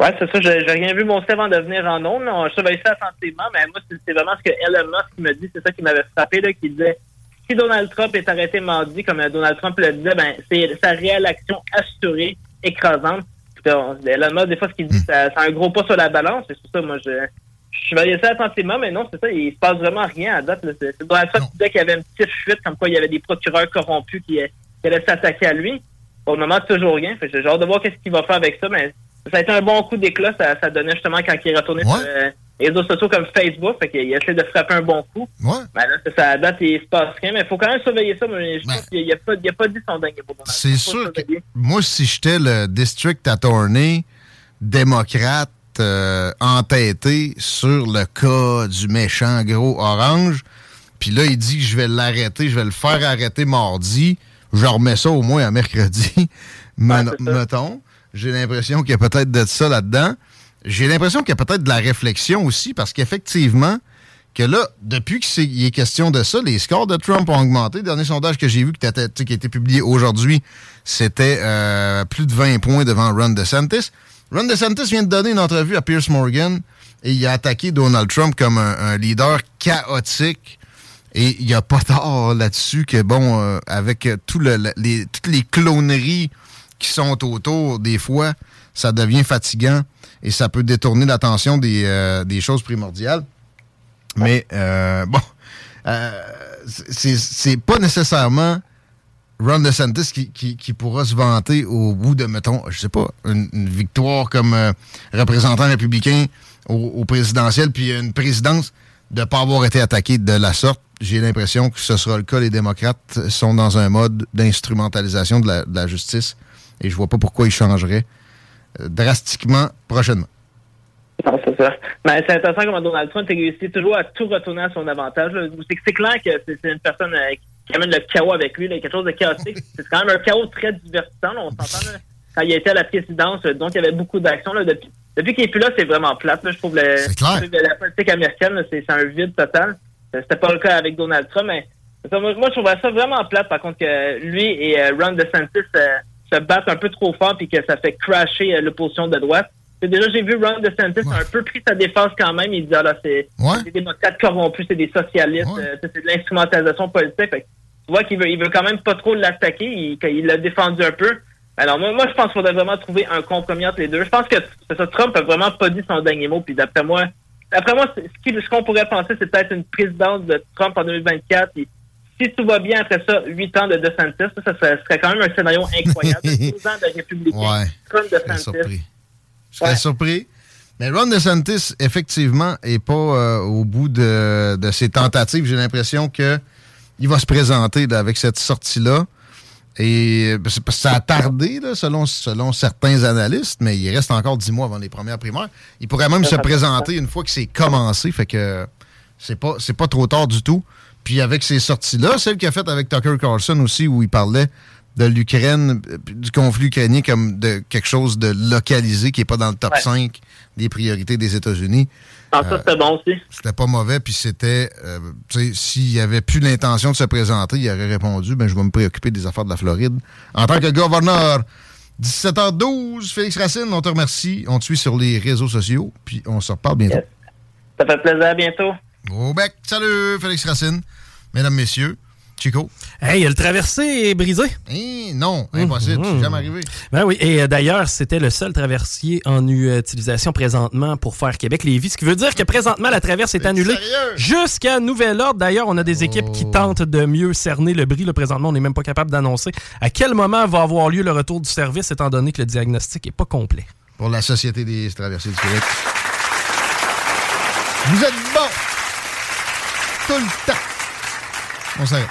Ouais, c'est ça. J'ai rien vu mon avant de venir en ondes. On surveille ça attentivement, mais moi, c'est vraiment ce que Elon Musk me dit. C'est ça qui m'avait frappé, là, qui disait si Donald Trump est arrêté mardi, comme euh, Donald Trump le disait, ben, c'est sa réélection assurée, écrasante. Puis, on- Elon Musk, des fois, ce qu'il dit, ça, c'est un gros pas sur la balance. C'est pour ça, moi, je, je surveillais ça attentivement, mais non, c'est ça. Il se passe vraiment rien à date. C'est Donald Trump qui disait qu'il y avait une petite fuite, comme quoi il y avait des procureurs corrompus qui, qui allaient s'attaquer à lui. Pour le moment, toujours rien. J'ai hâte de voir qu'est-ce qu'il va faire avec ça, mais ça a été un bon coup d'éclat. Ça, ça donnait justement quand il est retourné sur euh, les réseaux sociaux comme Facebook. Fait qu'il a essayé de frapper un bon coup. Ouais. Ben là, c'est ça, à date, il se passe rien, mais il faut quand même surveiller ça. Mais je pense qu'il n'y a, pas- il a pas dit son dingue C'est sûr que moi, si j'étais le district attorney démocrate euh, entêté sur le cas du méchant gros orange, puis là, il dit que je vais l'arrêter, je vais le faire arrêter mardi, je remets ça au moins à mercredi, mettons. J'ai l'impression qu'il y a peut-être de ça là-dedans. J'ai l'impression qu'il y a peut-être de la réflexion aussi, parce qu'effectivement, que là, depuis qu'il est question de ça, les scores de Trump ont augmenté. Le dernier sondage que j'ai vu qui, a été publié aujourd'hui, c'était euh, plus de 20 points devant Ron DeSantis. Ron DeSantis vient de donner une entrevue à Pierce Morgan et il a attaqué Donald Trump comme un, leader chaotique. Et il n'y a pas tort là-dessus que, bon, euh, avec tout le- les, toutes les cloneries qui sont autour, des fois, ça devient fatigant et ça peut détourner l'attention des, euh, des choses primordiales. Mais, euh, bon, euh, c'est pas nécessairement Ron DeSantis qui, qui, qui pourra se vanter au bout de, mettons, je sais pas, une, victoire comme euh, représentant républicain au, présidentiel, puis une présidence de ne pas avoir été attaqué de la sorte. J'ai l'impression que ce sera le cas. Les démocrates sont dans un mode d'instrumentalisation de la justice et je vois pas pourquoi ils changeraient euh, drastiquement prochainement. Non, c'est ça. Mais c'est intéressant comment Donald Trump a réussi toujours à tout retourner à son avantage. C'est clair que c'est une personne euh, qui amène le chaos avec lui, là, quelque chose de chaotique. c'est quand même un chaos très divertissant. là. On s'entend quand il était à la présidence, euh, donc il y avait beaucoup d'actions. Depuis, depuis qu'il est plus là, c'est vraiment plate. là. Je trouve le, je la politique américaine, c'est un vide total. C'était pas le cas avec Donald Trump, mais ça, moi, moi, je trouvais ça vraiment plate, par contre, que lui et euh, Ron DeSantis euh, se battent un peu trop fort puis que ça fait crasher euh, l'opposition de droite. C'est déjà, j'ai vu Ron DeSantis a un peu pris sa défense quand même. Il dit, ah là, c'est des démocrates corrompus, c'est des socialistes, euh, c'est de l'instrumentalisation politique. Fait tu vois qu'il veut, il veut quand même pas trop l'attaquer. Il, l'a défendu un peu. Alors, moi, moi je pense qu'il faudrait vraiment trouver un compromis entre les deux. Je pense que ça, Trump a vraiment pas dit son dernier mot. Puis d'après moi, d'après moi, ce qu'on pourrait penser, c'est peut-être une présidence de Trump en 2024. Puis si tout va bien après ça, huit ans de DeSantis, ça, ça serait, quand même un scénario incroyable. 12 ans de républicain. Ouais. Trump Je serais DeSantis. Je serais surpris. Mais Ron DeSantis, effectivement, est pas euh, au bout de, de ses tentatives. J'ai l'impression que il va se présenter là, avec cette sortie-là. Et c'est parce que ça a tardé, là, selon, selon certains analystes, mais il reste encore dix mois avant les premières primaires. Il pourrait même se présenter une fois que c'est commencé. Fait que c'est pas, c'est pas trop tard du tout. Puis avec ces sorties-là, celle qu'il a faite avec Tucker Carlson aussi, où il parlait de l'Ukraine, euh, du conflit ukrainien comme de quelque chose de localisé qui n'est pas dans le top Ouais. 5 des priorités des États-Unis. Ah, ça, c'était bon aussi. C'était pas mauvais, puis c'était, euh, tu sais, s'il avait plus l'intention de se présenter, il aurait répondu, ben je vais me préoccuper des affaires de la Floride. En tant que gouverneur, 17h12, Félix Racine, on te remercie. On te suit sur les réseaux sociaux, puis on se reparle bientôt. Ça fait plaisir. À bientôt. Au bec, salut Félix Racine. Mesdames, messieurs, Chico. Hey, le traversé est brisé. Eh, non, impossible, c'est jamais arrivé. Ben oui, et euh, d'ailleurs, c'était le seul traversier en utilisation présentement pour faire Québec-Lévis, ce qui veut dire que présentement, la traverse est annulée jusqu'à nouvel ordre. D'ailleurs, on a des équipes qui tentent de mieux cerner le bris. Là, présentement, on n'est même pas capable d'annoncer à quel moment va avoir lieu le retour du service, étant donné que le diagnostic n'est pas complet. Pour la Société des traversiers du Québec. Vous êtes bon tout le temps. On s'arrête.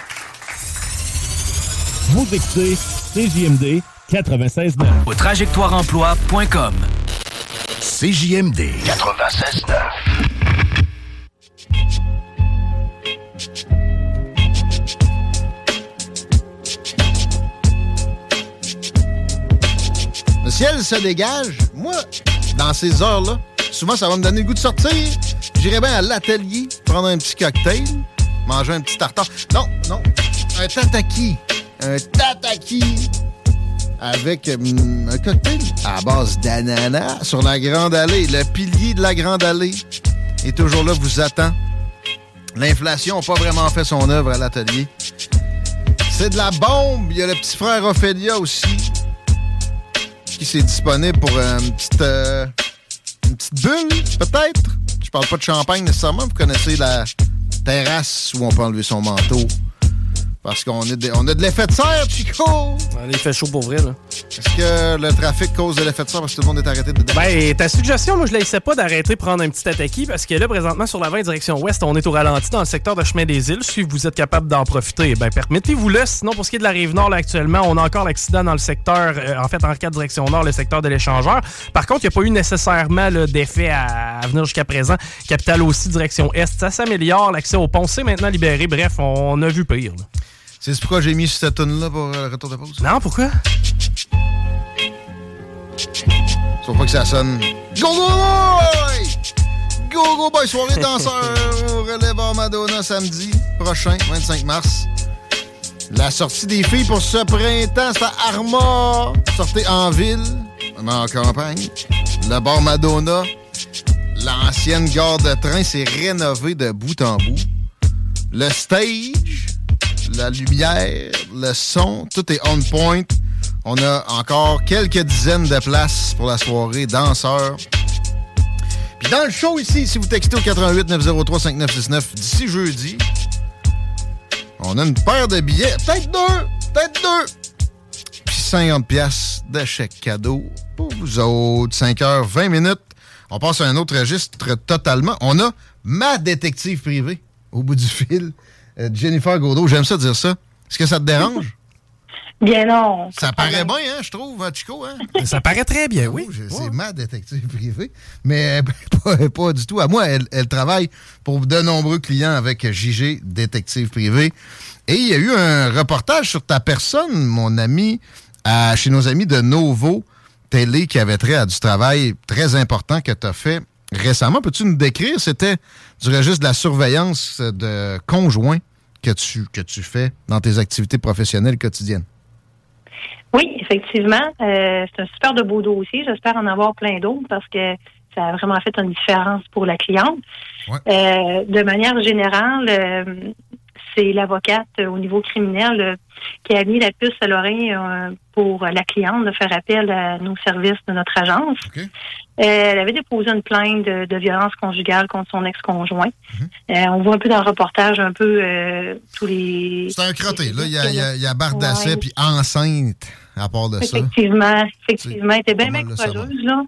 Vous écoutez CJMD 96.9. Au trajectoireemploi.com. CJMD 96.9. Le ciel se dégage. Moi, dans ces heures-là, souvent, ça va me donner le goût de sortir. J'irai bien à l'atelier, prendre un petit cocktail, manger un petit tartare. Non, non, un tataki. Un tataki avec hum, un cocktail à base d'ananas sur la Grande Allée. Le pilier de la Grande Allée est toujours là, vous attend. L'inflation n'a pas vraiment fait son œuvre à l'atelier. C'est de la bombe. Il y a le petit frère Ophélia aussi qui c'est disponible pour euh, une petite, euh, une petite bulle, peut-être. Je parle pas de champagne nécessairement. Vous connaissez la terrasse où on peut enlever son manteau. Parce qu'on est on a de l'effet de serre, Chico! Il fait chaud pour vrai, là. Est-ce que le trafic cause de l'effet de serre parce que tout le monde est arrêté de Ben, ta suggestion, moi, je laissais pas d'arrêter de prendre un petit attaquis parce que là, présentement, sur la 20 direction ouest, on est au ralenti dans le secteur de Chemin des Îles. Si vous êtes capable d'en profiter, ben, permettez-vous-le. Sinon, pour ce qui est de la rive nord, là, actuellement, on a encore l'accident dans le secteur, euh, en fait, en 4 direction nord, le secteur de l'échangeur. Par contre, il n'y a pas eu nécessairement d'effet à, à venir jusqu'à présent. Capitale aussi, direction est. Ça s'améliore. L'accès au pont, c'est maintenant libéré. Bref, on, a vu pire. là. C'est pourquoi j'ai mis cette tune là pour euh, le retour de pause? Non, pourquoi? Faut pas que ça sonne. Go, go, boy! Go, go, boy! Soirée danseur au relève Madonna samedi prochain, 25 mars. La sortie des filles pour ce printemps, c'est à Arma. Sortez en ville, même en campagne. Le bar Madonna, l'ancienne gare de train, s'est rénové de bout en bout. Le stage, la lumière, le son, tout est on point. On a encore quelques dizaines de places pour la soirée danseur. Puis dans le show ici, si vous textez au 88 903 5969 d'ici jeudi, on a une paire de billets, peut-être deux, peut-être deux. Puis 50 pièces de chèque cadeau pour vous autres. 5 heures, 20 minutes. On passe à un autre registre totalement. On a ma détective privée au bout du fil, Jennifer Godot. J'aime ça dire ça. Est-ce que ça te dérange? Bien non. Ça paraît bien, hein, je trouve, hein, Chico. Hein? Ça paraît très bien, oui. Oh, C'est ma détective privée. Mais pas, pas du tout. À moi, elle, elle travaille pour de nombreux clients avec JG Détective Privé. Et il y a eu un reportage sur ta personne, mon ami, à- chez nos amis de Novo Télé qui avait trait à du travail très important que tu as fait récemment. Peux-tu nous décrire? C'était du registre de la surveillance de conjoints que tu, que tu fais dans tes activités professionnelles quotidiennes? Oui, effectivement. euh, c'est un super de beau dossier. J'espère en avoir plein d'autres parce que ça a vraiment fait une différence pour la cliente. Euh, de manière générale, euh, c'est l'avocate euh, au niveau criminel euh, qui a mis la puce à l'oreille euh, pour la cliente de faire appel à nos services de notre agence. Elle avait déposé une plainte de, de violence conjugale contre son ex-conjoint. Euh, on voit un peu dans le reportage un peu euh, tous les... C'est un crotté, là. Il y a, y a- y a Bardasset, puis enceinte, à part de ça. Effectivement, effectivement, elle était bien, bien courageuse, là.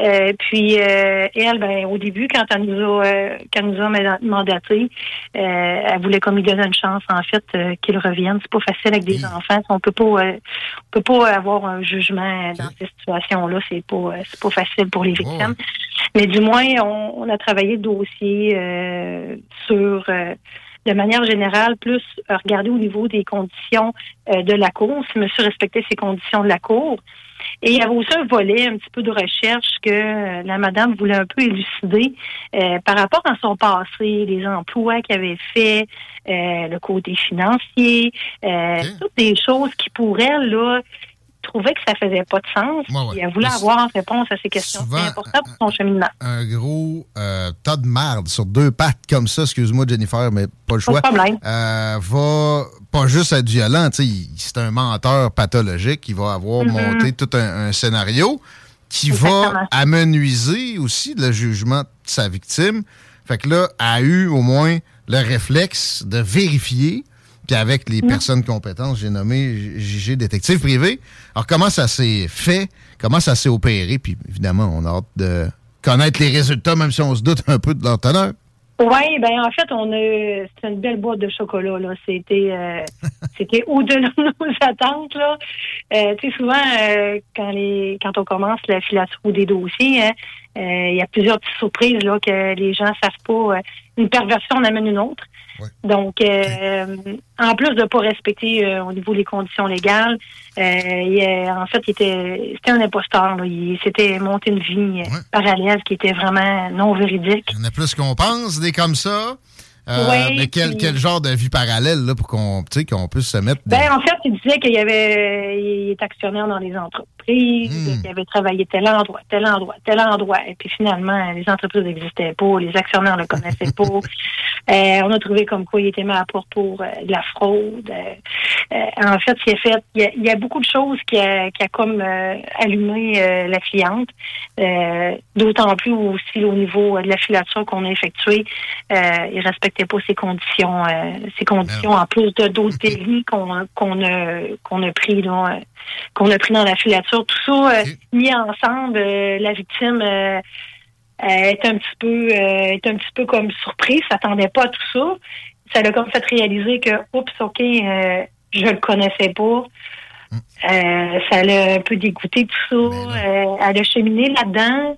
Euh, puis euh, elle, ben, au début, quand elle nous a, euh, quand elle nous a manda- mandaté, euh, elle voulait qu'on lui donne une chance, en fait, euh, qu'il revienne. C'est pas facile avec des enfants. On peut pas, euh, on peut pas avoir un jugement dans ces situations-là. C'est pas, euh, c'est pas facile pour les victimes. Mais du moins, on, on a travaillé le dossier euh, sur euh, de manière générale, plus euh, regarder au niveau des conditions euh, de la cour, si monsieur respectait ces conditions de la cour. Et il y avait aussi un volet, un petit peu de recherche que euh, la madame voulait un peu élucider euh, par rapport à son passé, les emplois qu'elle avait fait, euh, le côté financier, euh, toutes des choses qui pour elle, là, trouvait que ça faisait pas de sens. Ouais, ouais. Elle voulait Mais avoir en réponse à ces questions. C'est important pour son cheminement. Un gros euh, tas de marde sur deux pattes comme ça, excuse-moi Jennifer, mais pas le choix. Pas de problème. Euh, va pas juste être violent, c'est un menteur pathologique, il va avoir Mhm. monté tout un, un scénario qui Exactement. va amenuiser aussi le jugement de sa victime. Fait que là, a eu au moins le réflexe de vérifier, puis avec les Mhm. personnes compétentes, j'ai nommé JG détective privé. Alors, comment ça s'est fait? Comment ça s'est opéré? Puis, évidemment, on a hâte de connaître les résultats, même si on se doute un peu de leur teneur. Oui, ben en fait, on a c'est une belle boîte de chocolat là. C'était euh, c'était au-delà de nos attentes là. Euh, tu sais souvent euh, quand les quand on commence la filature des dossiers, hein, il y a plusieurs petites surprises là que les gens savent pas. une perversion en amène une autre. Donc, euh, en plus de pas respecter euh, au niveau des conditions légales, euh, il, euh, en fait, il était, c'était un imposteur. Là. Il s'était monté une vie euh, parallèle qui était vraiment non véridique. Il y en a plus qu'on pense, des comme ça. Euh, Ouais, mais quel, puis- quel genre de vie parallèle là, pour qu'on qu'on puisse se mettre. Ben, en fait, il disait qu'il y avait, il est actionnaire dans les entreprises, qu'il avait travaillé tel endroit, tel endroit, tel endroit. Et puis finalement, les entreprises n'existaient pas, les actionnaires ne le connaissaient pas. Euh, on a trouvé comme quoi il était mis à porte pour euh, de la fraude. Euh, en fait, il a fait, il y a, il y a beaucoup de choses qui a, qui a comme allumé la cliente. D'autant plus aussi au niveau de la filature qu'on a effectuée, euh, il respectait pas ses conditions, ses conditions en plus de d'autres délits qu'on qu'on a qu'on a pris euh, qu'on a pris dans la filature. Tout ça euh, mis ensemble, euh, la victime euh, est un petit peu est un petit peu comme surprise, s'attendait pas à tout ça. Ça l'a comme fait réaliser que oups, ok, je le connaissais pas. Euh, ça l'a un peu dégoûté tout ça. Euh, elle a cheminé là-dedans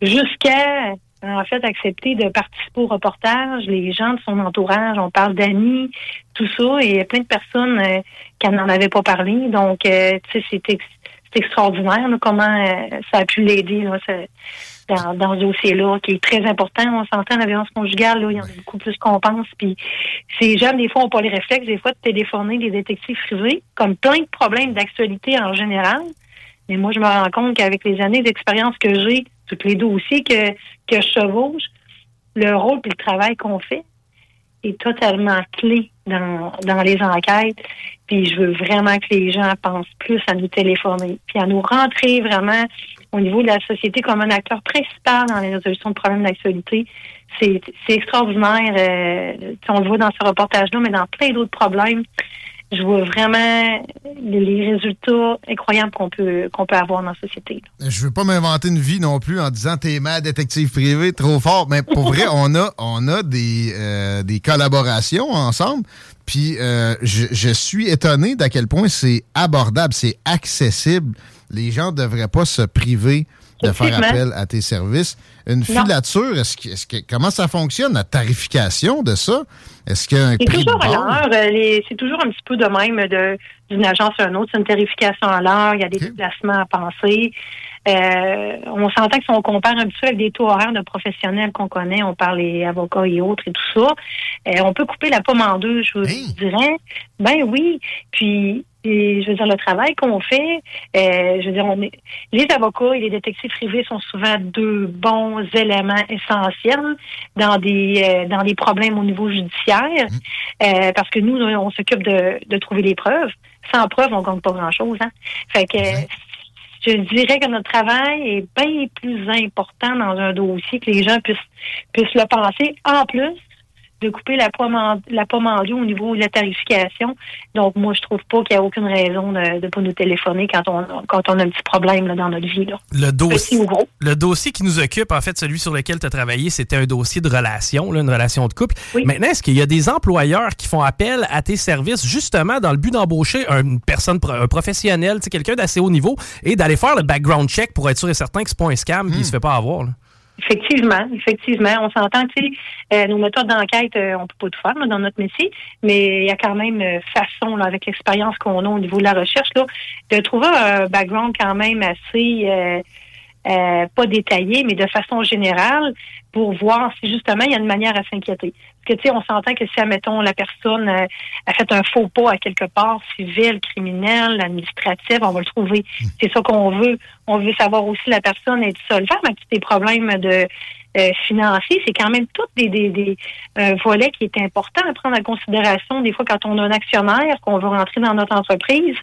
jusqu'à en fait accepté de participer au reportage. Les gens de son entourage, on parle d'amis, tout ça, et il y a plein de personnes euh, qui n'en avaient pas parlé. Donc, euh, tu sais, c'est c'est extraordinaire là, comment euh, ça a pu l'aider dans, dans ce dossier-là, qui est très important. On s'entend, la violence conjugale, là, il y en a beaucoup plus qu'on pense. Puis ces jeunes, des fois, n'ont pas les réflexes, des fois, de téléphoner des détectives privés, comme plein de problèmes d'actualité en général. Mais moi, je me rends compte qu'avec les années d'expérience que j'ai, tous les dossiers que, que je chevauche, le rôle et le travail qu'on fait est totalement clé dans, dans les enquêtes. Puis je veux vraiment que les gens pensent plus à nous téléphoner, puis à nous rentrer vraiment au niveau de la société comme un acteur principal dans la résolution de problèmes d'actualité. C'est extraordinaire. euh, on le voit dans ce reportage-là, mais dans plein d'autres problèmes. Je vois vraiment les, résultats incroyables qu'on peut qu'on peut avoir dans la société. Je veux pas m'inventer une vie non plus en disant t'es ma détective privé trop fort, mais pour vrai, on a, on a des, euh, des collaborations ensemble. Puis euh, je, je suis étonné d'à quel point c'est abordable, c'est accessible. Les gens devraient pas se priver de faire appel à tes services. Une filature, est-ce que, est-ce que, comment ça fonctionne, la tarification de ça? Est-ce qu'il y a un de toujours à l'heure. euh, C'est toujours un petit peu de même de- d'une agence à une autre. C'est une tarification à l'heure. Il y a des déplacements à penser. Euh, on s'entend que si on compare un petit peu avec des taux horaires de professionnels qu'on connaît, on parle des avocats et autres et tout ça, euh, on peut couper la pomme en deux, je vous dirais. Ben oui. Puis, et je veux dire, le travail qu'on fait, euh, je veux dire, on est, les avocats et les détectives privés sont souvent deux bons éléments essentiels dans des euh, dans des problèmes au niveau judiciaire, euh, parce que nous, on s'occupe de, de trouver les preuves. Sans preuves, on gagne pas grand-chose. Hein? Fait que je dirais que notre travail est bien plus important dans un dossier que les gens puissent puissent le penser. En plus de couper la pomme en, la pomme en deux au niveau de la tarification. Donc, moi, je trouve pas qu'il y a aucune raison de ne pas nous téléphoner quand on, quand on a un petit problème là, dans notre vie. Là. Le dossier, le dossier qui nous occupe, en fait, celui sur lequel tu as travaillé, c'était un dossier de relation, là, une relation de couple. Maintenant, est-ce qu'il y a des employeurs qui font appel à tes services justement dans le but d'embaucher une personne, un professionnel, quelqu'un d'assez haut niveau et d'aller faire le background check pour être sûr et certain que c'est pas un scam et qu'il se fait pas avoir? là? Effectivement, effectivement. On s'entend, tu sais, euh, nos méthodes d'enquête, euh, on peut pas tout faire dans notre métier, mais il y a quand même euh, façon, avec l'expérience qu'on a au niveau de la recherche, là, de trouver un background quand même assez euh, euh, pas détaillé, mais de façon générale, pour voir si justement il y a une manière à s'inquiéter. Parce que tu sais, on s'entend que si, admettons, la personne euh, a fait un faux pas à quelque part, civil, criminel, administratif, on va le trouver. C'est ça qu'on veut. On veut savoir aussi la personne est solvable avec tous des problèmes de euh, financiers. C'est quand même tout des, des, des un volet qui est important à prendre en considération. Des fois, quand on a un actionnaire qu'on veut rentrer dans notre entreprise,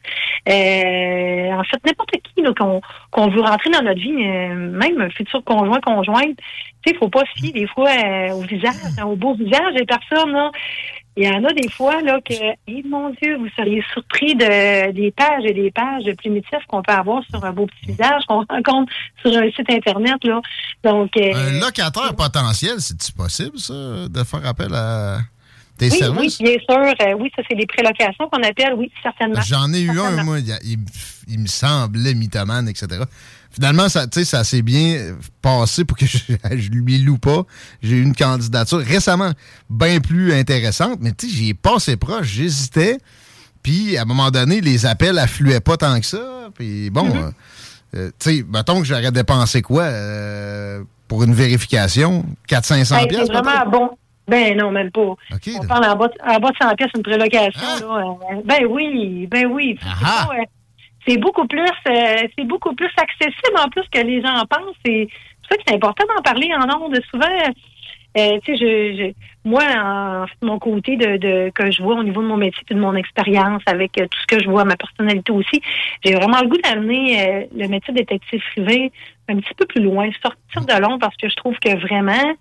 euh, en fait, n'importe qui qu'on qu'on veut rentrer dans notre vie, euh, même un futur conjoint, conjointe, tu sais, faut pas se fier des fois euh, au visage, hein, au beau visage des personnes. Là. Il y en a des fois là que, eh, mon Dieu, vous seriez surpris de des pages et des pages de primitifs qu'on peut avoir sur un beau petit visage qu'on rencontre sur un site internet là. Donc euh, Un locataire potentiel, c'est-tu possible, ça, de faire appel à tes oui, services? oui, bien sûr. euh, oui, ça c'est des prélocations qu'on appelle. Oui, certainement. J'en ai eu un, moi, il, me semblait mythomane, etc. Finalement, ça, ça s'est bien passé pour que je, je lui loue pas. J'ai eu une candidature récemment bien plus intéressante, mais j'y ai passé proche, j'hésitais. Puis, à un moment donné, les appels affluaient pas tant que ça. Puis, bon, Mm-hmm. euh, euh, tu sais, mettons que j'aurais dépensé quoi euh, pour une vérification? 400-500 Hey, piastres, c'est vraiment bon. Ben non, même pas. on parle en bas, de- en bas de 100 pièces une prélocation. Ah. Là, euh, ben oui, ben oui. Pas, euh, C'est beaucoup plus euh, c'est beaucoup plus accessible en plus que les gens pensent. C'est pour ça que c'est important d'en parler en ondes. Souvent, euh, tu sais, je, je- moi, en fait, mon côté de, de que je vois au niveau de mon métier et de mon expérience avec euh, tout ce que je vois, ma personnalité aussi, j'ai vraiment le goût d'amener euh, le métier de détective privé un petit peu plus loin, sortir de l'ombre parce que je trouve que vraiment,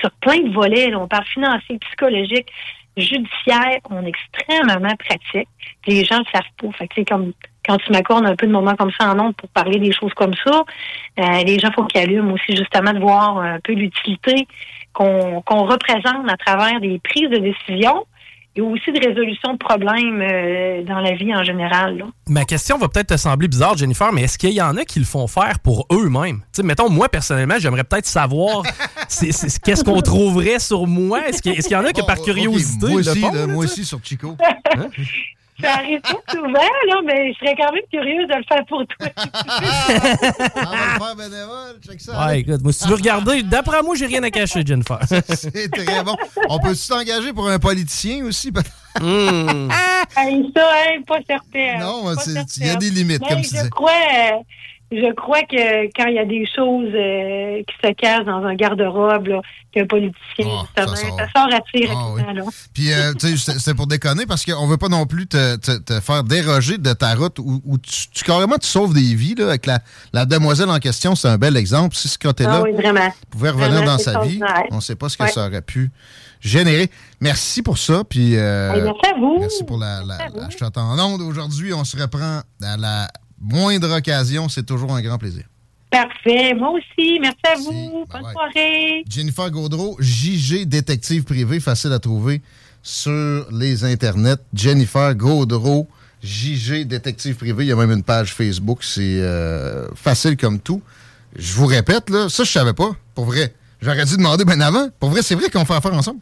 sur plein de volets, là, on parle financier, psychologique, judiciaire, on est extrêmement pratique. Les gens ne le savent pas. Fait que, sais, comme quand tu m'accordes un peu de moments comme ça en nombre pour parler des choses comme ça, euh, les gens faut qu'ils allument aussi justement de voir un peu l'utilité qu'on représente à travers des prises de décision et aussi de résolution de problèmes euh, dans la vie en général. Là. Ma question va peut-être te sembler bizarre, Jennifer, mais est-ce qu'il y en a qui le font faire pour eux-mêmes? Tu sais, mettons, moi, personnellement, j'aimerais peut-être savoir qu'est-ce qu'on trouverait sur moi? Est-ce qu'il y en a que par Oh, curiosité moi le aussi, font, là, là, moi aussi sur Chico. Ça arrive pas souvent, là, mais je serais quand même curieuse de le faire pour toi. On va le faire bénévole, check ça. Ouais, écoute, moi, si tu veux regarder, d'après moi, j'ai rien à cacher, Jennifer. C'est très bon. On peut s'engager pour un politicien aussi? Hmm. Hey, ça, hein, pas certain. Non, il y a des limites, Mais comme tu je disais. crois, euh, je crois que quand il y a des choses euh, qui se cachent dans un garde-robe, qu'un politicien, Ah, justement, ça sort, à tir Ah, oui. Puis, euh, tu sais, c'était pour déconner parce qu'on veut pas non plus te, te- te faire déroger de ta route où, où tu, tu- carrément tu sauves des vies. Là, avec la, la demoiselle en question, c'est un bel exemple. Si ce côté-là Ah oui, pouvait revenir Vraiment, dans c'est sa vie, on ne sait pas ce que Ouais. ça aurait pu générer. Merci pour ça. Puis, euh, merci à vous. Merci pour la, la, en onde. Aujourd'hui, on se reprend à la moindre occasion. C'est toujours un grand plaisir. Parfait. Moi aussi. Merci à vous. Bonne soirée. Jennifer Gaudreau, JG détective privé, facile à trouver sur les internets. Jennifer Gaudreau, JG détective privé. Il y a même une page Facebook. C'est euh, facile comme tout. Je vous répète, là, ça, je savais pas. Pour vrai. J'aurais dû demander bien avant. Pour vrai, c'est vrai qu'on fait affaire ensemble.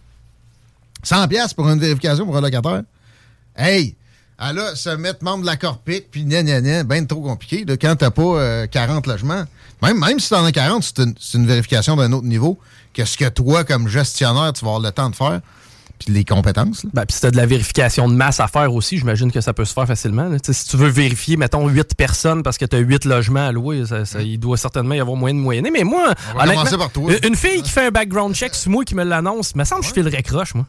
100 pièces pour une vérification pour un locataire. Hey! Ah là, se mettre membre de la Corpic, puis gna gna gna, ben trop compliqué. Là, quand t'as pas euh, 40 logements, même, même si t'en as 40, c'est une, vérification d'un autre niveau que ce que toi, comme gestionnaire, tu vas avoir le temps de faire, puis les compétences. Ben, puis si t'as de la vérification de masse à faire aussi, j'imagine que ça peut se faire facilement. là. Si tu veux vérifier, mettons, 8 personnes parce que tu as 8 logements à louer, ça- ça- il doit certainement y avoir moyen de moyenner. Mais moi, On va honnêtement, commencer par toi. une- fille qui fait un background check sur moi qui me l'annonce, me semble que je filerais croche, moi.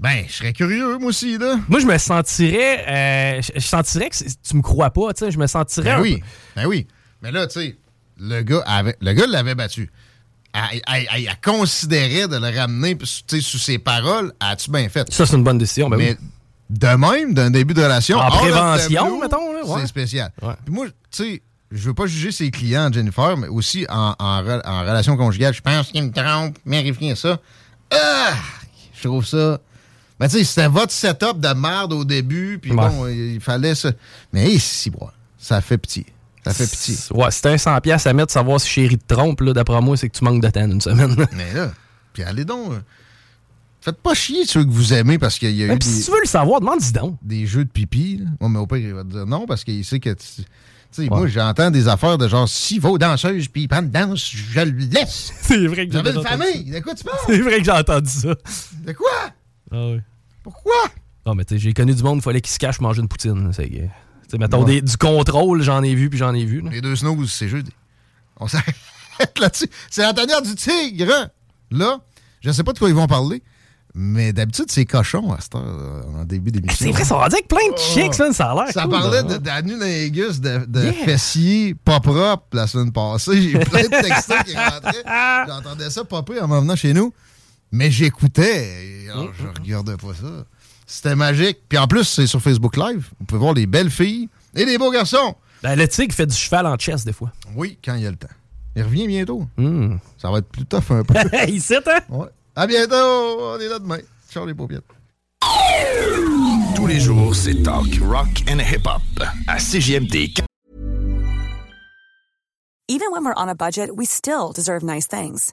Ben, je serais curieux, moi aussi, là. Moi, je me sentirais. euh, je, je sentirais que tu me crois pas, tu sais. Je me sentirais. Ben oui, peu- ben oui. Mais là, tu sais, le gars avait, le gars l'avait battu. Elle, elle- elle- elle considérait de le ramener tu sais, sous ses paroles. As-tu bien fait? Ça, c'est une bonne décision. Ben Mais oui. de même, d'un début de relation. En prévention, mettons, là, ouais. C'est spécial. Puis moi, tu sais, je veux pas juger ses clients, Jennifer, mais aussi en, en re- en relation conjugale. Je pense qu'il me trompe, vérifiez ça. Ah! Je trouve ça. Mais tu sais, c'était votre setup de merde au début, puis Ouais. bon, il fallait ça. Mais si, bois, ça fait pitié. Ça fait pitié. Ouais, t'as un 100$ piastres à mettre, savoir si chérie te trompe, là, d'après moi, c'est que tu manques de temps une semaine. Mais là, puis allez donc. euh, Faites pas chier ceux que vous aimez parce qu'il y a Ben, eu des, si tu veux le savoir, demande-y donc. des jeux de pipi. Là. Ouais, mais au pire, il va te dire non parce qu'il sait que tu. Sais, moi, j'entends des affaires de genre, si vos danseuses puis ils prennent danse, je le laisse. C'est vrai que j'ai J'avais une entendu famille. De quoi tu parles? C'est vrai que j'ai entendu ça. De quoi? Ah oui. Pourquoi? Non, mais tu sais, j'ai connu du monde, il fallait qu'il se cache manger une poutine. C'est, euh, tu sais, mettons, Ouais. des- du contrôle, j'en ai vu, puis j'en ai vu. là. Les deux snooze, c'est jeudi. On s'arrête là-dessus. C'est la tanière du tigre. Là, je sais pas de quoi ils vont parler, mais d'habitude, c'est cochon à cette heure, euh, en début d'émission. C'est vrai, ça va dire avec plein de chicks, ça, ça a l'air Ça cool, parlait là. de d'anulingus, de, de Yeah. fessiers pas propres la semaine passée. J'ai eu plein de textos qui rentraient. J'entendais ça popper en m'en venant chez nous. Mais j'écoutais. et, alors, Mm, je regardais pas ça. C'était magique. Puis en plus, c'est sur Facebook Live. Vous pouvez voir les belles filles et les beaux garçons. Ben, le tigre fait du cheval en chess, des fois. Oui, quand il y a le temps. Il revient bientôt. Ça va être plus tough un peu. il sait, hein? Ouais. À bientôt. On est là demain. Ciao les paupiètes. Tous les jours, c'est talk, rock and hip-hop à CGMD. Even when we're on a budget, we still deserve nice things.